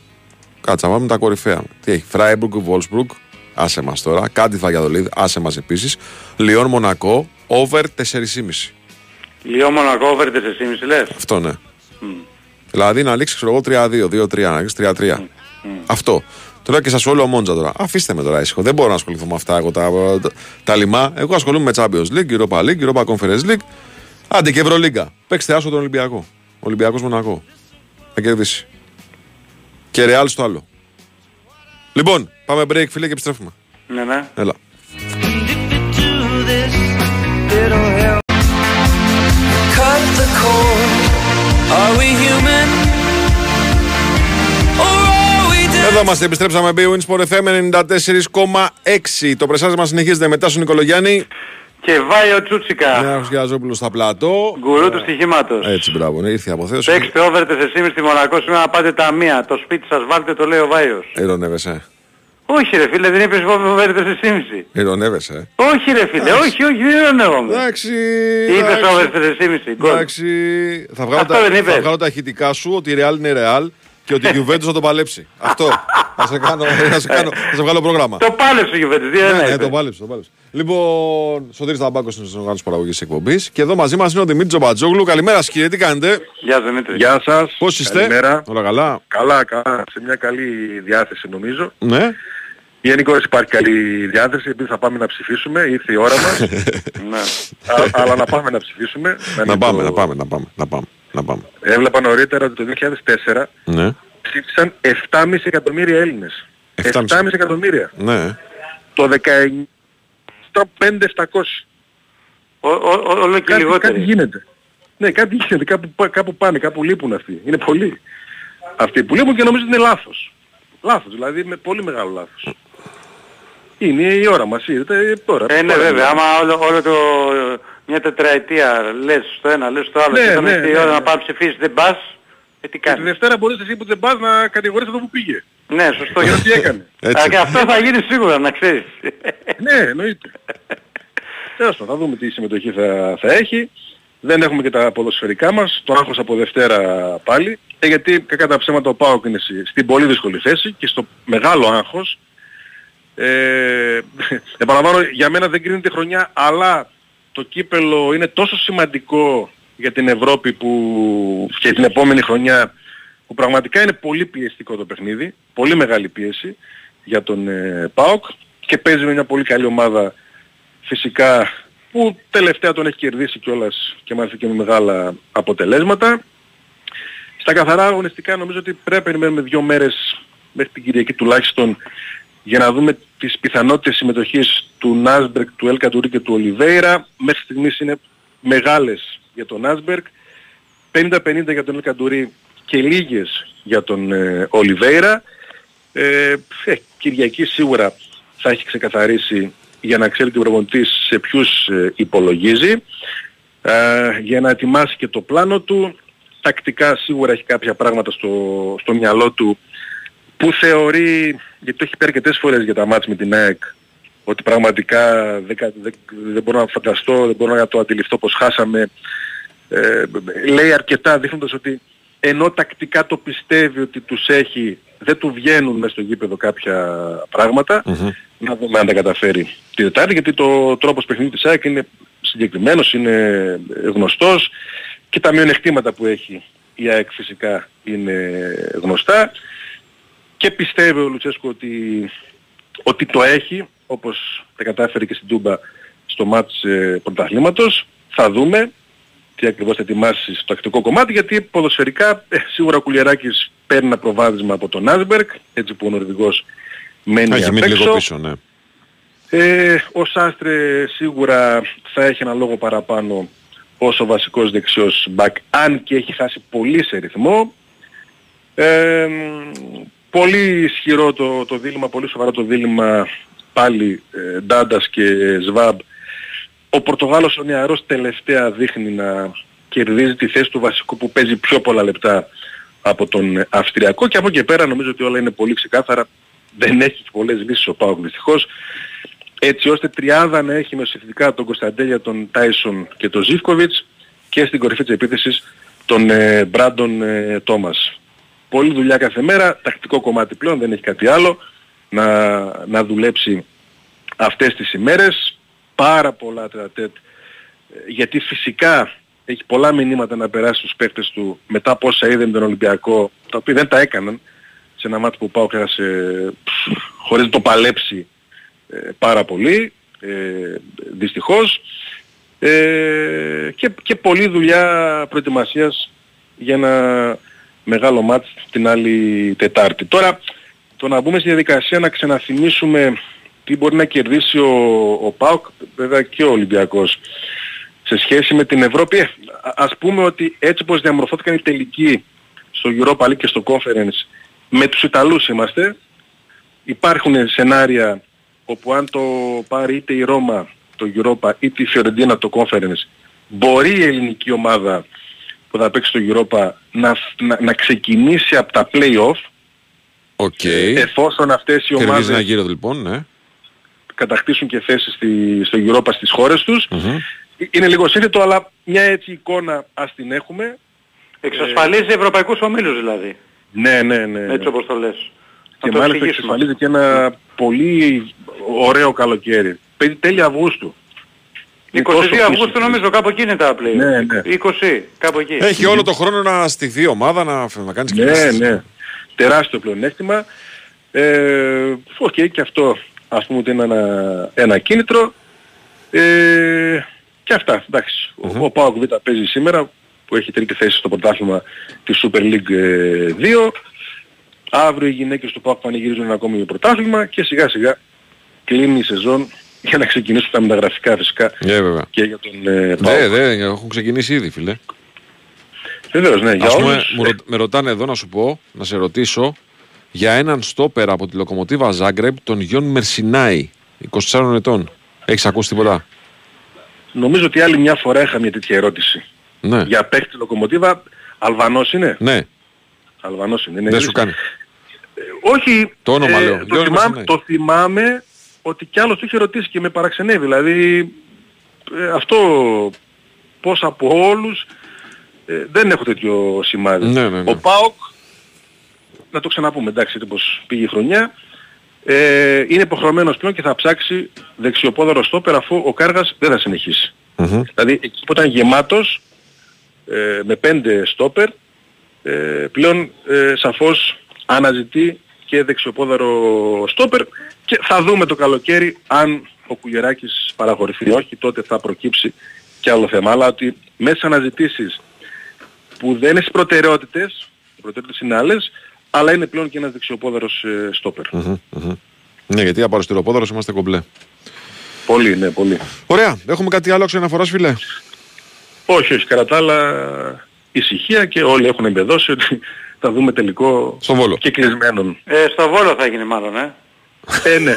κάτσα, πάμε τα κορυφαία. Τι έχει, Φράιμπουργκ, Βόλσμπουργκ, άσε μας τώρα. Κάτι θα για άσε μας επίσης. Λιόν Μονακό, over 4,5. Λιό Μονακό over 4,5 λες; Αυτό ναι. Δηλαδή να λήξει, ξέρω εγώ, 3-2, 2-3, να λήξει 3-3. Αυτό. Τώρα και σα όλο Μόντζα τώρα. Αφήστε με τώρα ήσυχο. Δεν μπορώ να ασχοληθώ με αυτά εγώ τα, τα, τα λιμά. Εγώ ασχολούμαι με Champions League, Europa League, Europa Conference League. Άντε και Ευρωλίγκα. Παίξτε άσο τον Ολυμπιακό. Ολυμπιακός Μονακό. Θα κερδίσει. Και Ρεάλ στο άλλο. Λοιπόν, πάμε break, φίλε, και επιστρέφουμε. Ναι, ναι. Έλα. Cut the cord. Are we human? Or are we dead? Εδώ είμαστε, επιστρέψαμε. Big Wins FM 94,6. Το πρεσάζ συνεχίζεται μετά στον Νικολογιάννη. Και βάει ο Τσούτσικα. Νέος Γιαζόπουλο στα πλατό. Γκουρού του στοιχήματος. Έτσι, μπράβο, ναι, ήρθε η αποθέωση. Παίξτε over 4,5 στη Μονακό σήμερα να πάτε τα μία. Το σπίτι σας βάλτε το λέει ο Βάιος. Ειρωνεύεσαι. Όχι ρε φίλε, δεν είπες over 4,5. Ειρωνεύεσαι. Όχι ρε φίλε, όχι, όχι, δεν ειρωνεύομαι. Εντάξει. Είπες εντάξει. over 4,5. γκολ. Εντάξει. Θα βγάλω, Αυτό τα, δεν θα είπες. βγάλω τα ηχητικά σου ότι η Real είναι Real και ότι η Juventus θα το παλέψει. Αυτό. θα, σε κάνω, θα, σε κάνω, θα σε βγάλω πρόγραμμα. Το πάλεψε ο Γιουβέντης, Ναι, 2-1 ναι, είπε. το πάλεψε, το πάλεψε. Λοιπόν, Σωτήρης Ταμπάκος είναι στον οργάνωση παραγωγής εκπομπής και εδώ μαζί μας είναι ο Δημήτρης Τζομπατζόγλου. Καλημέρα σας κύριε, τι κάνετε; Γεια σας Δημήτρη. Γεια σας. Πώς είστε; Καλημέρα. Όλα καλά; Καλά, καλά. Σε μια καλή διάθεση νομίζω. Ναι. Γενικώς υπάρχει καλή διάθεση επειδή θα πάμε να ψηφίσουμε. Ήρθε η ώρα μας. [LAUGHS] Ναι. Α- αλλά να πάμε να ψηφίσουμε. Να μην πάμε, το- να πάμε, να πάμε, να πάμε. Να πάμε. Έβλεπα νωρίτερα ότι το 2004 Ναι. ψήφισαν 7,5 εκατομμύρια Έλληνες. 7,5. 7,5 εκατομμύρια. Ναι. Το 19 στο 5,700. Ο- ο- ο- Όλο και Κάτι, κάτι λιγότεροι. γίνεται. Ναι, κάτι γίνεται. Κάπου, πά- κάπου πάνε, κάπου λείπουν αυτοί. Είναι πολλοί. Αυτοί που λείπουν και νομίζω ότι είναι λάθος. Λάθος, δηλαδή με πολύ μεγάλο λάθος. Είναι η ώρα μας, είδατε τώρα. Ε, ναι τώρα βέβαια, είναι. άμα όλο, όλο το, μια τετραετία λες στο ένα, λες στο άλλο Ναι, και όταν ναι, έρθει η ναι, ώρα ναι. να πάει να ψηφίσεις δεν πας, ε, τι Και τη κάνεις; Δευτέρα μπορείς εσύ που δεν πας να κατηγορείς αυτό που πήγε. Ναι, σωστό. Για τι έκανε. Α, και αυτό θα γίνει σίγουρα, να ξέρεις. ναι, εννοείται. Τέλος πάντων, θα δούμε τι συμμετοχή θα, θα έχει. Δεν έχουμε και τα ποδοσφαιρικά μας, το άγχος από Δευτέρα πάλι. Ε, γιατί κακά τα ψέματα ο Πάοκ είναι στη- στην πολύ δύσκολη θέση και στο μεγάλο άγχος. Ε, [LAUGHS] επαναλαμβάνω, για μένα δεν κρίνεται χρονιά, αλλά το κύπελο είναι τόσο σημαντικό για την Ευρώπη που και την επόμενη χρονιά που πραγματικά είναι πολύ πιεστικό το παιχνίδι, πολύ μεγάλη πίεση για τον ε, ΠΑΟΚ και παίζει με μια πολύ καλή ομάδα φυσικά που τελευταία τον έχει κερδίσει κιόλας και μάλιστα και με μεγάλα αποτελέσματα. Στα καθαρά αγωνιστικά νομίζω ότι πρέπει να περιμένουμε δύο μέρες μέχρι την Κυριακή τουλάχιστον για να δούμε τις πιθανότητες συμμετοχής του Νάσμπερκ, του Ελκατουρί και του Ολιβέηρα. Μέχρι στιγμής είναι μεγάλες για τον Νάσμπερκ, 50-50 για τον Ελκαντουρί και λίγες για τον ε, Ολιβέηρα. Ε, ε, Κυριακή σίγουρα θα έχει ξεκαθαρίσει για να ξέρει την προπονητής σε ποιους ε, υπολογίζει, ε, για να ετοιμάσει και το πλάνο του. Τακτικά σίγουρα έχει κάποια πράγματα στο, στο μυαλό του που θεωρεί, γιατί το έχει πει αρκετές φορές για τα μάτς με την ΑΕΚ, ότι πραγματικά δεν, δεν, δεν μπορώ να φανταστώ, δεν μπορώ να το αντιληφθώ πως χάσαμε. Ε, λέει αρκετά δείχνοντας ότι ενώ τακτικά το πιστεύει ότι τους έχει, δεν του βγαίνουν μέσα στο γήπεδο κάποια Να δούμε αν τα καταφέρει τη Δετάρτη, γιατί το τρόπος παιχνίδι της ΑΕΚ είναι συγκεκριμένος, είναι γνωστός και τα μειονεκτήματα που έχει η ΑΕΚ φυσικά είναι γνωστά και πιστεύει ο Λουτσέσκο ότι, ότι το έχει, όπως τα κατάφερε και στην Τούμπα στο μάτς ε, πρωταθλήματος. Θα δούμε τι ακριβώς θα ετοιμάσει στο τακτικό κομμάτι, γιατί ποδοσφαιρικά ε, σίγουρα ο Κουλιαράκης παίρνει ένα προβάδισμα από τον Άσμπερκ, έτσι που ο Νορβηγός μένει Έχει μείνει λίγο πίσω, ναι. Ε, ο Σάστρε σίγουρα θα έχει ένα λόγο παραπάνω όσο βασικός δεξιός μπακ, αν και έχει χάσει πολύ σε ρυθμό. Ε, πολύ ισχυρό το, το δίλημα, πολύ σοβαρό το δίλημα πάλι ε, Ντάντας και Σβάμπ. Ο Πορτογάλος ο νεαρός τελευταία δείχνει να κερδίζει τη θέση του βασικού που παίζει πιο πολλά λεπτά από τον Αυστριακό και από εκεί πέρα νομίζω ότι όλα είναι πολύ ξεκάθαρα. Δεν έχει πολλές λύσεις ο Πάοκ δυστυχώς. Έτσι ώστε τριάδα να έχει μεσοθετικά τον Κωνσταντέλια, τον Τάισον και τον Ζίβκοβιτς και στην κορυφή της επίθεσης τον ε, Μπράντον ε, Τόμας. Πολλή δουλειά κάθε μέρα, τακτικό κομμάτι πλέον, δεν έχει κάτι άλλο να, να δουλέψει αυτές τις ημέρες. Πάρα πολλά τετατέτ, γιατί φυσικά έχει πολλά μηνύματα να περάσει στους παίκτες του μετά από όσα είδε με τον Ολυμπιακό, τα οποία δεν τα έκαναν σε ένα μάτι που πάω έχασε χωρίς να το παλέψει ε, πάρα πολύ, ε, δυστυχώς. Ε, και, και πολλή δουλειά προετοιμασίας για να μεγάλο μάτς την άλλη Τετάρτη. Τώρα το να μπούμε στη διαδικασία να ξαναθυμίσουμε τι μπορεί να κερδίσει ο, ο ΠΑΟΚ, βέβαια και ο Ολυμπιακός, σε σχέση με την Ευρώπη. Ε, ας πούμε ότι έτσι όπως διαμορφώθηκαν οι τελικοί στο Europa League και στο Conference, με τους Ιταλούς είμαστε, υπάρχουν σενάρια όπου αν το πάρει είτε η Ρώμα το Europa είτε η Φιωρεντίνα το Conference, μπορεί η ελληνική ομάδα που θα παίξει στο Europa να, να, να ξεκινήσει από τα play-off okay. εφόσον αυτές οι ομάδες ομάδες ένα γύρο λοιπόν, ναι. κατακτήσουν και θέσεις στη, στο Europa στις χώρες τους. Είναι λίγο σύνθετο αλλά μια έτσι εικόνα ας την έχουμε. Εξασφαλίζει ευρωπαϊκούς ομίλους δηλαδή. Ναι, ναι, ναι. Έτσι όπως το λες. Και Να το μάλιστα εξηγήσουμε. εξασφαλίζει και ένα πολύ ωραίο καλοκαίρι. Παίζει τέλη Αυγούστου. 22 τόσο πίσω. Αυγούστου νομίζω κάπου εκεί είναι τα play. Ναι, ναι. 20 κάπου εκεί. Έχει όλο το χρόνο να στηθεί η ομάδα, να, να κάνει Ναι, κινήσεις. ναι. Τεράστιο πλεονέκτημα. Ε, Οκ, και αυτό ας πούμε ότι είναι ένα, ένα κίνητρο. Ε, και αυτά, εντάξει. Ο, ο ΠΑΟΚ Β παίζει σήμερα που έχει τρίτη θέση στο πρωτάθλημα της Super League ε, 2. Αύριο οι γυναίκες του ΠΑΟΚ πανηγυρίζουν ένα ακόμη πρωτάθλημα και σιγά σιγά κλείνει η σεζόν για να ξεκινήσουν τα μεταγραφικά φυσικά Ναι, βέβαια. και για τον ε, ΠΑΟΚ. Ναι, ναι, έχουν ξεκινήσει ήδη, φίλε. Βεβαίως, ναι, για Ας πούμε, όλους. μου ρω- με ρωτάνε εδώ να σου πω, να σε ρωτήσω, για έναν στόπερ από τη Λοκομοτίβα Ζάγκρεπ, τον Γιον Μερσινάη, 24 ετών. Έχεις ακούσει τίποτα; Νομίζω ότι άλλη μια φορά είχα μια τέτοια ερώτηση. Ναι. Για παίκτη λοκομοτίβα, Αλβανός είναι; Ναι, Αλβανός είναι. είναι δεν σου Έλληνας. κάνει. Όχι, Το όνομα λέω. το, Γιώργος θυμάμαι, Μαρσινάκη. το θυμάμαι ότι κι άλλος το είχε ρωτήσει και με παραξενεύει. Δηλαδή ε, αυτό πώς από όλους ε, δεν έχω τέτοιο σημάδι. Ναι, ναι, ναι. Ο ΠΑΟΚ, να το ξαναπούμε εντάξει πως πήγε η χρονιά, ε, είναι υποχρεωμένος πλέον και θα ψάξει δεξιοπόδαρο στόπερ αφού ο Κάργας δεν θα συνεχίσει. Μμμ. Δηλαδή εκεί που ήταν γεμάτος ε, με πέντε στόπερ ε, πλέον ε, σαφώς αναζητεί και δεξιοπόδαρο στόπερ και θα δούμε το καλοκαίρι αν ο Κουγεράκης παραχωρηθεί ή όχι τότε θα προκύψει και άλλο θέμα αλλά ότι μέσα σε αναζητήσεις που δεν είναι στις προτεραιότητες οι προτεραιότητες είναι άλλες αλλά είναι πλέον και ένας δεξιοπόδαρος ε, στόπερ. Μμμ, μμμ. Ναι, γιατί από αριστεροπόδαρος είμαστε κομπλέ. Πολύ, ναι, πολύ. Ωραία. Έχουμε κάτι άλλο ξαναφοράς φίλε; Όχι, όχι, κατά τα άλλα ησυχία και όλοι έχουν εμπεδώσει ότι θα δούμε τελικό στο Βόλο. και κλεισμένον. Ε, στο Βόλο θα γίνει μάλλον, ε. Ε, ναι.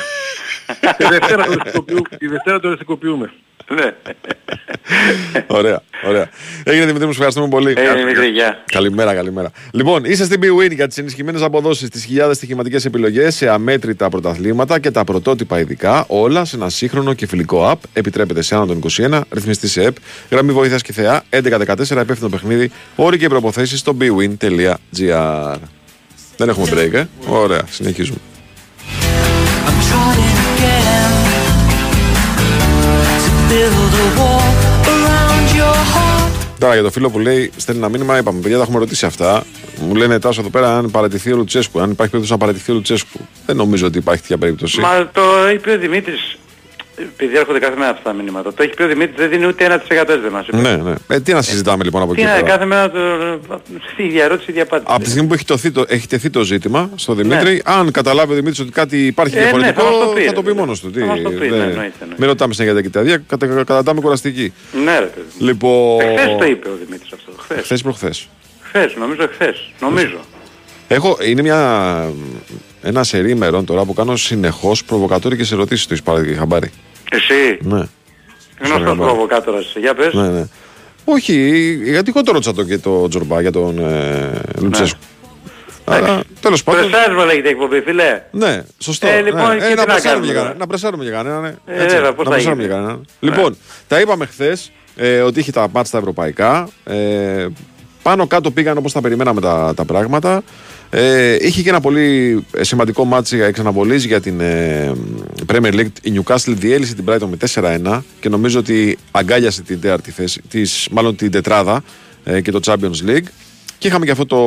Τη Δευτέρα το οριστικοποιούμε. Τη Δευτέρα το οριστικοποιούμε. Ναι. Ωραία, ωραία. Έγινε Δημητρή μου, σου ευχαριστούμε πολύ. Ε, Δημήτρη, γεια. Καλημέρα, καλημέρα. Λοιπόν, είσαι στην BWIN για τις ενισχυμένες αποδόσεις, τις χιλιάδες στοιχηματικές επιλογές σε αμέτρητα πρωταθλήματα και τα πρωτότυπα ειδικά, όλα σε ένα σύγχρονο και φιλικό app. Επιτρέπεται σε άνω των 21, ρυθμιστή σε app, γραμμή βοήθειας και θεά 1114, υπεύθυνο παιχνίδι, όροι και προποθέσει στο bwin.gr. Δεν έχουμε break, ε. Ωραία, συνεχίζουμε. Τώρα για το φίλο που λέει, στέλνει ένα μήνυμα, είπαμε, παιδιά, τα έχουμε ρωτήσει αυτά. Μου λένε τάσο εδώ πέρα αν παρατηθεί ο Λουτσέσκου, αν υπάρχει περίπτωση να παρατηθεί ο Λουτσέσκου. Δεν νομίζω ότι υπάρχει τέτοια περίπτωση. Μα το είπε ο Δημήτρης, επειδή έρχονται κάθε μέρα αυτά τα μηνύματα, το έχει πει ο Δημήτρης, δεν δίνει ούτε 1% έτσι δεν μας είπε. Ναι, ναι. Ε, τι να συζητάμε λοιπόν από Τι εκεί να, πέρα. κάθε μέρα το, η ίδια ερώτηση, η ίδια απάντηση. Από τη στιγμή που έχει, τοθεί το, έχει τεθεί το ζήτημα στο Δημήτρη, αν καταλάβει ο Δημήτρης ότι κάτι υπάρχει Ναι. Ε, ναι, διαφορετικό, θα μας το πει, θα ρε, το πει παιδί. μόνος του. Τι, Θα μας το πει, ναι, δεν- εννοείται, εννοείται. Μην ρωτάμε συνέχεια για τα κοιτάδια, κατα, κατατάμε κουραστική. Ναι ρε παιδί. Λοιπόν, Εχθές το είπε ο Δημήτρης αυτό, χθες. χθες προχθές; Χθες, νομίζω χθες, νομίζω. Έχω, είναι μια, ένα σερί ημερών τώρα που κάνω συνεχώς προβοκατόρικες ερωτήσεις του Ισπάρη Χαμπάρη. Εσύ, Ναι. γνωστός Χαμπάρη. προβοκάτορας είσαι, για πες. Ναι, ναι. Όχι, γιατί εγώ το ρώτησα το, και το Τζορμπά για τον ε, Λουτσέσκου. Αλλά τέλος πάντων. Πρεσάρισμα λέγεται η εκπομπή, φιλέ. Ναι, σωστό. Ε, λοιπόν, ναι. και τι να, να πρεσάρουμε κάνουμε για τώρα. κανένα, να πρεσάρουμε για κανέναν. ναι. Ε, Έτσι, βέβαια, πώς να θα πρεσάρουμε γίνει. για κανέναν. Λοιπόν, τα είπαμε χθες ε, ότι είχε τα μάτια τα ευρωπαϊκά. Ε, πάνω κάτω πήγαν όπως τα περιμέναμε τα, τα πράγματα. Ε, είχε και ένα πολύ ε, σημαντικό ματς εξ αναβολής για την ε, Premier League. Η Newcastle διέλυσε την Brighton με 4-1 και νομίζω ότι αγκάλιασε την τέταρτη θέση, της, μάλλον την τετράδα ε, και το Champions League. Και είχαμε και αυτό το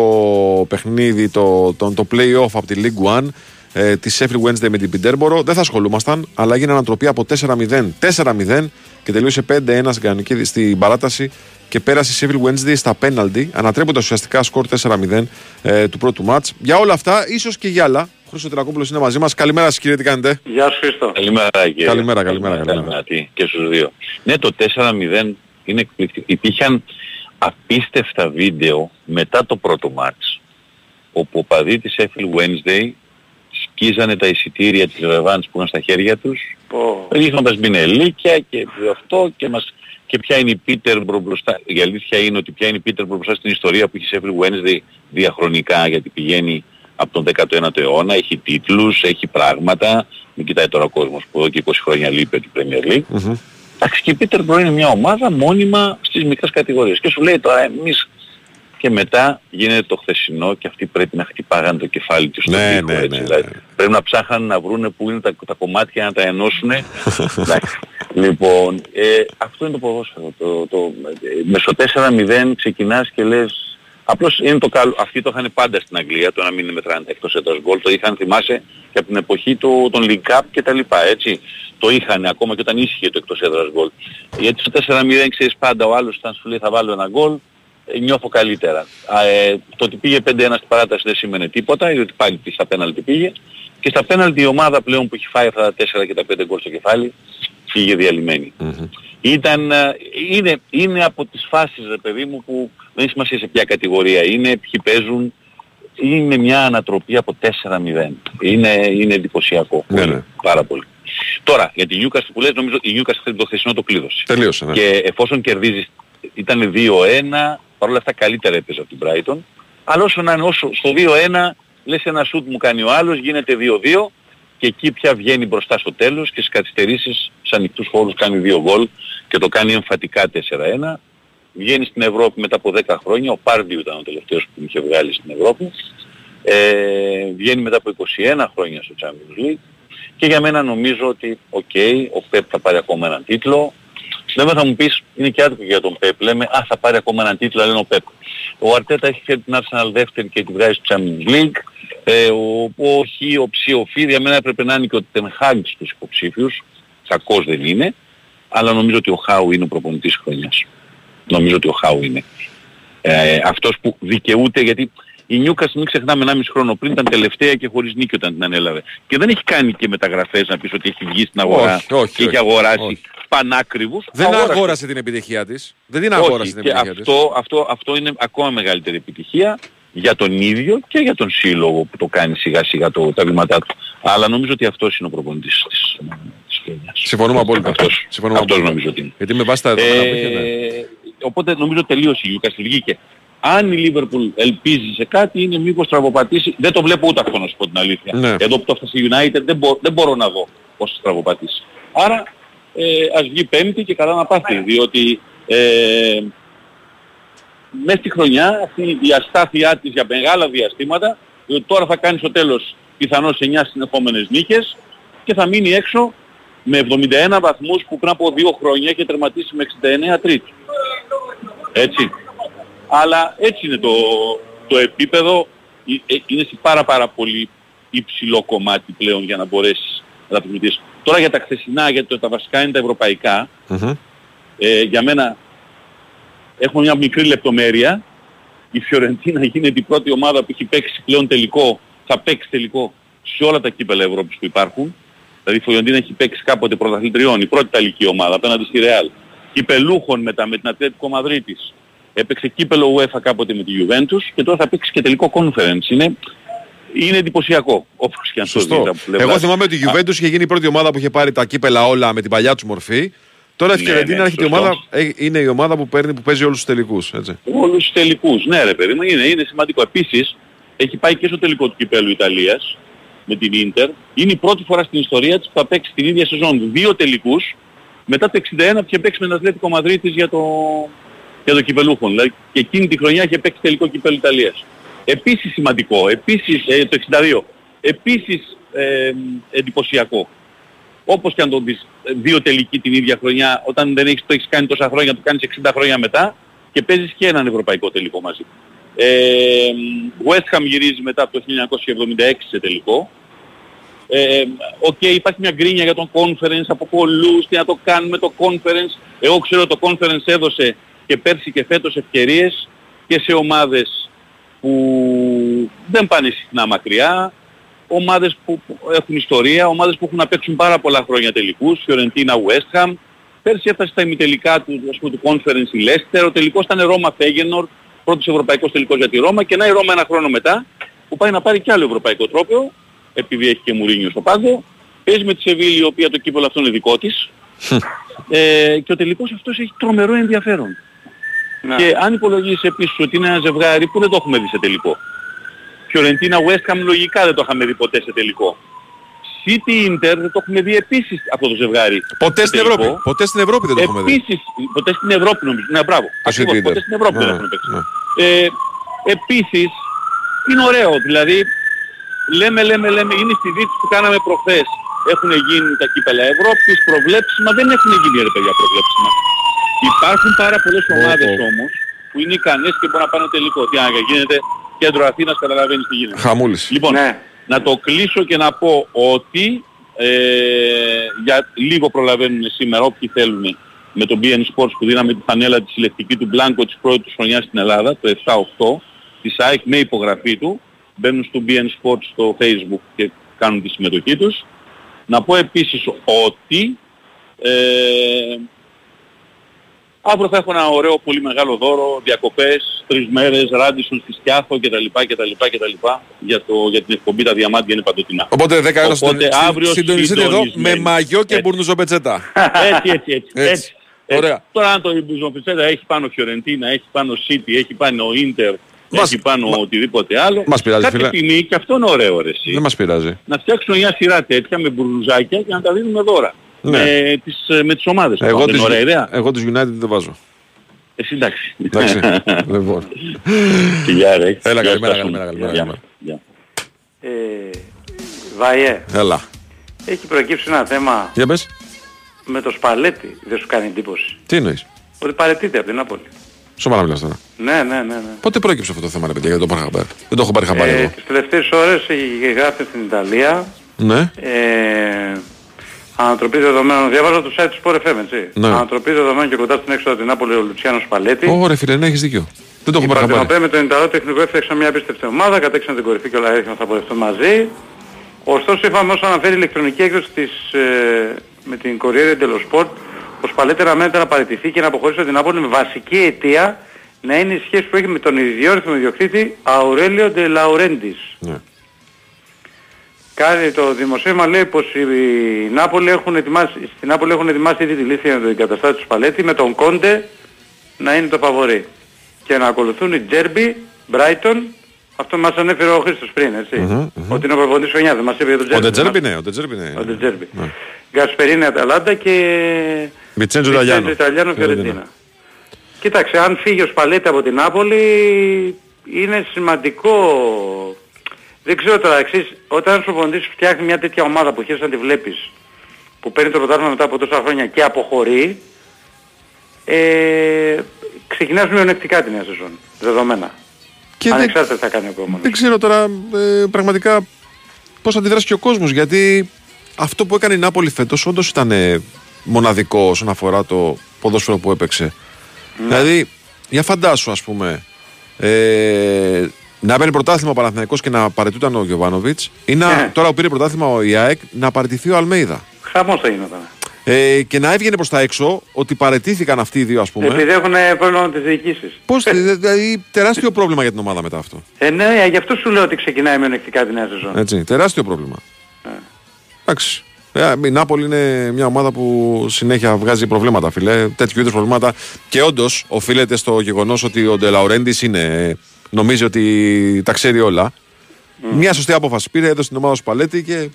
παιχνίδι, το, το, το play-off από τη League One ε, της Sheffield Wednesday με την Peterborough. Δεν θα ασχολούμασταν, αλλά έγινε ανατροπή από 4-0. 4-0 και τελείωσε 5-1 στην, κανονική- στην παράταση και πέρασε η Sheffield Wednesday στα πέναλτι, ανατρέποντας ουσιαστικά σκορ 4-0 ε, του πρώτου μάτς. Για όλα αυτά, ίσως και για άλλα, ο Χρήστο Τρακόπουλος είναι μαζί μας. Καλημέρα σας, κύριε, τι κάνετε; Γεια σου Χρήστο. Καλημέρα, κύριε. Καλημέρα, καλημέρα, καλημέρα. Τι, και στους δύο. Ναι, το 4-0 είναι εκπληκτικό. Υπήρχαν απίστευτα βίντεο μετά το πρώτο μάτς, όπου ο παδί της Sheffield Wednesday σκίζανε τα εισιτήρια της Ρεβάνς που ήταν στα χέρια τους, Πω. ρίχνοντας μπινελίκια και αυτό και μας και ποια είναι η Πίτερμπρο μπροστά. Η αλήθεια είναι ότι ποια είναι η Πίτερμπρο μπροστά στην ιστορία που έχει η Sheffield Wednesday διαχρονικά γιατί πηγαίνει από τον 19ο αιώνα, έχει τίτλους, έχει πράγματα. Μην κοιτάει τώρα ο κόσμος που εδώ και 20 χρόνια λείπει από την Premier League. Εντάξει και η Peterborough είναι μια ομάδα μόνιμα στις μικρές κατηγορίες. Και σου λέει τώρα εμείς και μετά γίνεται το χθεσινό και αυτοί πρέπει να χτυπάγαν το κεφάλι τους στον Ναι, τοίχο, ναι, έτσι, ναι, δηλαδή. Πρέπει να ψάχαν να βρούνε που είναι τα, τα κομμάτια να τα ενώσουν. [LAUGHS] Εντάξει. Λοιπόν, ε, αυτό είναι το ποδόσφαιρο. Το, το, ε, με στο 4-0 ξεκινάς και λες... Απλώς είναι το καλό. Αυτοί το είχαν πάντα στην Αγγλία, το να μην είναι μετράνε εκτός έντας γκολ. Το είχαν, θυμάσαι, και από την εποχή του, των League Cup και τα λοιπά, έτσι. Το είχαν ακόμα και όταν ίσχυε το εκτός έδρας γκολ. Γιατί στο 4-0 ξέρεις πάντα ο άλλος όταν σου λέει θα βάλω ένα γκολ, ε, νιώθω καλύτερα. Α, ε, το ότι πήγε 5-1 στην παράταση δεν σημαίνει τίποτα, διότι πάλι στα πέναλτι πήγε. Και στα πέναλτι η ομάδα πλέον που έχει φάει αυτά τα 4 και τα 5 γκολ στο κεφάλι, πήγε διαλυμένη. Ήταν, ε, είναι, είναι από τις φάσεις, ρε παιδί μου, που δεν έχει σημασία σε ποια κατηγορία είναι, ποιοι παίζουν. Είναι μια ανατροπή από 4-0. Είναι, είναι εντυπωσιακό. Ναι, Πολύ, ναι. Πάρα πολύ. Τώρα, για την Newcastle που λες, νομίζω η Newcastle το χθεσινό το κλείδωσε. Τελείωσε, ναι. Και εφόσον κερδίζεις, ήταν 2-1, παρόλα αυτά καλύτερα έπαιζε από την Brighton. Αλλά όσο να είναι όσο στο 2-1, λες ένα σουτ μου κάνει ο άλλος, γίνεται 2-2 και εκεί πια βγαίνει μπροστά στο τέλος και στις καθυστερήσεις σε ανοιχτούς χώρους κάνει δύο γκολ και το κάνει εμφατικά 4-1. Βγαίνει στην Ευρώπη μετά από 10 χρόνια, ο Πάρντιου ήταν ο τελευταίος που είχε βγάλει στην Ευρώπη. Ε, βγαίνει μετά από 21 χρόνια στο Champions League και για μένα νομίζω ότι οκ, ο Πεπ θα πάρει ακόμα έναν τίτλο. Βέβαια θα μου πεις, είναι και άδικο για τον Πεπ. Λέμε, α, θα πάρει ακόμα έναν τίτλο, αλλά είναι ο Πεπ. Ο Αρτέτα έχει φέρει την Arsenal δεύτερη και τη βγάζει στο Champions League. Ε, ο, ο Χ, ο Ψ, ο Φ, για μένα έπρεπε να είναι και ο Τενχάγκ στους υποψήφιους. Κακός δεν είναι. Αλλά νομίζω ότι ο Χάου είναι ο προπονητής της χρονιάς. Νομίζω ότι ο Χάου είναι. Ε, αυτός που δικαιούται γιατί η Νιούκας μην ξεχνάμε 1,5 χρόνο πριν ήταν τελευταία και χωρίς νίκη όταν την ανέλαβε. Και δεν έχει κάνει και μεταγραφές να πεις ότι έχει βγει στην αγορά Όχι, όχι, και έχει όχι, αγοράσει όχι. πανάκριβους. Δεν Αγόρασε. αγόρασε την επιτυχία της. Δεν την Όχι, αγόρασε την και επιτυχία της. αυτό, αυτό, αυτό είναι ακόμα μεγαλύτερη επιτυχία για τον ίδιο και για τον σύλλογο που το κάνει σιγά σιγά το, τα βήματά του. Αλλά νομίζω ότι αυτός είναι ο προπονητής της, της χρονιάς. Συμφωνούμε απόλυτα. Αυτός, Συμφωνούμε αυτός απόλυτα. νομίζω ότι είναι. Γιατί με βάση τα δεδομένα που είχε, ναι. Ε, οπότε νομίζω τελείωσε η Newcastle βγήκε. Αν η Λίβερπουλ ελπίζει σε κάτι είναι μήπως τραυματίσει. Δεν το βλέπω ούτε αυτό να σου πω την αλήθεια. Ναι. Εδώ που το έφτασε η United δεν, μπο- δεν μπορώ να δω πώς θα τραυματίσει. Άρα ε, ας βγει πέμπτη και καλά να πάθει. Διότι ε, μέσα στη χρονιά αυτή η αστάθειά της για μεγάλα διαστήματα διότι τώρα θα κάνει στο τέλος πιθανώς 9 συνεχόμενες νίκες και θα μείνει έξω με 71 βαθμούς που πριν από δύο χρόνια είχε τερματίσει με 69 τρίτη. Έτσι. Αλλά έτσι είναι το, το επίπεδο. Ε, ε, Είναι σε πάρα πάρα πολύ υψηλό κομμάτι πλέον για να μπορέσεις να τα προμηθείς. Τώρα για τα χθεσινά, γιατί το- τα βασικά είναι τα ευρωπαϊκά, Μμμ. ε, για μένα έχουμε μια μικρή λεπτομέρεια. Η Φιωρεντίνα γίνεται η πρώτη ομάδα που έχει παίξει πλέον τελικό, θα παίξει τελικό σε όλα τα κύπελα Ευρώπης που υπάρχουν. Δηλαδή η Φιωρεντίνα έχει παίξει κάποτε πρωταθλητριών, η πρώτη ιταλική ομάδα απέναντι στη Ρεάλ. Κυπελούχων μετά με την Ατλέτικο Μαδρίτης. Έπαιξε κύπελο UEFA κάποτε με τη Juventus και τώρα θα παίξει και τελικό conference. Είναι, είναι εντυπωσιακό, όπως και αν το Σωστό. δείτε από πλευράς. Εγώ θυμάμαι ότι η Juventus είχε γίνει η πρώτη ομάδα που είχε πάρει τα κύπελα όλα με την παλιά τους μορφή. Τώρα η Ναι, Φιωρεντίνα ναι, έρχεται η σωστό. ομάδα, ε, είναι η ομάδα που, παίρνει, που παίζει όλους τους τελικούς. Έτσι. Όλους τους τελικούς. Ναι ρε παιδί μου, είναι, είναι σημαντικό. Επίσης, έχει πάει και στο τελικό του κυπέλου Ιταλίας με την Ίντερ. Είναι η πρώτη φορά στην ιστορία της που θα παίξει την ίδια σεζόν δύο τελικούς μετά το 61 που είχε παίξει με τον Ατλέτικο Μαδρίτης για το, για το κυπελούχο. Δηλαδή και εκείνη τη χρονιά είχε παίξει τελικό κυπέλου Ιταλίας. Επίσης σημαντικό, επίσης ε, το 62. Επίσης ε, εντυπωσιακό. Όπως και αν το δεις, ε, δύο τελικοί την ίδια χρονιά, όταν δεν έχεις, το έχεις κάνει τόσα χρόνια, το κάνεις 60 χρόνια μετά και παίζεις και έναν ευρωπαϊκό τελικό μαζί. Ε, West Ham γυρίζει μετά από το 1976 σε τελικό. Ε, Οκ, υπάρχει μια γκρίνια για τον conference από πολλούς, τι να το κάνουμε το conference. Εγώ ξέρω το conference έδωσε και πέρσι και φέτος ευκαιρίες και σε ομάδες που δεν πάνε συχνά μακριά, ομάδες που που έχουν ιστορία, ομάδες που έχουν να παίξουν πάρα πολλά χρόνια τελικούς, Φιωρεντίνα, West Ham. Πέρσι έφτασε στα ημιτελικά του, ας πούμε, του conference η Leicester, ο τελικός ήταν Ρώμα Φέγενορ, πρώτος ευρωπαϊκός τελικός για τη Ρώμα και να η Ρώμα ένα χρόνο μετά που πάει να πάρει κι άλλο ευρωπαϊκό τρόπαιο, επειδή έχει και Μουρίνιο στο πάντο, παίζει με τη Σεβίλη η οποία το κύπελο αυτό είναι δικό της ε, και ο τελικός αυτός έχει τρομερό ενδιαφέρον. Και αν υπολογίσεις επίσης ότι είναι ένα ζευγάρι που δεν το έχουμε δει σε τελικό. Φιωρεντίνα West Ham λογικά δεν το είχαμε δει ποτέ σε τελικό. City Inter δεν το έχουμε δει επίσης αυτό το ζευγάρι. Ποτέ σε στην τελικό. Ευρώπη. Ποτέ στην Ευρώπη δεν το έχουμε δει. Επίσης, ποτέ στην Ευρώπη νομίζω. Ναι, μπράβο. Ακριβώς, City Inter. ποτέ στην Ευρώπη δεν Ναι, έχουν παίξει. ναι. Ε, επίσης, είναι ωραίο. Δηλαδή, λέμε, λέμε, λέμε, είναι στη δίκτυα που κάναμε προχθές. Έχουν γίνει τα κύπελα Ευρώπης, προβλέψιμα, δεν έχουν γίνει ρε παιδιά προβλέψιμα. Υπάρχουν πάρα πολλές ομάδες όμως που είναι ικανές και μπορούν να πάνε τελικό. Τι αν γίνεται κέντρο Αθήνας καταλαβαίνεις τι γίνεται. Χαμούλης. Λοιπόν, να το κλείσω και να πω ότι ε, για λίγο προλαβαίνουν σήμερα όποιοι θέλουν με τον BN Sports που δίναμε τη φανέλα τη συλλεκτική του Μπλάνκο της πρώτης χρονιάς στην Ελλάδα, το 7-8, της ΑΕΚ με υπογραφή του. Μπαίνουν στο BN Sports στο Facebook και κάνουν τη συμμετοχή τους. Να πω επίσης ότι ε, αύριο θα έχω ένα ωραίο πολύ μεγάλο δώρο, διακοπές, τρεις μέρες, Ράντισον στη Σκιάθο κτλ. κτλ, κτλ για, το, για την εκπομπή τα διαμάντια είναι παντοτινά. Οπότε 10 ώρα Οπότε αύριο συντονιστείτε εδώ με συντονισμένοι. μαγιό και μπουρνουζοπετσέτα. [LAUGHS] Έτσι, έτσι, έτσι. Έτσι. έτσι. Ωραία. Τώρα αν το Μπουζοφιτσέτα έχει πάνω Φιωρεντίνα, έχει πάνω City, έχει πάνω Ίντερ, Μας- έχει πάνω οτιδήποτε άλλο. Μας πειράζει, κάποια φίλε. τιμή και αυτό είναι ωραίο ρε εσύ. Δεν μας πειράζει. Να φτιάξουμε μια σειρά τέτοια με μπουρνουζάκια και να τα δίνουμε δώρα. Ναι. Με, τις, με τις ομάδες. Εγώ δεν είναι τους, ωραία ιδέα; εγώ τους United δεν βάζω. Εσύ εντάξει. Εντάξει. [LAUGHS] λοιπόν. Φιλιά ρε. Έλα, Γεια καλημέρα, σας. καλημέρα, καλημέρα, Γεια. καλημέρα. Γεια. Ε, Βάιε, Έλα. έχει προκύψει ένα θέμα Για πες. με το Σπαλέτη δεν σου κάνει εντύπωση. Τι εννοείς; Ότι παρετείται από την Νάπολη. Σοβαρά μιλάς τώρα. Ναι, ναι, ναι. ναι. Πότε πρόκειψε αυτό το θέμα, ρε παιδιά, γιατί το πάρω χαμπάρι. Δεν το έχω πάρει χαμπάρι Ε, εγώ. τις τελευταίες ώρες έχει γράφει στην Ιταλία Ναι. ε, ανατροπή δεδομένων, διαβάζω το site του Sport FM, έτσι. Ναι. Ανατροπή δεδομένων και κοντά στην έξοδο την Νάπολη ο Λουτσιάνος Σπαλέτη. Ωραία, φίλε, ναι, έχεις δίκιο. Δεν το έχω Οι πάρει χαμπάρι. Παρτενοπέ με τον Ιταλό τεχνικό έφτιαξαν μια απίστευτη ομάδα, κατέξαν την κορυφή και όλα έδειχναν θα πορευτούν μαζί. Ωστόσο, είπαμε όσο αναφέρει η ηλεκτρονική έκδοση της, ε, με την Corriere dello Sport, ο Σπαλέτη αναμένεται να παραιτηθεί και να αποχωρήσει από την Νάπολη με βασική αιτία να είναι η σχέση που έχει με τον ιδιόρυθμο ιδιοκτήτη Αουρέλιο Ντε Λαουρέντης. Ναι. Κάνει το δημοσίευμα λέει πως οι Νάπολη έχουν ετοιμάσει, στην Νάπολη έχουν ετοιμάσει ήδη τη λύση για τον αντικαταστάτη του Σπαλέτη με τον Κόντε να είναι το φαβορή. Και να ακολουθούν Ντε Τζέρμπι, Μπράιτον, αυτό μας ανέφερε ο Χρήστος πριν, έτσι. Μμμ, Ότι είναι ο προπονητής χρονιά, δεν μας είπε για τον Ο Τζέρμπι. Ντε Τζέρμπι, ναι, ο Ντε Τζέρμπι, ναι. Ο Ντε Τζέρμπι. Ναι. Γκασπερίνι Αταλάντα και Βιντσέντζο Ιταλιάνο. Ιταλιάνο Φιωρεντίνα. Κοίταξε, αν φύγει ο Σπαλέτη από την Νάπολη είναι σημαντικό. Δεν ξέρω τώρα, εξής, όταν ο προπονητής φτιάχνεις μια τέτοια ομάδα που χαίρεσαι να τη βλέπεις, που παίρνει το πρωτάθλημα μετά από τόσα χρόνια και αποχωρεί, ε, ξεκινάς μειονεκτικά τη νέα σεζόν, δεδομένα. Και δεν- Ανεξάρτητα τι θα κάνει ο επόμενος. Δεν ξέρω τώρα ε, πραγματικά πώς θα αντιδράσει και ο κόσμος γιατί αυτό που έκανε η Νάπολη φέτος όντως ήταν ε, μοναδικό όσον αφορά το ποδόσφαιρο που έπαιξε. Δηλαδή, για φαντάσου ας πούμε, ε, να παίρνει πρωτάθλημα ο Παναθηναϊκός και να παρετούταν ο Γιωβάνοβιτς ή να, Ναι. τώρα που πήρε πρωτάθλημα ο Ιάεκ να παραιτηθεί ο Αλμέιδα. Χαμός θα γινόταν. Ε, και να έβγαινε προς τα έξω ότι παρετήθηκαν αυτοί οι δύο ας πούμε. Επειδή έχουν πρόβλημα με τις διοικήσεις. Πώς, ε, δηλαδή τεράστιο πρόβλημα για την ομάδα μετά αυτό. Ε, ναι, γι' αυτό σου λέω ότι ξεκινάει μειονεκτικά τη νέα σεζόν. Έτσι, τεράστιο πρόβλημα. Εντάξει. Ε, η Νάπολη είναι μια ομάδα που συνέχεια βγάζει προβλήματα, φίλε. Τέτοιου είδους προβλήματα. Και όντως οφείλεται στο γεγονός ότι ο Ντελαουρέντη είναι. Νομίζει ότι τα ξέρει όλα. Μια σωστή απόφαση πήρε, έδωσε την ομάδα σου παλέτη και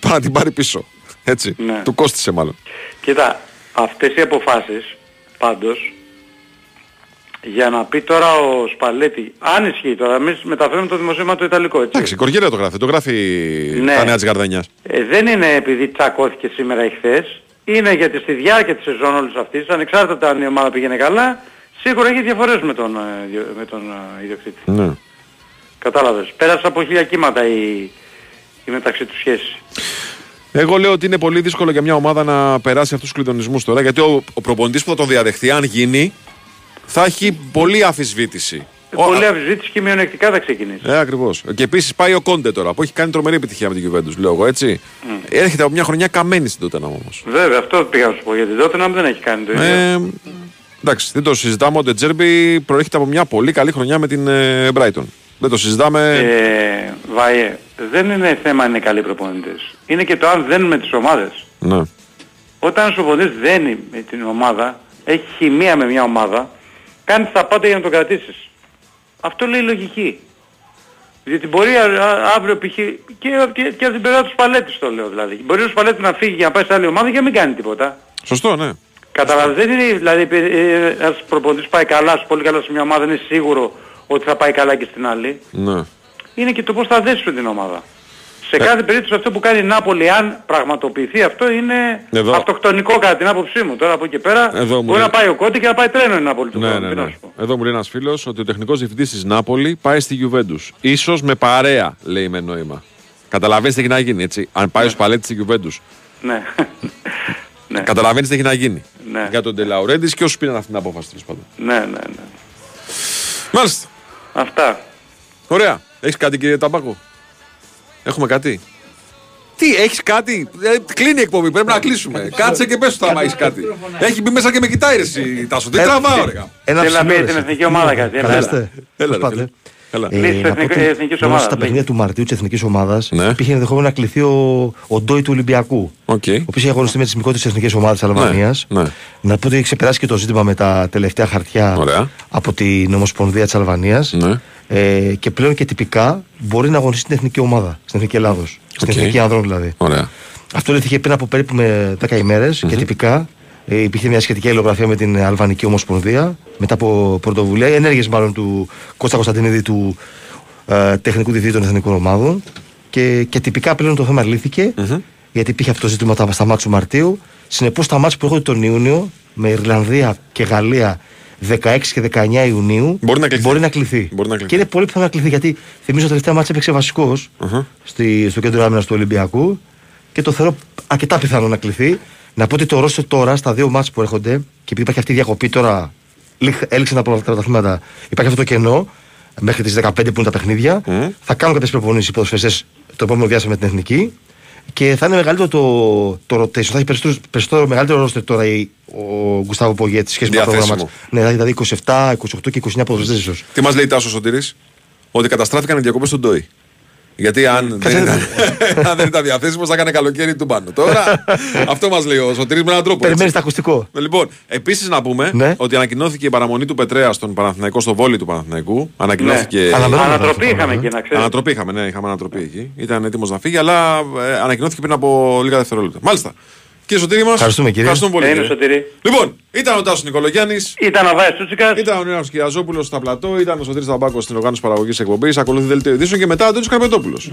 πάει να την πάρει πίσω. Έτσι. Ναι. Του κόστησε μάλλον. Κοίτα, αυτές οι αποφάσεις πάντως για να πει τώρα ο Σπαλέτη, αν ισχύει τώρα, εμείς μεταφέρουμε το δημοσίευμα το Ιταλικό, έτσι. Εντάξει, η Κοργέρα το γράφει. Το γράφει Ναι. τα νέα της Γαρδανιάς. Ε, δεν είναι επειδή τσακώθηκε σήμερα ή χθες, είναι γιατί στη διάρκεια της σεζόν όλης αυτής, ανεξάρτητα αν η ομάδα πήγαινε καλά, σίγουρα έχει διαφορές με τον, ε, διο- με τον ε, ιδιοκτήτη. Ναι. Κατάλαβες. Πέρασε από χίλια κύματα η, η μεταξύ τους σχέση. Εγώ λέω ότι είναι πολύ δύσκολο για μια ομάδα να περάσει αυτούς τους κλειδονισμούς τώρα γιατί ο, ο προπονητής που θα τον διαδεχθεί, αν γίνει, θα έχει πολλή αφισβήτηση. Ο- Πολύ αμφισβήτηση και μειονεκτικά θα ξεκινήσει. Ε, ακριβώς. Και επίσης πάει ο Κόντε τώρα που έχει κάνει τρομερή επιτυχία με την Juventus, λέω εγώ έτσι. Έρχεται από μια χρονιά καμένη στην Τότενα όμως. Βέβαια, αυτό πήγα να σου πω γιατί τότε να δεν έχει κάνει το ίδιο. Ε, εντάξει, δεν το συζητάμε. Ο Ντετζέρμπι προέρχεται από μια πολύ καλή χρονιά με την ε, Brighton. Δεν το συζητάμε. Ε, Βάιε, δεν είναι θέμα αν είναι καλοί προπονητές. Είναι και το αν δένουν με τις ομάδες. Ναι. Όταν ο προπονητής δένει με την ομάδα, έχει χημεία με μια ομάδα, κάνει τα πάντα για να τον κρατήσεις. Αυτό λέει λογική. Γιατί μπορεί α- α- αύριο π.χ. και, και, και από την περίοδο του Σπαλέτης το λέω δηλαδή. Μπορεί ο Σπαλέτης να φύγει για να πάει σε άλλη ομάδα και να μην κάνει τίποτα. Σωστό, ναι. Καταλαβαίνεις, δεν είναι δηλαδή επειδή, ε, ένας προπονητής πάει καλά, πολύ καλά σε μια ομάδα, είναι σίγουρο ότι θα πάει καλά και στην άλλη. ναι. Είναι και το πώς θα δέσεις με την ομάδα. Σε Ε. κάθε περίπτωση αυτό που κάνει η Νάπολη, αν πραγματοποιηθεί αυτό, είναι Εδώ. αυτοκτονικό κατά την άποψή μου. Τώρα από εκεί και πέρα Εδώ μου μπορεί λέει. να πάει ο Κόντι και να πάει τρένο η Νάπολη του Ναι, χρόνου. ναι, Τι να ναι. σου πω. Εδώ μου λέει ένας φίλος ότι ο τεχνικός διευθυντής της Νάπολη πάει στη Juventus. σω με παρέα, λέει με νόημα. Καταλαβαίνεις τι έχει να γίνει, έτσι. Αν πάει ο Σπαλέτη στη Juventus. Ναι. ναι. Καταλαβαίνεις τι έχει να γίνει. Ναι. Για τον Ντελαουρέντη και όσους πήραν αυτή την απόφαση τέλος πάντων. ναι, ναι, ναι. Μάλιστα. Αυτά. Ωραία. Έχεις κάτι κύριε Ταμπάκο; Έχουμε κάτι; Τι, έχεις κάτι; Ε, κλείνει η εκπομπή. Πρέπει να κλείσουμε. Κάτσε και πες του άμα έχεις κάτι. Έχεις μπει μέσα και με κοιτάει ρε εσύ, Τάσο. Τι Ε, τραβάω, ρε. γάμο. Ένα Θέλει να πει ψηλό, την εσύ. εθνική ομάδα κάτι. Έλα, Καλά έλα. Είστε. Έλα, Πώς ρε, πάτε; Έλα. Ε, Λύση να πω εθνική- ότι εθνικής νομίζω ομάδας, Στα λέγε. παιχνίδια του Μαρτίου της Εθνικής Ομάδας Ναι. υπήρχε ενδεχόμενο να κληθεί ο, ο Ντόι του Ολυμπιακού. Οκ. Ο οποίος είχε αγωνιστεί με τις μικρότερες εθνικές ομάδες της Αλβανίας. ναι. Να πω ότι έχει ξεπεράσει και το ζήτημα με τα τελευταία χαρτιά Ωραία. από την Ομοσπονδία της Αλβανίας. Ναι. Ε, και πλέον και τυπικά μπορεί να αγωνιστεί στην εθνική ομάδα, στην εθνική Ελλάδος. Στην Οκ. εθνική ανδρών δηλαδή. Ωραία. Αυτό λύθηκε πριν από περίπου με 10 ημέρες και τυπικά ε, υπήρχε μια σχετική αλληλογραφία με την Αλβανική Ομοσπονδία μετά από πρωτοβουλία, ενέργειες μάλλον του Κώστα Κωνσταντινίδη του ε, τεχνικού διευθυντή των εθνικών ομάδων. Και, και τυπικά πλέον το θέμα λύθηκε. γιατί υπήρχε αυτό το ζήτημα τα- στα μάτια του Μαρτίου. Συνεπώς τα μάτια που έρχονται τον Ιούνιο με Ιρλανδία και Γαλλία 16 και 19 Ιουνίου Μπορεί να κληθεί. Μπορεί να κληθεί. Μπορεί να κληθεί. Και είναι πολύ πιθανό να κληθεί γιατί θυμίζω το τελευταίο μάτια έπαιξε βασικός στη, στο κέντρο άμυνας του Ολυμπιακού και το θεωρώ αρκετά πιθανό να κληθεί. Να πω ότι το Ρώσο τώρα στα δύο μάτια που έρχονται και επειδή υπάρχει αυτή η διακοπή τώρα, λήχ- έληξαν τα πρώτα πρωταθλήματα, υπάρχει αυτό το κενό μέχρι τις 15 που είναι τα παιχνίδια. Θα κάνουν κάποιες προπονήσεις οι ποδοσφαιριστές το επόμενο διάστημα με την εθνική και θα είναι μεγαλύτερο το, το rotation. Θα έχει περισσότερο, περισσότερο μεγαλύτερο ρόστερ τώρα η- ο Γκουστάβο Πογέτη σχέση με το πρόγραμμα Διαθέσιμο. της. Ναι, δηλαδή 27, 28 και 29 ποδοσφαιριστές ίσως. Τι μας λέει Τάσος Σωτήρης Ότι καταστράφηκαν οι διακοπές του Ντόι. Γιατί αν δεν, ήταν, [LAUGHS] αν δεν ήταν διαθέσιμος, θα έκανε καλοκαίρι του πάνω. Τώρα [LAUGHS] αυτό μας λέει ο Σωτήρης με έναν τρόπο. έτσι. Περιμένεις το ακουστικό. Λοιπόν, επίσης να πούμε Ναι. ότι ανακοινώθηκε η παραμονή του Πετρέα στον Παναθηναϊκό, στο βόλι του Παναθηναϊκού. Ανακοινώθηκε. Ναι. Αναμενόμενος Ανατροπή αυτό, είχαμε ε. εκεί, να ξέρεις. Ανατροπή είχαμε, ναι, είχαμε ανατροπή εκεί. Ήταν έτοιμος να φύγει, αλλά ε, ανακοινώθηκε πριν από λίγα δευτερόλεπτα. Μάλιστα. Κύριε Σωτήρη μας, Ευχαριστούμε, κύριε. Ευχαριστούμε πολύ. Είναι κύριε. Σωτήρη. Λοιπόν, ήταν ο Τάσος Νικολογιάννης. Ήταν ο Βάης Τσούτσικας. Ήταν ο Νέος Κυραζόπουλος στα πλατό. Ήταν ο Σωτήρης Ταμπάκος στην οργάνωση παραγωγής εκπομπής. Ακολουθεί δελτίο ειδήσεων και μετά ο Τέντος Καρπετόπουλος.